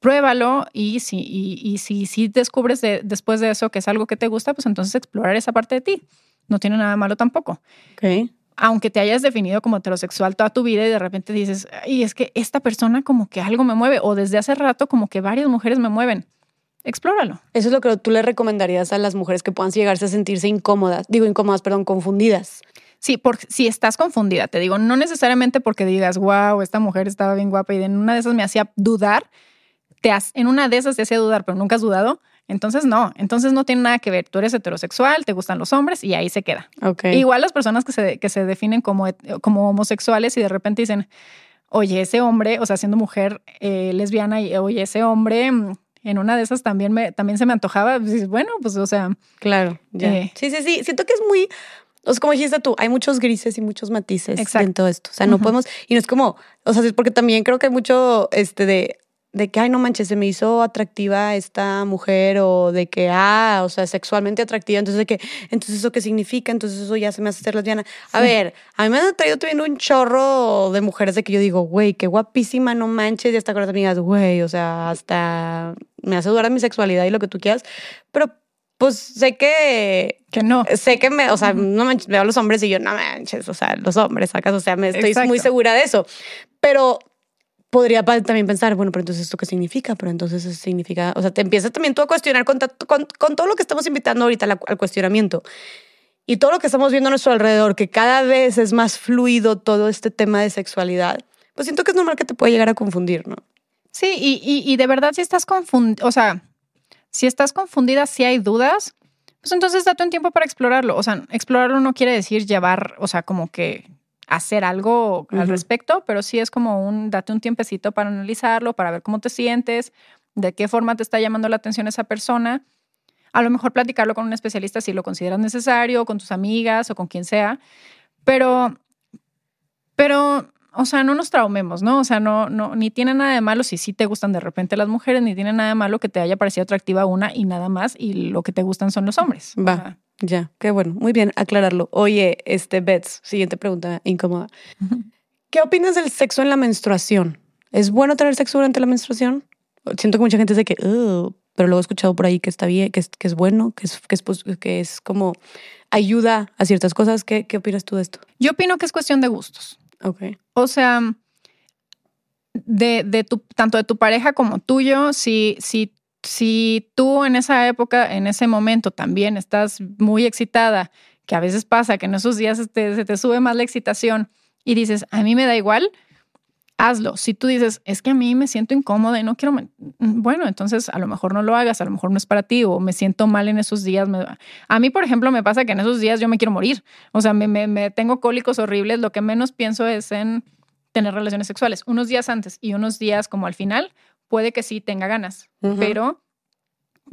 pruébalo y si, y, y si, si descubres de- después de eso que es algo que te gusta, pues entonces explorar esa parte de ti. No tiene nada malo tampoco. Ok. Aunque te hayas definido como heterosexual toda tu vida y de repente dices, y es que esta persona como que algo me mueve, o desde hace rato como que varias mujeres me mueven. Explóralo. Eso es lo que tú le recomendarías a las mujeres que puedan llegarse a sentirse incómodas, digo incómodas, perdón, confundidas. Sí, porque si estás confundida, te digo, no necesariamente porque digas, wow, esta mujer estaba bien guapa y en una de esas me hacía dudar, te en una de esas te hacía dudar, pero nunca has dudado. Entonces no, entonces no tiene nada que ver. Tú eres heterosexual, te gustan los hombres y ahí se queda. Okay. Igual las personas que se, que se definen como, como homosexuales y de repente dicen, oye, ese hombre, o sea, siendo mujer eh, lesbiana, y oye, ese hombre mm, en una de esas también, me, también se me antojaba. Pues, bueno, pues, o sea. Claro, ya. Eh. sí, sí, sí. Siento que es muy. O sea, como dijiste tú, hay muchos grises y muchos matices Exacto. en todo esto. O sea, no podemos. Y no es como. O sea, es porque también creo que hay mucho este de. De que, ay, no manches, se me hizo atractiva esta mujer o de que, ah, o sea, sexualmente atractiva. Entonces, de que, entonces, ¿eso qué significa? Entonces, eso ya se me hace ser lesbiana. A Sí. ver, a mí me han traído también un chorro de mujeres de que yo digo, güey, qué guapísima, no manches. Y hasta con las amigas, güey, o sea, hasta me hace dudar de mi sexualidad y lo que tú quieras. Pero, pues, sé que Que no. sé que me, o sea, no manches, veo a los hombres y yo, no manches, o sea, los hombres, sacas, o sea, me estoy Exacto. muy segura de eso. Pero podría también pensar, bueno, pero entonces esto qué significa, pero entonces eso significa, o sea, te empiezas también tú a cuestionar con, todo lo que estamos invitando ahorita al, cuestionamiento y todo lo que estamos viendo a nuestro alrededor, que cada vez es más fluido todo este tema de sexualidad, pues siento que es normal que te pueda llegar a confundir, ¿no? Sí, y, y, y de verdad, si estás confundida, o sea, si estás confundida, si hay dudas, pues entonces date un tiempo para explorarlo. O sea, explorarlo no quiere decir llevar, o sea, como que hacer algo al respecto, pero sí es como un, date un tiempecito para analizarlo, para ver cómo te sientes, de qué forma te está llamando la atención esa persona. A lo mejor platicarlo con un especialista si lo consideras necesario, con tus amigas o con quien sea, pero, pero, o sea, no nos traumemos, ¿no? O sea, no, no, ni tiene nada de malo si sí te gustan de repente las mujeres, ni tiene nada de malo que te haya parecido atractiva una y nada más, y lo que te gustan son los hombres. O Va. sea, Ya, qué bueno, muy bien aclararlo. Oye, este, Bets, siguiente pregunta incómoda. ¿Qué opinas del sexo en la menstruación? ¿Es bueno tener sexo durante la menstruación? Siento que mucha gente dice que, pero luego he escuchado por ahí que está bien, que es, que es bueno, que es, que, es, pos- que es como ayuda a ciertas cosas. ¿Qué, ¿Qué opinas tú de esto? Yo opino que es cuestión de gustos. Ok. O sea, de, de tu, tanto de tu pareja como tuyo, si, si, si tú en esa época, en ese momento también estás muy excitada, que a veces pasa que en esos días te- se te sube más la excitación y dices, a mí me da igual, hazlo. Si tú dices, es que a mí me siento incómoda y no quiero, men-", bueno, entonces a lo mejor no lo hagas, a lo mejor no es para ti o me siento mal en esos días. A mí, por ejemplo, me pasa que en esos días yo me quiero morir. O sea, me, me- me tengo cólicos horribles. Lo que menos pienso es en tener relaciones sexuales. Unos días antes y unos días como al final, puede que sí tenga ganas, Ujú. pero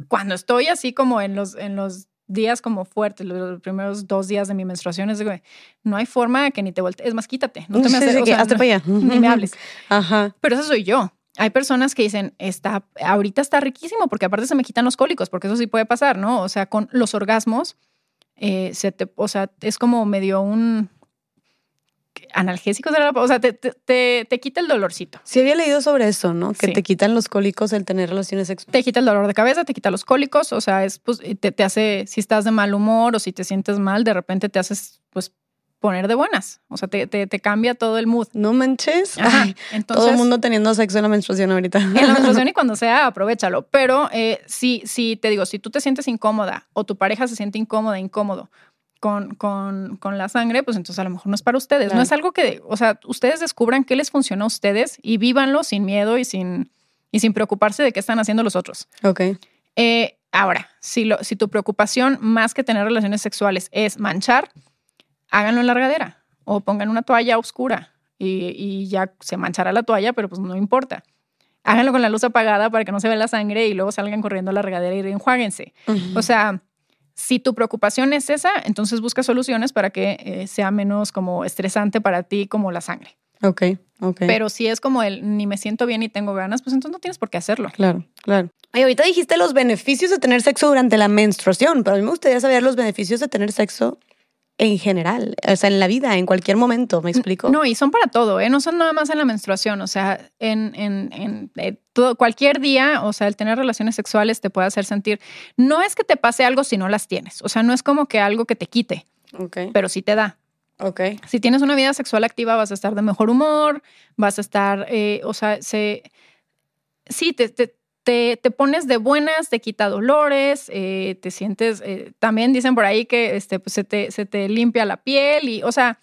cuando estoy así como en los, en los días como fuertes, los, primeros dos días de mi menstruación, es de que no hay forma de que ni te voltees. Es más, quítate. No te me haces, [laughs] sí, o sea, hazte no- para allá. ni me hables. Ajá. Pero eso soy yo. Hay personas que dicen, está, ahorita está riquísimo porque aparte se me quitan los cólicos, porque eso sí puede pasar, ¿no? O sea, con los orgasmos, eh, se te, o sea, es como medio un analgésico, ¿será la- o sea, te, te, te- te quita el dolorcito. Sí había leído sobre eso, ¿no? Que Sí. te quitan los cólicos el tener relaciones sexuales. Te quita el dolor de cabeza, te quita los cólicos, o sea, es, pues, te, te hace, si estás de mal humor o si te sientes mal, de repente te haces, pues, poner de buenas. O sea, te, te, te cambia todo el mood. No manches. Ajá. Ay, Entonces, todo el mundo teniendo sexo en la menstruación ahorita. en la menstruación y [laughs] cuando sea, aprovechalo. Pero eh, si, si te digo, si tú te sientes incómoda o tu pareja se siente incómoda, incómodo con, con, con la sangre, pues entonces a lo mejor no es para ustedes. Claro. No es algo que, o sea, ustedes descubran qué les funciona a ustedes y vívanlo sin miedo y sin, y sin preocuparse de qué están haciendo los otros. ok. Eh, ahora, si, lo, si tu preocupación más que tener relaciones sexuales es manchar, háganlo en la regadera o pongan una toalla oscura y, y ya se manchará la toalla, pero pues no importa. Háganlo con la luz apagada para que no se vea la sangre y luego salgan corriendo a la regadera y enjuáguense. O sea, si tu preocupación es esa, entonces busca soluciones para que eh, sea menos como estresante para ti como la sangre. ok, ok. Pero si es como el ni me siento bien y tengo ganas, pues entonces no tienes por qué hacerlo. Claro, claro. Oye, ahorita dijiste los beneficios de tener sexo durante la menstruación, pero a mí me gustaría saber los beneficios de tener sexo en general, o sea, en la vida, en cualquier momento, ¿me explico? No, y son para todo, ¿eh? No son nada más en la menstruación, o sea, en, en, en eh, todo, cualquier día, o sea, el tener relaciones sexuales te puede hacer sentir, no es que te pase algo si no las tienes, o sea, no es como que algo que te quite, Ok, pero sí te da. ok. Si tienes una vida sexual activa, vas a estar de mejor humor, vas a estar, eh, o sea, se, sí, te, te, te, te, pones de buenas, te quita dolores, eh, te sientes, eh, también dicen por ahí que este, pues, se, te, se te limpia la piel y, o sea,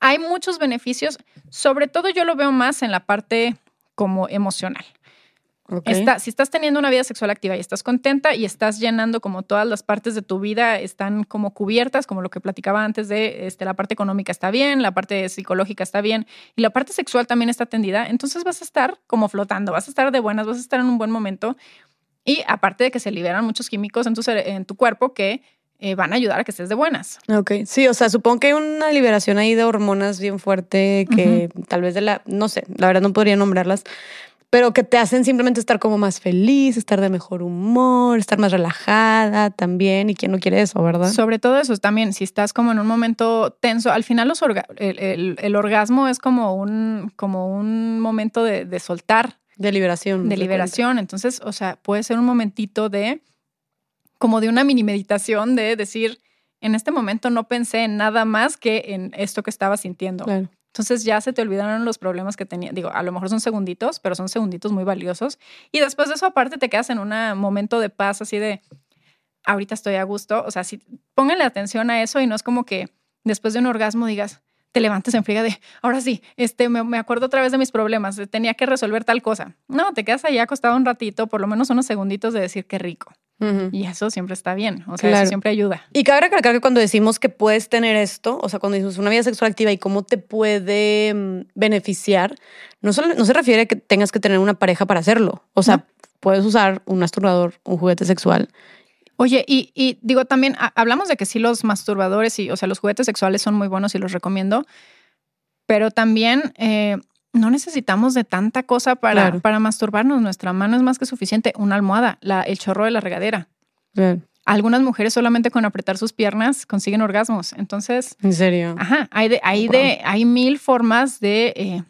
hay muchos beneficios. Sobre todo yo lo veo más en la parte como emocional. Está, si estás teniendo una vida sexual activa y estás contenta y estás llenando como todas las partes de tu vida están como cubiertas, como lo que platicaba antes de este, la parte económica está bien, la parte psicológica está bien y la parte sexual también está atendida, entonces vas a estar como flotando, vas a estar de buenas, vas a estar en un buen momento y aparte de que se liberan muchos químicos en tu, en tu cuerpo que eh, van a ayudar a que estés de buenas. Ok, sí, o sea, supongo que hay una liberación ahí de hormonas bien fuerte que tal vez de la, no sé, la verdad no podría nombrarlas, pero que te hacen simplemente estar como más feliz, estar de mejor humor, estar más relajada también. Y quién no quiere eso, ¿verdad? Sobre todo eso también, si estás como en un momento tenso, al final los el, orgasmo es como un, como un momento de, soltar. De liberación. De liberación. Entonces, o sea, puede ser un momentito de, como de una mini meditación de decir, en este momento no pensé en nada más que en esto que estaba sintiendo. Claro. Entonces ya se te olvidaron los problemas que tenía. Digo, a lo mejor son segunditos, pero son segunditos muy valiosos. Y después de eso, aparte, te quedas en un momento de paz, así de, ahorita estoy a gusto. O sea, si pónganle atención a eso y no es como que después de un orgasmo digas, te levantes en friga de, ahora sí, este, me, me, acuerdo otra vez de mis problemas, tenía que resolver tal cosa. No, te quedas ahí acostado un ratito, por lo menos unos segunditos de decir qué rico. Y eso siempre está bien, o sea, eso siempre ayuda. Y cabe recalcar que cuando decimos que puedes tener esto, o sea, cuando decimos una vida sexual activa y cómo te puede mm, beneficiar, no, solo, no se refiere a que tengas que tener una pareja para hacerlo. O sea, puedes usar un masturbador, un juguete sexual. Oye, y, y digo también, hablamos de que sí los masturbadores y, o sea, los juguetes sexuales son muy buenos y los recomiendo, pero también eh, no necesitamos de tanta cosa para, para masturbarnos. Nuestra mano es más que suficiente. Una almohada, la, el chorro de la regadera. Algunas mujeres solamente con apretar sus piernas consiguen orgasmos. Entonces. ¿En serio? Ajá. Hay, de, hay, de, hay mil formas de, eh,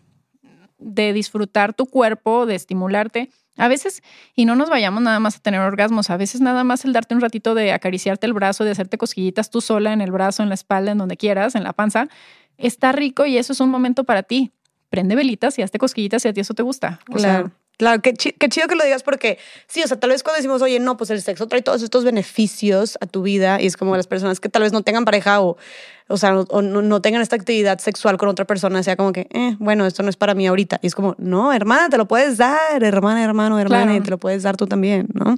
de disfrutar tu cuerpo, de estimularte. A veces, y no nos vayamos nada más a tener orgasmos, a veces nada más el darte un ratito de acariciarte el brazo, de hacerte cosquillitas tú sola en el brazo, en la espalda, en donde quieras, en la panza, está rico y eso es un momento para ti prende velitas y hazte cosquillitas si a ti eso te gusta. claro. Claro, qué, chido que lo digas porque sí, o sea, tal vez cuando decimos, oye, no, pues el sexo trae todos estos beneficios a tu vida y es como las personas que tal vez no tengan pareja o, o sea, o no, tengan esta actividad sexual con otra persona, sea como que, eh, bueno, esto no es para mí ahorita. Y es como, no, hermana, te lo puedes dar, hermana, hermano, hermana, y te lo puedes dar tú también, ¿no?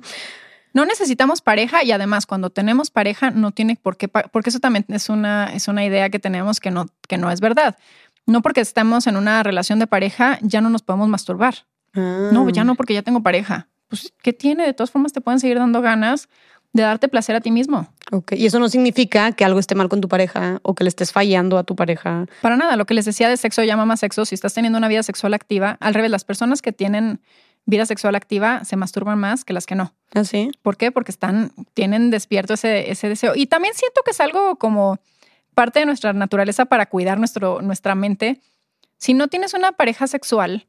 No necesitamos pareja y además cuando tenemos pareja no tiene por qué, porque eso también es una, es una idea que tenemos que no, que no es verdad no porque estemos en una relación de pareja ya no nos podemos masturbar. No, ya no ah. porque ya tengo pareja. Pues, ¿qué tiene? De todas formas, te pueden seguir dando ganas de darte placer a ti mismo. Ok, y eso no significa que algo esté mal con tu pareja o que le estés fallando a tu pareja. Para nada, lo que les decía de sexo llama más sexo. Si estás teniendo una vida sexual activa, al revés, las personas que tienen vida sexual activa se masturban más que las que no. ¿Ah, sí? ¿Por qué? Porque están, tienen despierto ese, ese deseo. Y también siento que es algo como parte de nuestra naturaleza para cuidar nuestro, nuestra mente, si no tienes una pareja sexual,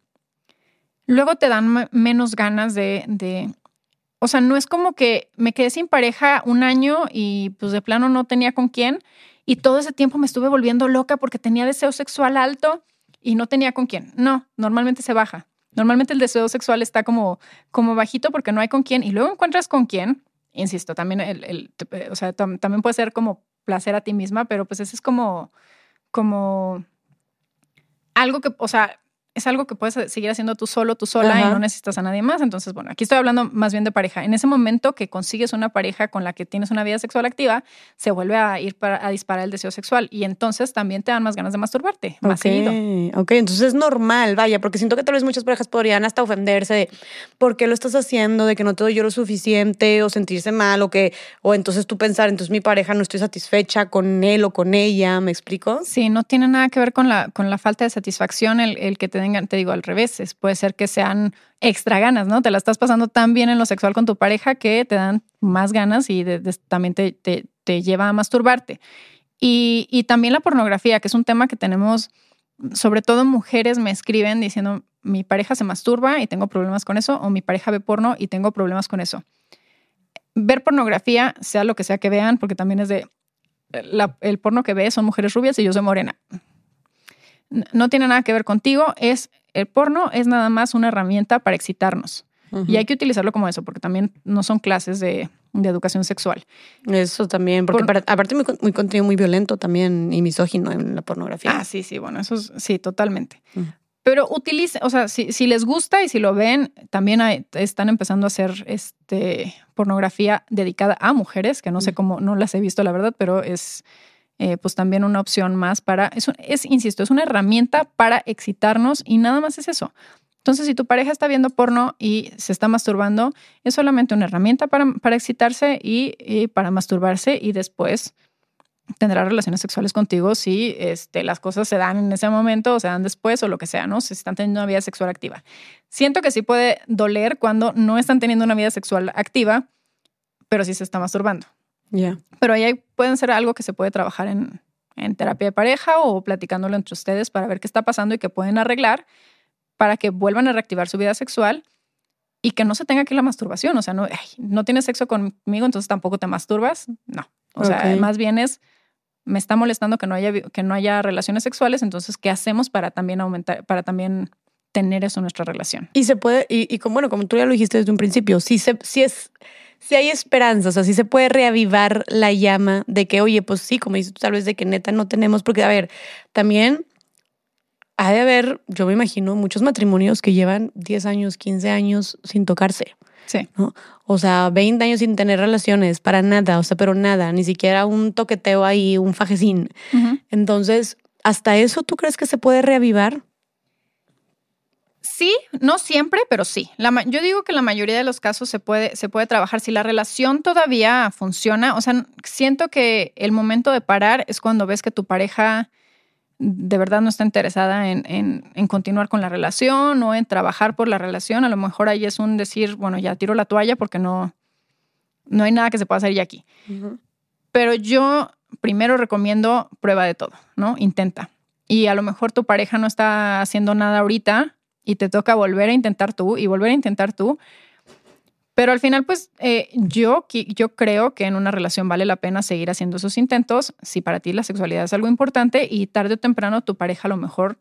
luego te dan menos ganas de, o sea, no es como que me quedé sin pareja un año y pues de plano no tenía con quién y todo ese tiempo me estuve volviendo loca porque tenía deseo sexual alto y no tenía con quién. No, normalmente se baja. Normalmente el deseo sexual está como, como bajito porque no hay con quién y luego encuentras con quién. Insisto, también, el, o sea, también puede ser como placer a ti misma, pero pues ese es como, como algo que, o sea, es algo que puedes seguir haciendo tú solo, tú sola y no necesitas a nadie más. Entonces, bueno, aquí estoy hablando más bien de pareja. En ese momento que consigues una pareja con la que tienes una vida sexual activa, se vuelve a ir para, a disparar el deseo sexual y entonces también te dan más ganas de masturbarte, más seguido. Ok, entonces es normal, vaya, porque siento que tal vez muchas parejas podrían hasta ofenderse de por qué lo estás haciendo, de que no te doy yo lo suficiente o sentirse mal o que, o entonces tú pensar, entonces mi pareja no estoy satisfecha con él o con ella, ¿me explico? Sí, no tiene nada que ver con la, con la falta de satisfacción el, el que te te digo al revés, puede ser que sean extra ganas, ¿no? Te la estás pasando tan bien en lo sexual con tu pareja que te dan más ganas y también te, te, lleva a masturbarte. Y también la pornografía, que es un tema que tenemos, sobre todo mujeres me escriben diciendo, mi pareja se masturba y tengo problemas con eso, o mi pareja ve porno y tengo problemas con eso. Ver pornografía, sea lo que sea que vean, porque también es de, el porno que ve son mujeres rubias y yo soy morena no tiene nada que ver contigo, es el porno es nada más una herramienta para excitarnos. Y hay que utilizarlo como eso, porque también no son clases de, educación sexual. Eso también, porque aparte muy, muy, contenido muy violento también y misógino en la pornografía. Ah, sí, sí, bueno, eso sí, totalmente. Pero utilicen, o sea, si, les gusta y si lo ven, también están empezando a hacer este, pornografía dedicada a mujeres, que no sé cómo, no las he visto la verdad, pero es eh, pues también una opción más para, es, insisto, es una herramienta para excitarnos y nada más es eso. Entonces, si tu pareja está viendo porno y se está masturbando, es solamente una herramienta para, para excitarse y, y para masturbarse y después tendrá relaciones sexuales contigo si este, las cosas se dan en ese momento o se dan después o lo que sea, ¿no? Si están teniendo una vida sexual activa. Siento que sí puede doler cuando no están teniendo una vida sexual activa, pero sí se está masturbando. Ya. Pero ahí pueden ser algo que se puede trabajar en, en terapia de pareja o platicándolo entre ustedes para ver qué está pasando y qué pueden arreglar para que vuelvan a reactivar su vida sexual y que no se tenga que la masturbación. O sea, no, no tienes sexo conmigo, entonces tampoco te masturbas. No. O sea, más bien es me está molestando que no haya, que no haya relaciones sexuales, entonces, ¿qué hacemos para también aumentar, para también tener eso en nuestra relación? Y se puede, y, como, bueno, como tú ya lo dijiste desde un principio, si, se, si es, si hay esperanza, o sea, si se puede reavivar la llama de que, oye, pues sí, como dices tú, tal vez de que neta no tenemos, porque, a ver, también ha de haber, yo me imagino, muchos matrimonios que llevan 10 años, 15 años sin tocarse. Sí. O sea, 20 años sin tener relaciones, para nada, o sea, pero nada, ni siquiera un toqueteo ahí, un fajecín. Entonces, ¿hasta eso tú crees que se puede reavivar? Sí, no siempre, pero sí. yo digo que la mayoría de los casos se puede, se puede trabajar. Si la relación todavía funciona, o sea, siento que el momento de parar es cuando ves que tu pareja de verdad no está interesada en, en, continuar con la relación o en trabajar por la relación, a lo mejor ahí es un decir, bueno, ya tiro la toalla porque no, no hay nada que se pueda hacer ya aquí. Pero yo primero recomiendo prueba de todo, ¿no? Intenta. Y a lo mejor tu pareja no está haciendo nada ahorita y te toca volver a intentar tú y volver a intentar tú. Pero al final, pues eh, yo, yo creo que en una relación vale la pena seguir haciendo esos intentos si para ti la sexualidad es algo importante y tarde o temprano tu pareja a lo mejor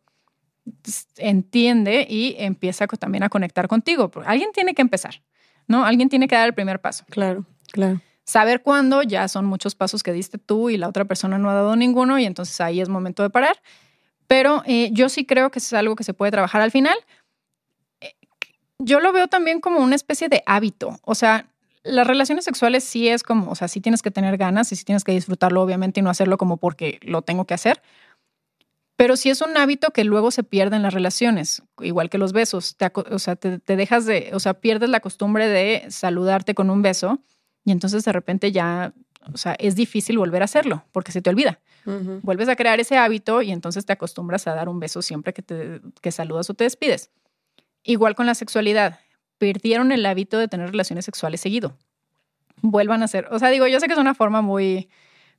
entiende y empieza también a conectar contigo. Alguien tiene que empezar, ¿no? Alguien tiene que dar el primer paso. Claro, claro. Saber cuándo ya son muchos pasos que diste tú y la otra persona no ha dado ninguno y entonces ahí es momento de parar. Pero eh, yo sí creo que es algo que se puede trabajar al final yo lo veo también como una especie de hábito. O sea, las relaciones sexuales sí es como, o sea, sí tienes que tener ganas y sí tienes que disfrutarlo, obviamente, y no hacerlo como porque lo tengo que hacer. Pero sí es un hábito que luego se pierde en las relaciones, igual que los besos. o sea, te, dejas de, o sea, pierdes la costumbre de saludarte con un beso y entonces de repente ya, o sea, es difícil volver a hacerlo porque se te olvida. Vuelves a crear ese hábito y entonces te acostumbras a dar un beso siempre que, te, que saludas o te despides. Igual con la sexualidad, perdieron el hábito de tener relaciones sexuales seguido. Vuelvan a hacer, o sea, digo, yo sé que es una forma muy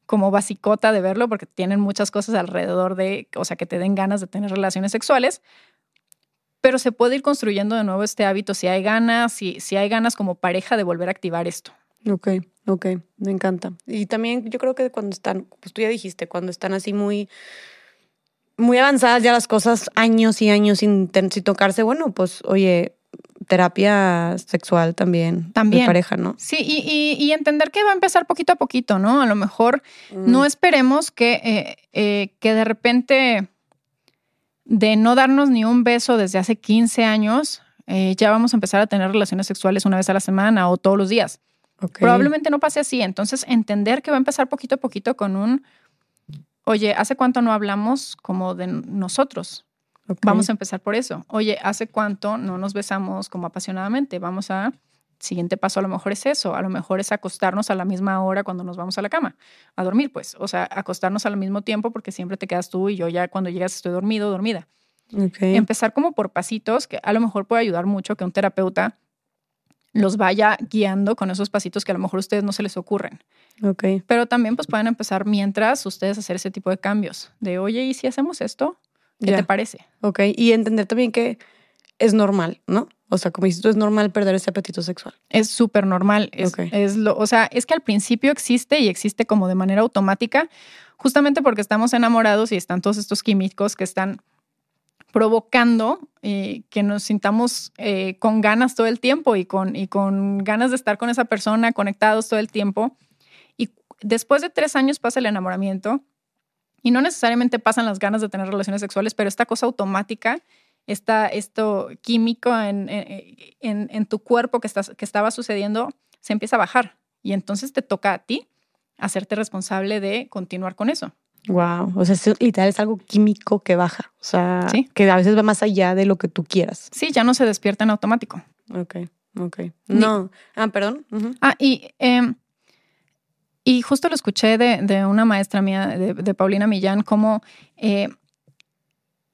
como basicota de verlo porque tienen muchas cosas alrededor de, o sea, que te den ganas de tener relaciones sexuales, pero se puede ir construyendo de nuevo este hábito si hay ganas, si, si hay ganas como pareja de volver a activar esto. Ok, ok, me encanta. Y también yo creo que cuando están, pues tú ya dijiste, cuando están así muy muy avanzadas ya las cosas, años y años sin, tocarse, bueno, pues oye, terapia sexual también, también. de pareja, ¿no? Sí, y, entender que va a empezar poquito a poquito, ¿no? A lo mejor mm. no esperemos que, eh, eh, que de repente de no darnos ni un beso desde hace 15 años, eh, ya vamos a empezar a tener relaciones sexuales una vez a la semana o todos los días. Probablemente no pase así. Entonces, entender que va a empezar poquito a poquito con un Oye, ¿hace cuánto no hablamos como de nosotros? Vamos a empezar por eso. Oye, ¿hace cuánto no nos besamos como apasionadamente? Vamos a, siguiente paso a lo mejor es eso, a lo mejor es acostarnos a la misma hora cuando nos vamos a la cama, a dormir pues, o sea, acostarnos al mismo tiempo porque siempre te quedas tú y yo ya cuando llegas estoy dormido, dormida. Empezar como por pasitos, que a lo mejor puede ayudar mucho que un terapeuta los vaya guiando con esos pasitos que a lo mejor a ustedes no se les ocurren. Ok. Pero también pues pueden empezar mientras ustedes hacer ese tipo de cambios. De, oye, ¿y si hacemos esto? ¿Qué te parece? Ok. Y entender también que es normal, ¿no? O sea, como dices tú, es normal perder ese apetito sexual. Es súper normal. Es, es, lo, o sea, es que al principio existe y existe como de manera automática, justamente porque estamos enamorados y están todos estos químicos que están provocando eh, que nos sintamos eh, con ganas todo el tiempo y con, y con ganas de estar con esa persona, conectados todo el tiempo. Y después de tres años pasa el enamoramiento y no necesariamente pasan las ganas de tener relaciones sexuales, pero esta cosa automática, esta, esto químico en, en, tu cuerpo que, estás, que estaba sucediendo, se empieza a bajar. Y entonces te toca a ti hacerte responsable de continuar con eso. Wow, o sea, es, literal es algo químico que baja, o sea, que a veces va más allá de lo que tú quieras. Sí, ya no se despierta en automático. Ok, ok. No, ah, perdón. Ah, y, em, y justo lo escuché de, una maestra mía, de, Paulina Millán, cómo, eh,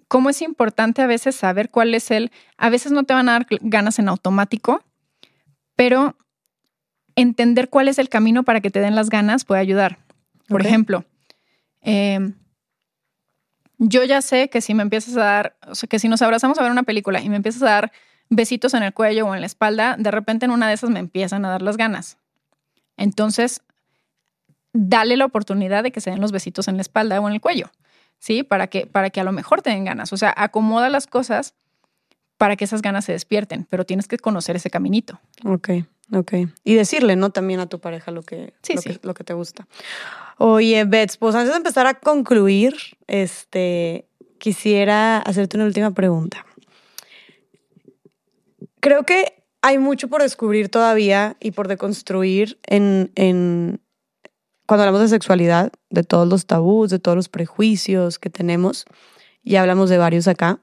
cómo es importante a veces saber cuál es el, a veces no te van a dar ganas en automático, pero entender cuál es el camino para que te den las ganas puede ayudar. Por ejemplo, Em, yo ya sé que si me empiezas a dar, o sea, que si nos abrazamos a ver una película y me empiezas a dar besitos en el cuello o en la espalda, de repente en una de esas me empiezan a dar las ganas. Entonces, dale la oportunidad de que se den los besitos en la espalda o en el cuello, ¿sí? Para que, para que a lo mejor te den ganas. O sea, acomoda las cosas para que esas ganas se despierten, pero tienes que conocer ese caminito. Ok, ok. Y decirle, ¿no? También a tu pareja lo que, lo, Que, lo que te gusta. Oye, Bets, pues antes de empezar a concluir, este, quisiera hacerte una última pregunta. Creo que hay mucho por descubrir todavía y por deconstruir en, en cuando hablamos de sexualidad, de todos los tabús, de todos los prejuicios que tenemos. Y hablamos de varios acá.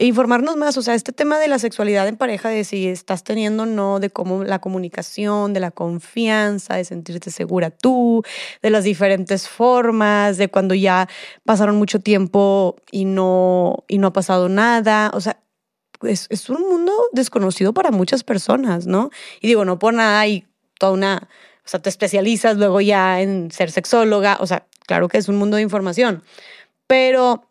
Informarnos más, o sea, este tema de la sexualidad en pareja, de si estás teniendo o no, de cómo la comunicación, de la confianza, de sentirte segura tú, de las diferentes formas, de cuando ya pasaron mucho tiempo y no, y no ha pasado nada, o sea, es, es un mundo desconocido para muchas personas, ¿no? Y digo, no por nada hay toda una, o sea, te especializas luego ya en ser sexóloga, o sea, claro que es un mundo de información, pero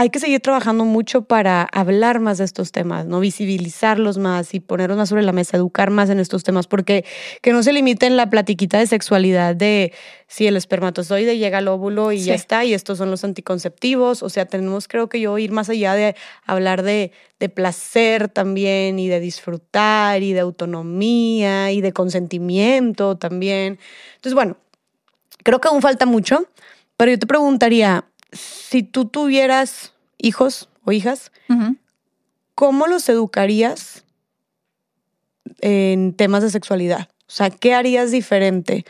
hay que seguir trabajando mucho para hablar más de estos temas, ¿no? Visibilizarlos más y ponerlos más sobre la mesa, educar más en estos temas, porque que no se limiten la platiquita de sexualidad de si el espermatozoide llega al óvulo y ya está, y estos son los anticonceptivos. O sea, tenemos, creo que yo, ir más allá de hablar de, de placer también y de disfrutar y de autonomía y de consentimiento también. Entonces, bueno, creo que aún falta mucho, pero yo te preguntaría, si tú tuvieras hijos o hijas, ¿cómo los educarías en temas de sexualidad? O sea, ¿qué harías diferente?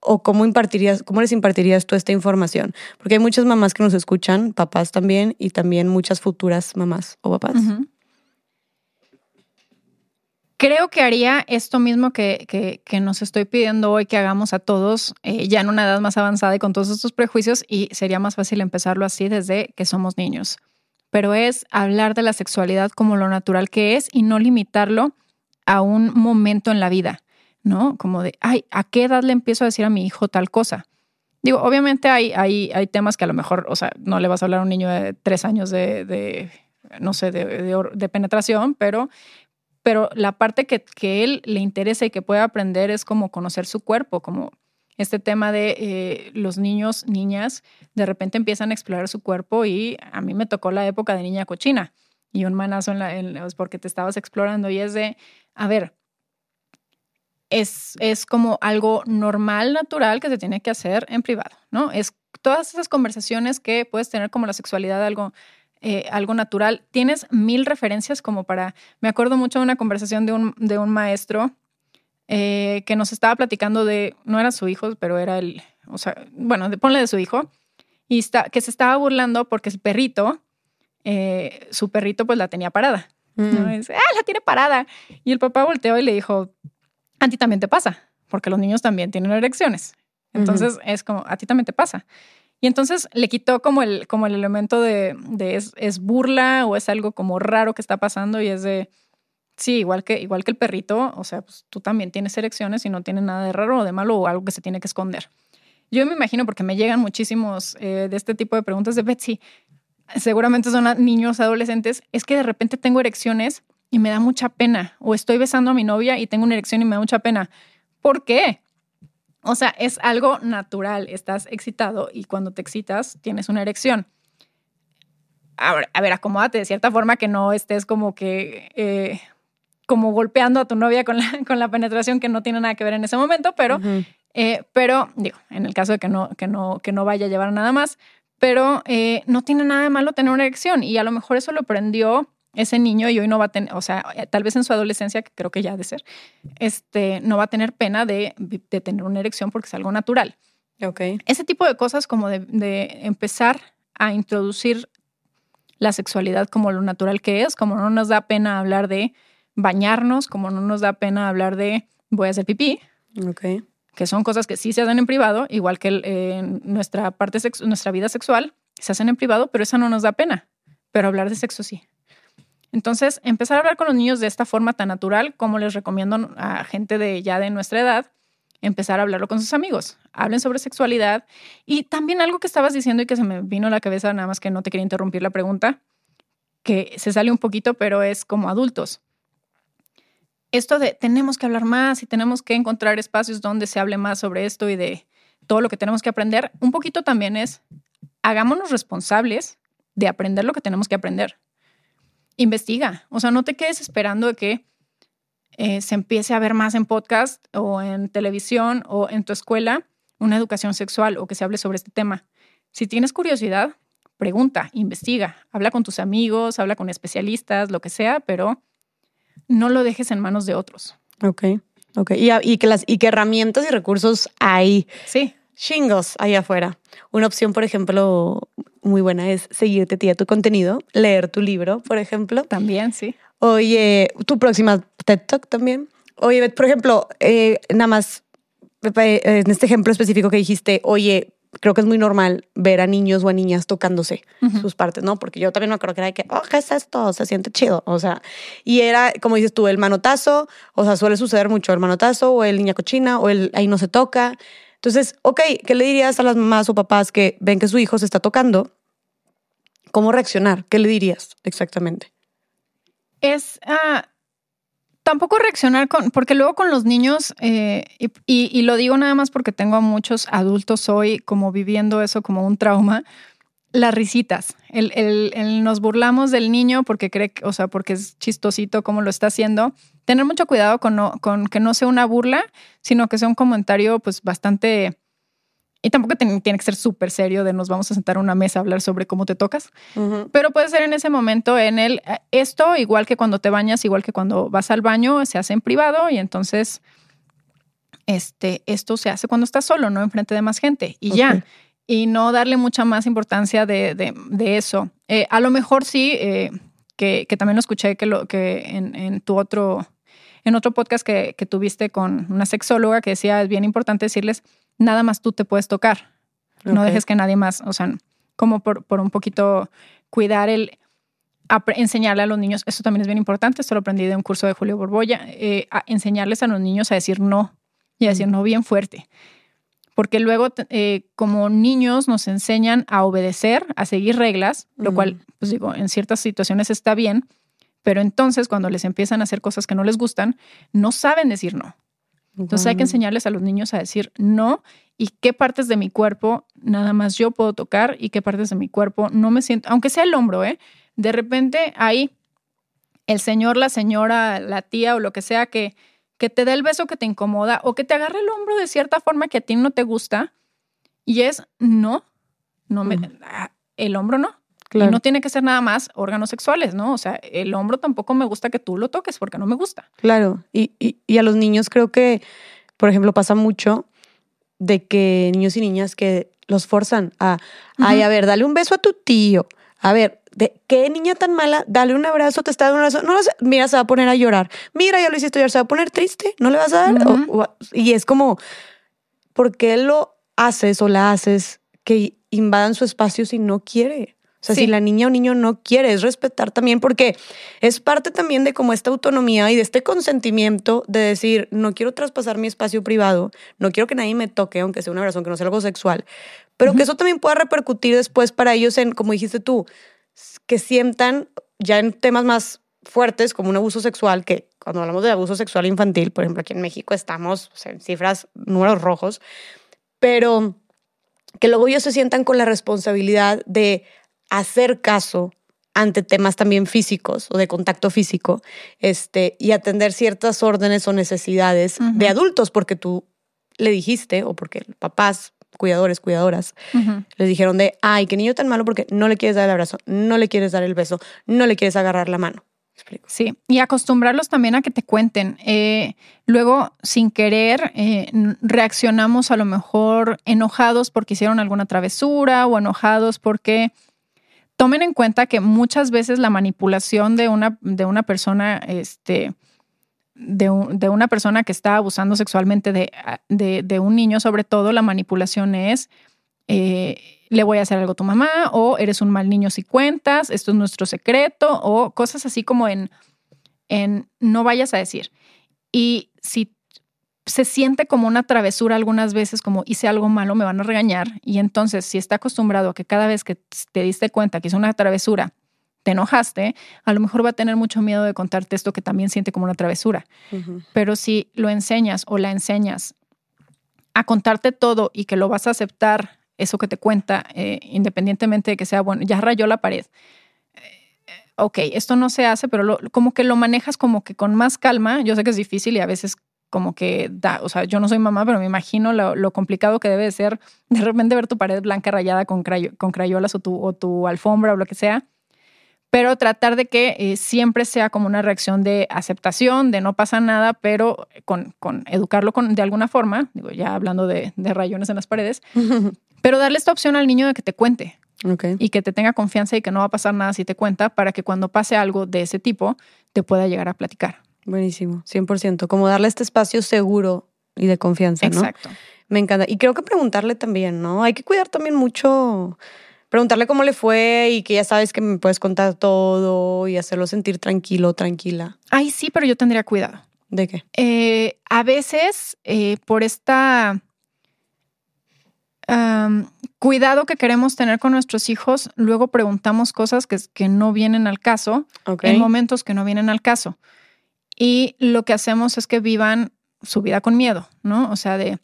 ¿O cómo impartirías, cómo les impartirías tú esta información? Porque hay muchas mamás que nos escuchan, papás también, y también muchas futuras mamás o papás. Creo que haría esto mismo que, que, nos estoy pidiendo hoy que hagamos a todos, eh, ya en una edad más avanzada y con todos estos prejuicios, y sería más fácil empezarlo así desde que somos niños. Pero es hablar de la sexualidad como lo natural que es y no limitarlo a un momento en la vida, ¿no? Como de, ay, ¿a qué edad le empiezo a decir a mi hijo tal cosa? Digo, obviamente hay, hay, hay temas que a lo mejor, o sea, no le vas a hablar a un niño de tres años de, de no sé, de, de, de, penetración, pero pero la parte que, él le interesa y que puede aprender es como conocer su cuerpo, como este tema de eh, los niños, niñas, de repente empiezan a explorar su cuerpo y a mí me tocó la época de niña cochina y un manazo en la, porque te estabas explorando y es de, a ver, es, es como algo normal, natural que se tiene que hacer en privado, ¿no? Es todas esas conversaciones que puedes tener como la sexualidad, algo eh, algo natural. Tienes mil referencias como para... Me acuerdo mucho de una conversación de un, de un maestro eh, que nos estaba platicando de, no era su hijo, pero era el, o sea, bueno, de, ponle de su hijo, y está, que se estaba burlando porque su perrito, eh, su perrito pues la tenía parada. ¿no? Mm. ah, la tiene parada. Y el papá volteó y le dijo, a ti también te pasa, porque los niños también tienen erecciones. Entonces es como, a ti también te pasa. Y entonces le quitó como el, como el elemento de, es, burla o es algo como raro que está pasando y es de, sí, igual que, igual que el perrito, o sea, pues tú también tienes erecciones y no tiene nada de raro o de malo o algo que se tiene que esconder. Yo me imagino, porque me llegan muchísimos eh, de este tipo de preguntas de Betsy, seguramente son niños, adolescentes, es que de repente tengo erecciones y me da mucha pena, o estoy besando a mi novia y tengo una erección y me da mucha pena. ¿Por qué? O sea, es algo natural, estás excitado y cuando te excitas tienes una erección. a ver, a ver, acomódate de cierta forma que no estés como que, eh, como golpeando a tu novia con la, [laughs] con la penetración que no tiene nada que ver en ese momento, pero, eh, pero digo, en el caso de que no, que no, que no vaya a llevar nada más, pero eh, no tiene nada de malo tener una erección y a lo mejor eso lo aprendió ese niño y hoy no va a tener, o sea, tal vez en su adolescencia, que creo que ya ha de ser, este, no va a tener pena de, de tener una erección porque es algo natural. Ok. Ese tipo de cosas como de, de empezar a introducir la sexualidad como lo natural que es, como no nos da pena hablar de bañarnos, como no nos da pena hablar de voy a hacer pipí, Ok. que son cosas que sí se hacen en privado, igual que eh, nuestra parte nuestra vida sexual se hacen en privado, pero esa no nos da pena, pero hablar de sexo sí. Entonces, empezar a hablar con los niños de esta forma tan natural, como les recomiendo a gente de ya de nuestra edad, empezar a hablarlo con sus amigos. Hablen sobre sexualidad. Y también algo que estabas diciendo y que se me vino a la cabeza, nada más que no te quería interrumpir la pregunta, que se sale un poquito, pero es como adultos. Esto de tenemos que hablar más y tenemos que encontrar espacios donde se hable más sobre esto y de todo lo que tenemos que aprender, un poquito también es hagámonos responsables de aprender lo que tenemos que aprender. Investiga, o sea, no te quedes esperando de que eh, se empiece a ver más en podcast o en televisión o en tu escuela una educación sexual o que se hable sobre este tema. Si tienes curiosidad, pregunta, investiga, habla con tus amigos, habla con especialistas, lo que sea, pero no lo dejes en manos de otros. Ok. Ok. Y, que las, y que herramientas y recursos hay Sí, chingos ahí afuera. Una opción, por ejemplo, muy buena es seguirte tía tu contenido, leer tu libro, por ejemplo. también, sí. Oye, tu próxima TED Talk también. Oye, por ejemplo, eh, nada más eh, en este ejemplo específico que dijiste, oye, creo que es muy normal ver a niños o a niñas tocándose sus partes, ¿no? Porque yo también me acuerdo que era de que, oh, ¿qué es esto? Se siente chido. O sea, y era, como dices tú, el manotazo, o sea, suele suceder mucho el manotazo o el niña cochina o el ahí no se toca. Entonces, ok, ¿qué le dirías a las mamás o papás que ven que su hijo se está tocando? ¿Cómo reaccionar? ¿Qué le dirías exactamente? Es ah, tampoco reaccionar con, porque luego con los niños, eh, y- y lo digo nada más porque tengo a muchos adultos hoy como viviendo eso como un trauma, las risitas. El, el- el nos burlamos del niño porque cree, que- o sea, porque es chistosito como lo está haciendo. Tener mucho cuidado con, no- con que no sea una burla, sino que sea un comentario pues bastante... Y tampoco tiene que ser súper serio de nos vamos a sentar a una mesa a hablar sobre cómo te tocas. Pero puede ser en ese momento, en el, eh, esto, igual que cuando te bañas, igual que cuando vas al baño, se hace en privado y entonces este, esto se hace cuando estás solo, no enfrente de más gente y ya. Y no darle mucha más importancia de, de- de eso. Eh, a lo mejor sí, eh, que, que también lo escuché que, lo, que en, en tu otro, en otro podcast que, que tuviste con una sexóloga que decía, es bien importante decirles, nada más tú te puedes tocar. No dejes que nadie más, o sea, como por, por un poquito cuidar el enseñarle a los niños, eso también es bien importante, esto lo aprendí de un curso de Julio Borbolla, eh, a enseñarles a los niños a decir no y a decir no bien fuerte. Porque luego, eh, como niños, nos enseñan a obedecer, a seguir reglas, lo cual, pues digo, en ciertas situaciones está bien, pero entonces cuando les empiezan a hacer cosas que no les gustan, no saben decir no. Entonces hay que enseñarles a los niños a decir no y qué partes de mi cuerpo nada más yo puedo tocar y qué partes de mi cuerpo no me siento, aunque sea el hombro, ¿eh? De repente hay el señor, la señora, la tía o lo que sea que, que te dé el beso que te incomoda o que te agarre el hombro de cierta forma que a ti no te gusta y es no, no me, ah, el hombro no. Claro. Y no tiene que ser nada más órganos sexuales, ¿no? O sea, el hombro tampoco me gusta que tú lo toques porque no me gusta. Claro, y, y- y a los niños creo que, por ejemplo, pasa mucho de que niños y niñas que los forzan a, ay, a ver, dale un beso a tu tío. A ver, de, ¿qué niña tan mala? Dale un abrazo, te está dando un abrazo. No lo sé. Mira, se va a poner a llorar. Mira, ya lo hiciste llorar, se va a poner triste. ¿No le vas a dar? O- y es como, ¿por qué lo haces o la haces que invadan su espacio si no quiere? O sea, Sí. si la niña o niño no quiere, es respetar también, porque es parte también de como esta autonomía y de este consentimiento de decir, no quiero traspasar mi espacio privado, no quiero que nadie me toque, aunque sea una razón que no sea algo sexual, pero que eso también pueda repercutir después para ellos en, como dijiste tú, que sientan ya en temas más fuertes como un abuso sexual, que cuando hablamos de abuso sexual infantil, por ejemplo, aquí en México estamos o sea, en cifras, números rojos, pero que luego ellos se sientan con la responsabilidad de hacer caso ante temas también físicos o de contacto físico, este, y atender ciertas órdenes o necesidades de adultos, porque tú le dijiste, o porque papás, cuidadores, cuidadoras, les dijeron de, ay, qué niño tan malo porque no le quieres dar el abrazo, no le quieres dar el beso, no le quieres agarrar la mano. Sí, y acostumbrarlos también a que te cuenten. Eh, luego, sin querer, eh, reaccionamos a lo mejor enojados porque hicieron alguna travesura o enojados porque tomen en cuenta que muchas veces la manipulación de una, de una persona, este, de, una persona que está abusando sexualmente de, un niño, sobre todo la manipulación es, eh, le voy a hacer algo a tu mamá, o eres un mal niño si cuentas, esto es nuestro secreto, o cosas así como en, en no vayas a decir. Y si se siente como una travesura algunas veces, como hice algo malo, me van a regañar. Y entonces, si está acostumbrado a que cada vez que te diste cuenta que hizo una travesura, te enojaste, a lo mejor va a tener mucho miedo de contarte esto que también siente como una travesura. Pero si lo enseñas o la enseñas a contarte todo y que lo vas a aceptar, eso que te cuenta, eh, independientemente de que sea bueno, ya rayó la pared. Eh, ok, esto no se hace, pero como que lo manejas como que con más calma. Yo sé que es difícil y a veces como que da, o sea, yo no soy mamá, pero me imagino lo, complicado que debe ser de repente ver tu pared blanca rayada con, con crayolas o tu, o tu alfombra o lo que sea, pero tratar de que eh, siempre sea como una reacción de aceptación, de no pasa nada, pero con, con educarlo con, de alguna forma, digo, ya hablando de, de rayones en las paredes, [laughs] pero darle esta opción al niño de que te cuente. Y que te tenga confianza y que no va a pasar nada si te cuenta para que cuando pase algo de ese tipo te pueda llegar a platicar. Buenísimo, 100%. Como darle este espacio seguro y de confianza, ¿no? Exacto. Me encanta. Y creo que preguntarle también, ¿no? Hay que cuidar también mucho, preguntarle cómo le fue y que ya sabes que me puedes contar todo y hacerlo sentir tranquilo, tranquila. Ay, sí, pero yo tendría cuidado. ¿De qué? Eh, a veces, eh, por esta cuidado que queremos tener con nuestros hijos, luego preguntamos cosas que, que no vienen al caso en momentos que no vienen al caso y lo que hacemos es que vivan su vida con miedo, ¿no? O sea, de,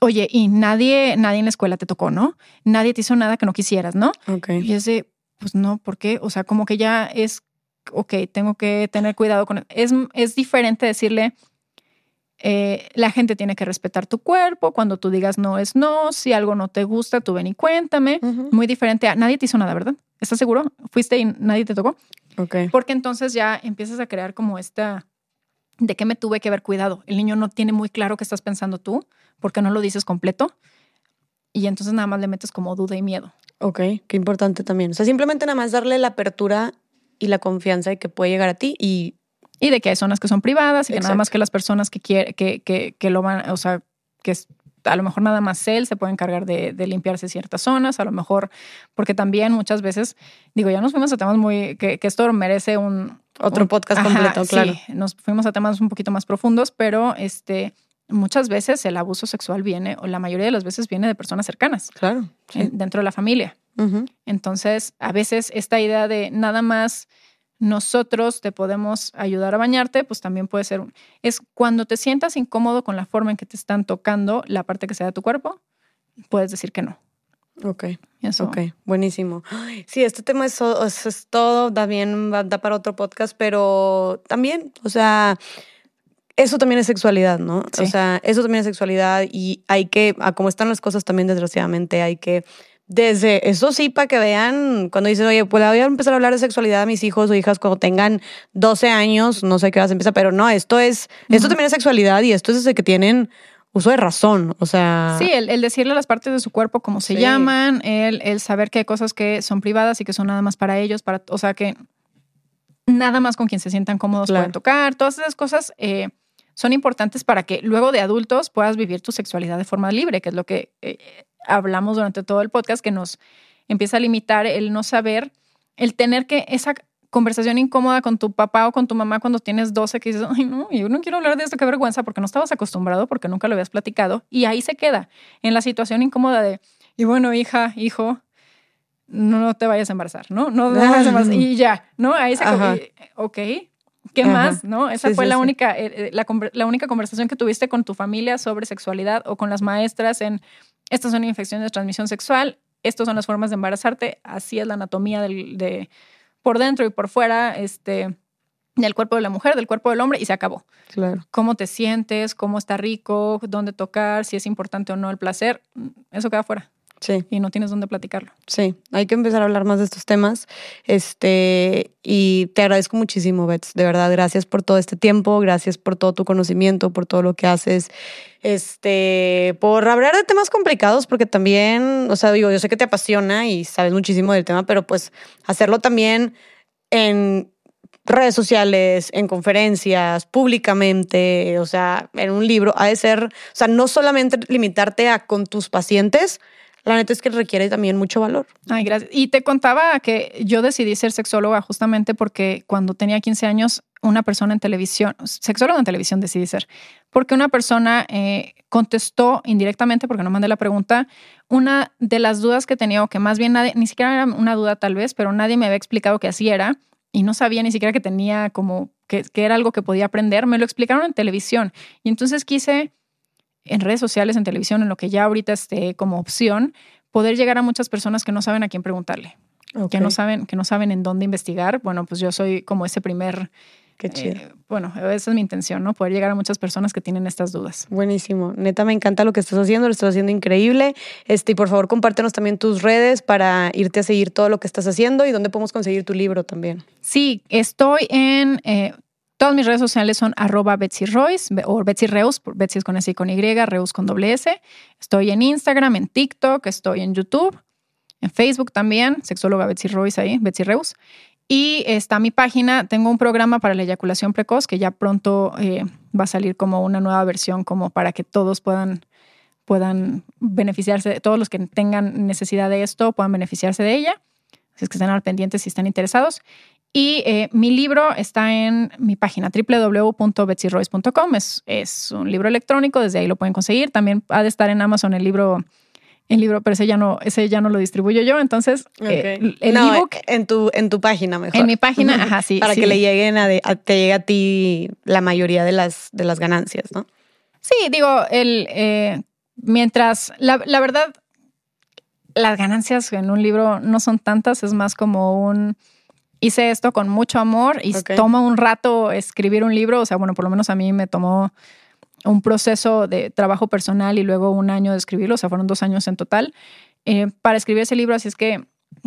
oye, y nadie, nadie en la escuela te tocó, ¿no? Nadie te hizo nada que no quisieras, ¿no? Ok. Y es de, pues no, ¿por qué? O sea, como que ya es, ok, tengo que tener cuidado con... Es, es diferente decirle, eh, la gente tiene que respetar tu cuerpo, cuando tú digas no es no, si algo no te gusta, tú ven y cuéntame. Muy diferente a, nadie te hizo nada, ¿verdad? ¿Estás seguro? ¿Fuiste y nadie te tocó? Porque entonces ya empiezas a crear como esta de qué me tuve que haber cuidado. El niño no tiene muy claro qué estás pensando tú, porque no lo dices completo. Y entonces nada más le metes como duda y miedo. Ok, qué importante también. O sea, simplemente nada más darle la apertura y la confianza de que puede llegar a ti y... Y de que hay zonas que son privadas y que nada más que las personas que, quieren, que, que, que lo van, o sea, que a lo mejor nada más él se puede encargar de, limpiarse ciertas zonas, a lo mejor, porque también muchas veces, digo, ya nos fuimos a temas muy, que, esto merece un... Otro podcast completo, claro. Sí, nos fuimos a temas un poquito más profundos, pero este, muchas veces el abuso sexual viene, o la mayoría de las veces viene de personas cercanas. Claro. Dentro de la familia. Entonces, a veces esta idea de nada más nosotros te podemos ayudar a bañarte, pues también puede ser, es cuando te sientas incómodo con la forma en que te están tocando la parte que sea de tu cuerpo, puedes decir que no. Ok. Eso. Ok, buenísimo. Sí, este tema es, es, todo, también da para otro podcast, pero también, o sea, eso también es sexualidad, ¿no? O sea, eso también es sexualidad y hay que, a como están las cosas también desgraciadamente, hay que desde eso sí, para que vean, cuando dices, oye, pues voy a empezar a hablar de sexualidad a mis hijos o hijas cuando tengan 12 años, no sé qué vas a empezar, pero no, esto es, esto también es sexualidad y esto es desde que tienen uso de razón, o sea... Sí, el, decirle las partes de su cuerpo como se llaman, el, el, saber que hay cosas que son privadas y que son nada más para ellos, para, o sea, que nada más con quien se sientan cómodos pueden tocar, todas esas cosas eh, son importantes para que luego de adultos puedas vivir tu sexualidad de forma libre, que es lo que eh, hablamos durante todo el podcast, que nos empieza a limitar el no saber, el tener que esa conversación incómoda con tu papá o con tu mamá cuando tienes 12 que dices, ay no, yo no quiero hablar de esto, qué vergüenza, porque no estabas acostumbrado, porque nunca lo habías platicado, y ahí se queda, en la situación incómoda de, y bueno, hija, hijo, no, te vayas a embarazar, ¿no? No te vayas a embarazar, [laughs] y ya, ¿no? Ahí se ok, ¿Qué más? ¿No? Esa fue la única, eh, eh, la, la, única conversación que tuviste con tu familia sobre sexualidad o con las maestras en estas son infecciones de transmisión sexual, estas son las formas de embarazarte, así es la anatomía de, por dentro y por fuera, este, del cuerpo de la mujer, del cuerpo del hombre y se acabó. Claro. Cómo te sientes, cómo está rico, dónde tocar, si es importante o no el placer, eso queda fuera. Sí. Y no tienes dónde platicarlo. Sí, hay que empezar a hablar más de estos temas. Este, y te agradezco muchísimo, Bets. De verdad, gracias por todo este tiempo, gracias por todo tu conocimiento, por todo lo que haces. Este, por hablar de temas complicados, porque también, o sea, digo, yo sé que te apasiona y sabes muchísimo del tema, pero pues hacerlo también en redes sociales, en conferencias, públicamente, o sea, en un libro, ha de ser, o sea, no solamente limitarte a con tus pacientes, la neta es que requiere también mucho valor. Ay, gracias. Y te contaba que yo decidí ser sexóloga justamente porque cuando tenía 15 años, una persona en televisión, sexóloga en televisión decidí ser, porque una persona eh, contestó indirectamente, porque no mandé la pregunta, una de las dudas que tenía, o que más bien nadie, ni siquiera era una duda tal vez, pero nadie me había explicado que así era y no sabía ni siquiera que tenía como que, que era algo que podía aprender, me lo explicaron en televisión. Y entonces quise en redes sociales, en televisión, en lo que ya ahorita esté como opción, poder llegar a muchas personas que no saben a quién preguntarle, que no saben, que no saben en dónde investigar. Bueno, pues yo soy como ese primer Qué chido. eh, bueno, esa es mi intención, ¿no? Poder llegar a muchas personas que tienen estas dudas. Buenísimo. Neta, me encanta lo que estás haciendo, lo estás haciendo increíble. Este, y por favor, compártenos también tus redes para irte a seguir todo lo que estás haciendo y dónde podemos conseguir tu libro también. Sí, estoy en eh, todas mis redes sociales son arroba Betsy Royce o Betsy Reus, Betsy es con S y con Y, Reus con doble S. Estoy en Instagram, en TikTok, estoy en YouTube, en Facebook también, sexóloga Betsy Royce ahí, Betsy Reus. Y está mi página, tengo un programa para la eyaculación precoz que ya pronto eh, va a salir como una nueva versión, como para que todos puedan, puedan beneficiarse, todos los que tengan necesidad de esto puedan beneficiarse de ella. Así es que estén al pendiente si están interesados. Y eh, mi libro está en mi página www.betsyroyce.com. Es, es un libro electrónico, desde ahí lo pueden conseguir. También ha de estar en Amazon el libro el libro, pero ese ya no, ese ya no lo distribuyo yo. Entonces, eh, Ok. el No, ebook en tu, en tu página mejor. en mi página, [laughs] ajá, sí. Para sí. que le lleguen a, de- a- te llegue a ti la mayoría de las, de las ganancias, ¿no? Sí, digo, el, eh, mientras, la, la verdad, las ganancias en un libro no son tantas, es más como un, hice esto con mucho amor y Ok. toma un rato escribir un libro, o sea, bueno, por lo menos a mí me tomó un proceso de trabajo personal y luego un año de escribirlo, o sea, fueron dos años en total, eh, para escribir ese libro, así es que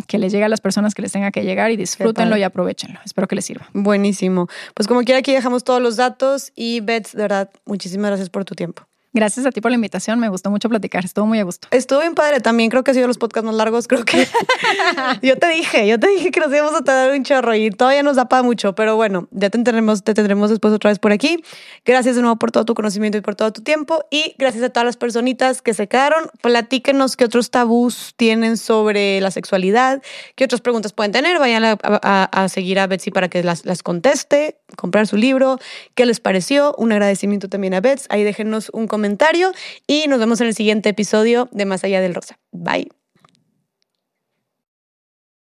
que les llegue a las personas que les tenga que llegar y disfrútenlo y aprovechenlo. Espero que les sirva. Buenísimo. Pues como quiera, aquí dejamos todos los datos y Bets, de verdad, muchísimas gracias por tu tiempo. Gracias a ti por la invitación, me gustó mucho platicar, estuvo muy a gusto. Estuvo bien padre también, creo que ha sido los podcasts más largos, creo que... [laughs] yo te dije, yo te dije que nos íbamos a tardar un chorro y todavía nos da para mucho, pero bueno, ya te tendremos, te tendremos después otra vez por aquí. Gracias de nuevo por todo tu conocimiento y por todo tu tiempo y gracias a todas las personitas que se quedaron. Platíquenos qué otros tabús tienen sobre la sexualidad, qué otras preguntas pueden tener, vayan a, a- a seguir a Betsy para que las, las conteste, comprar su libro, qué les pareció, un agradecimiento también a Bets, ahí déjenos un comentario y nos vemos en el siguiente episodio de Más allá del Rosa. Bye.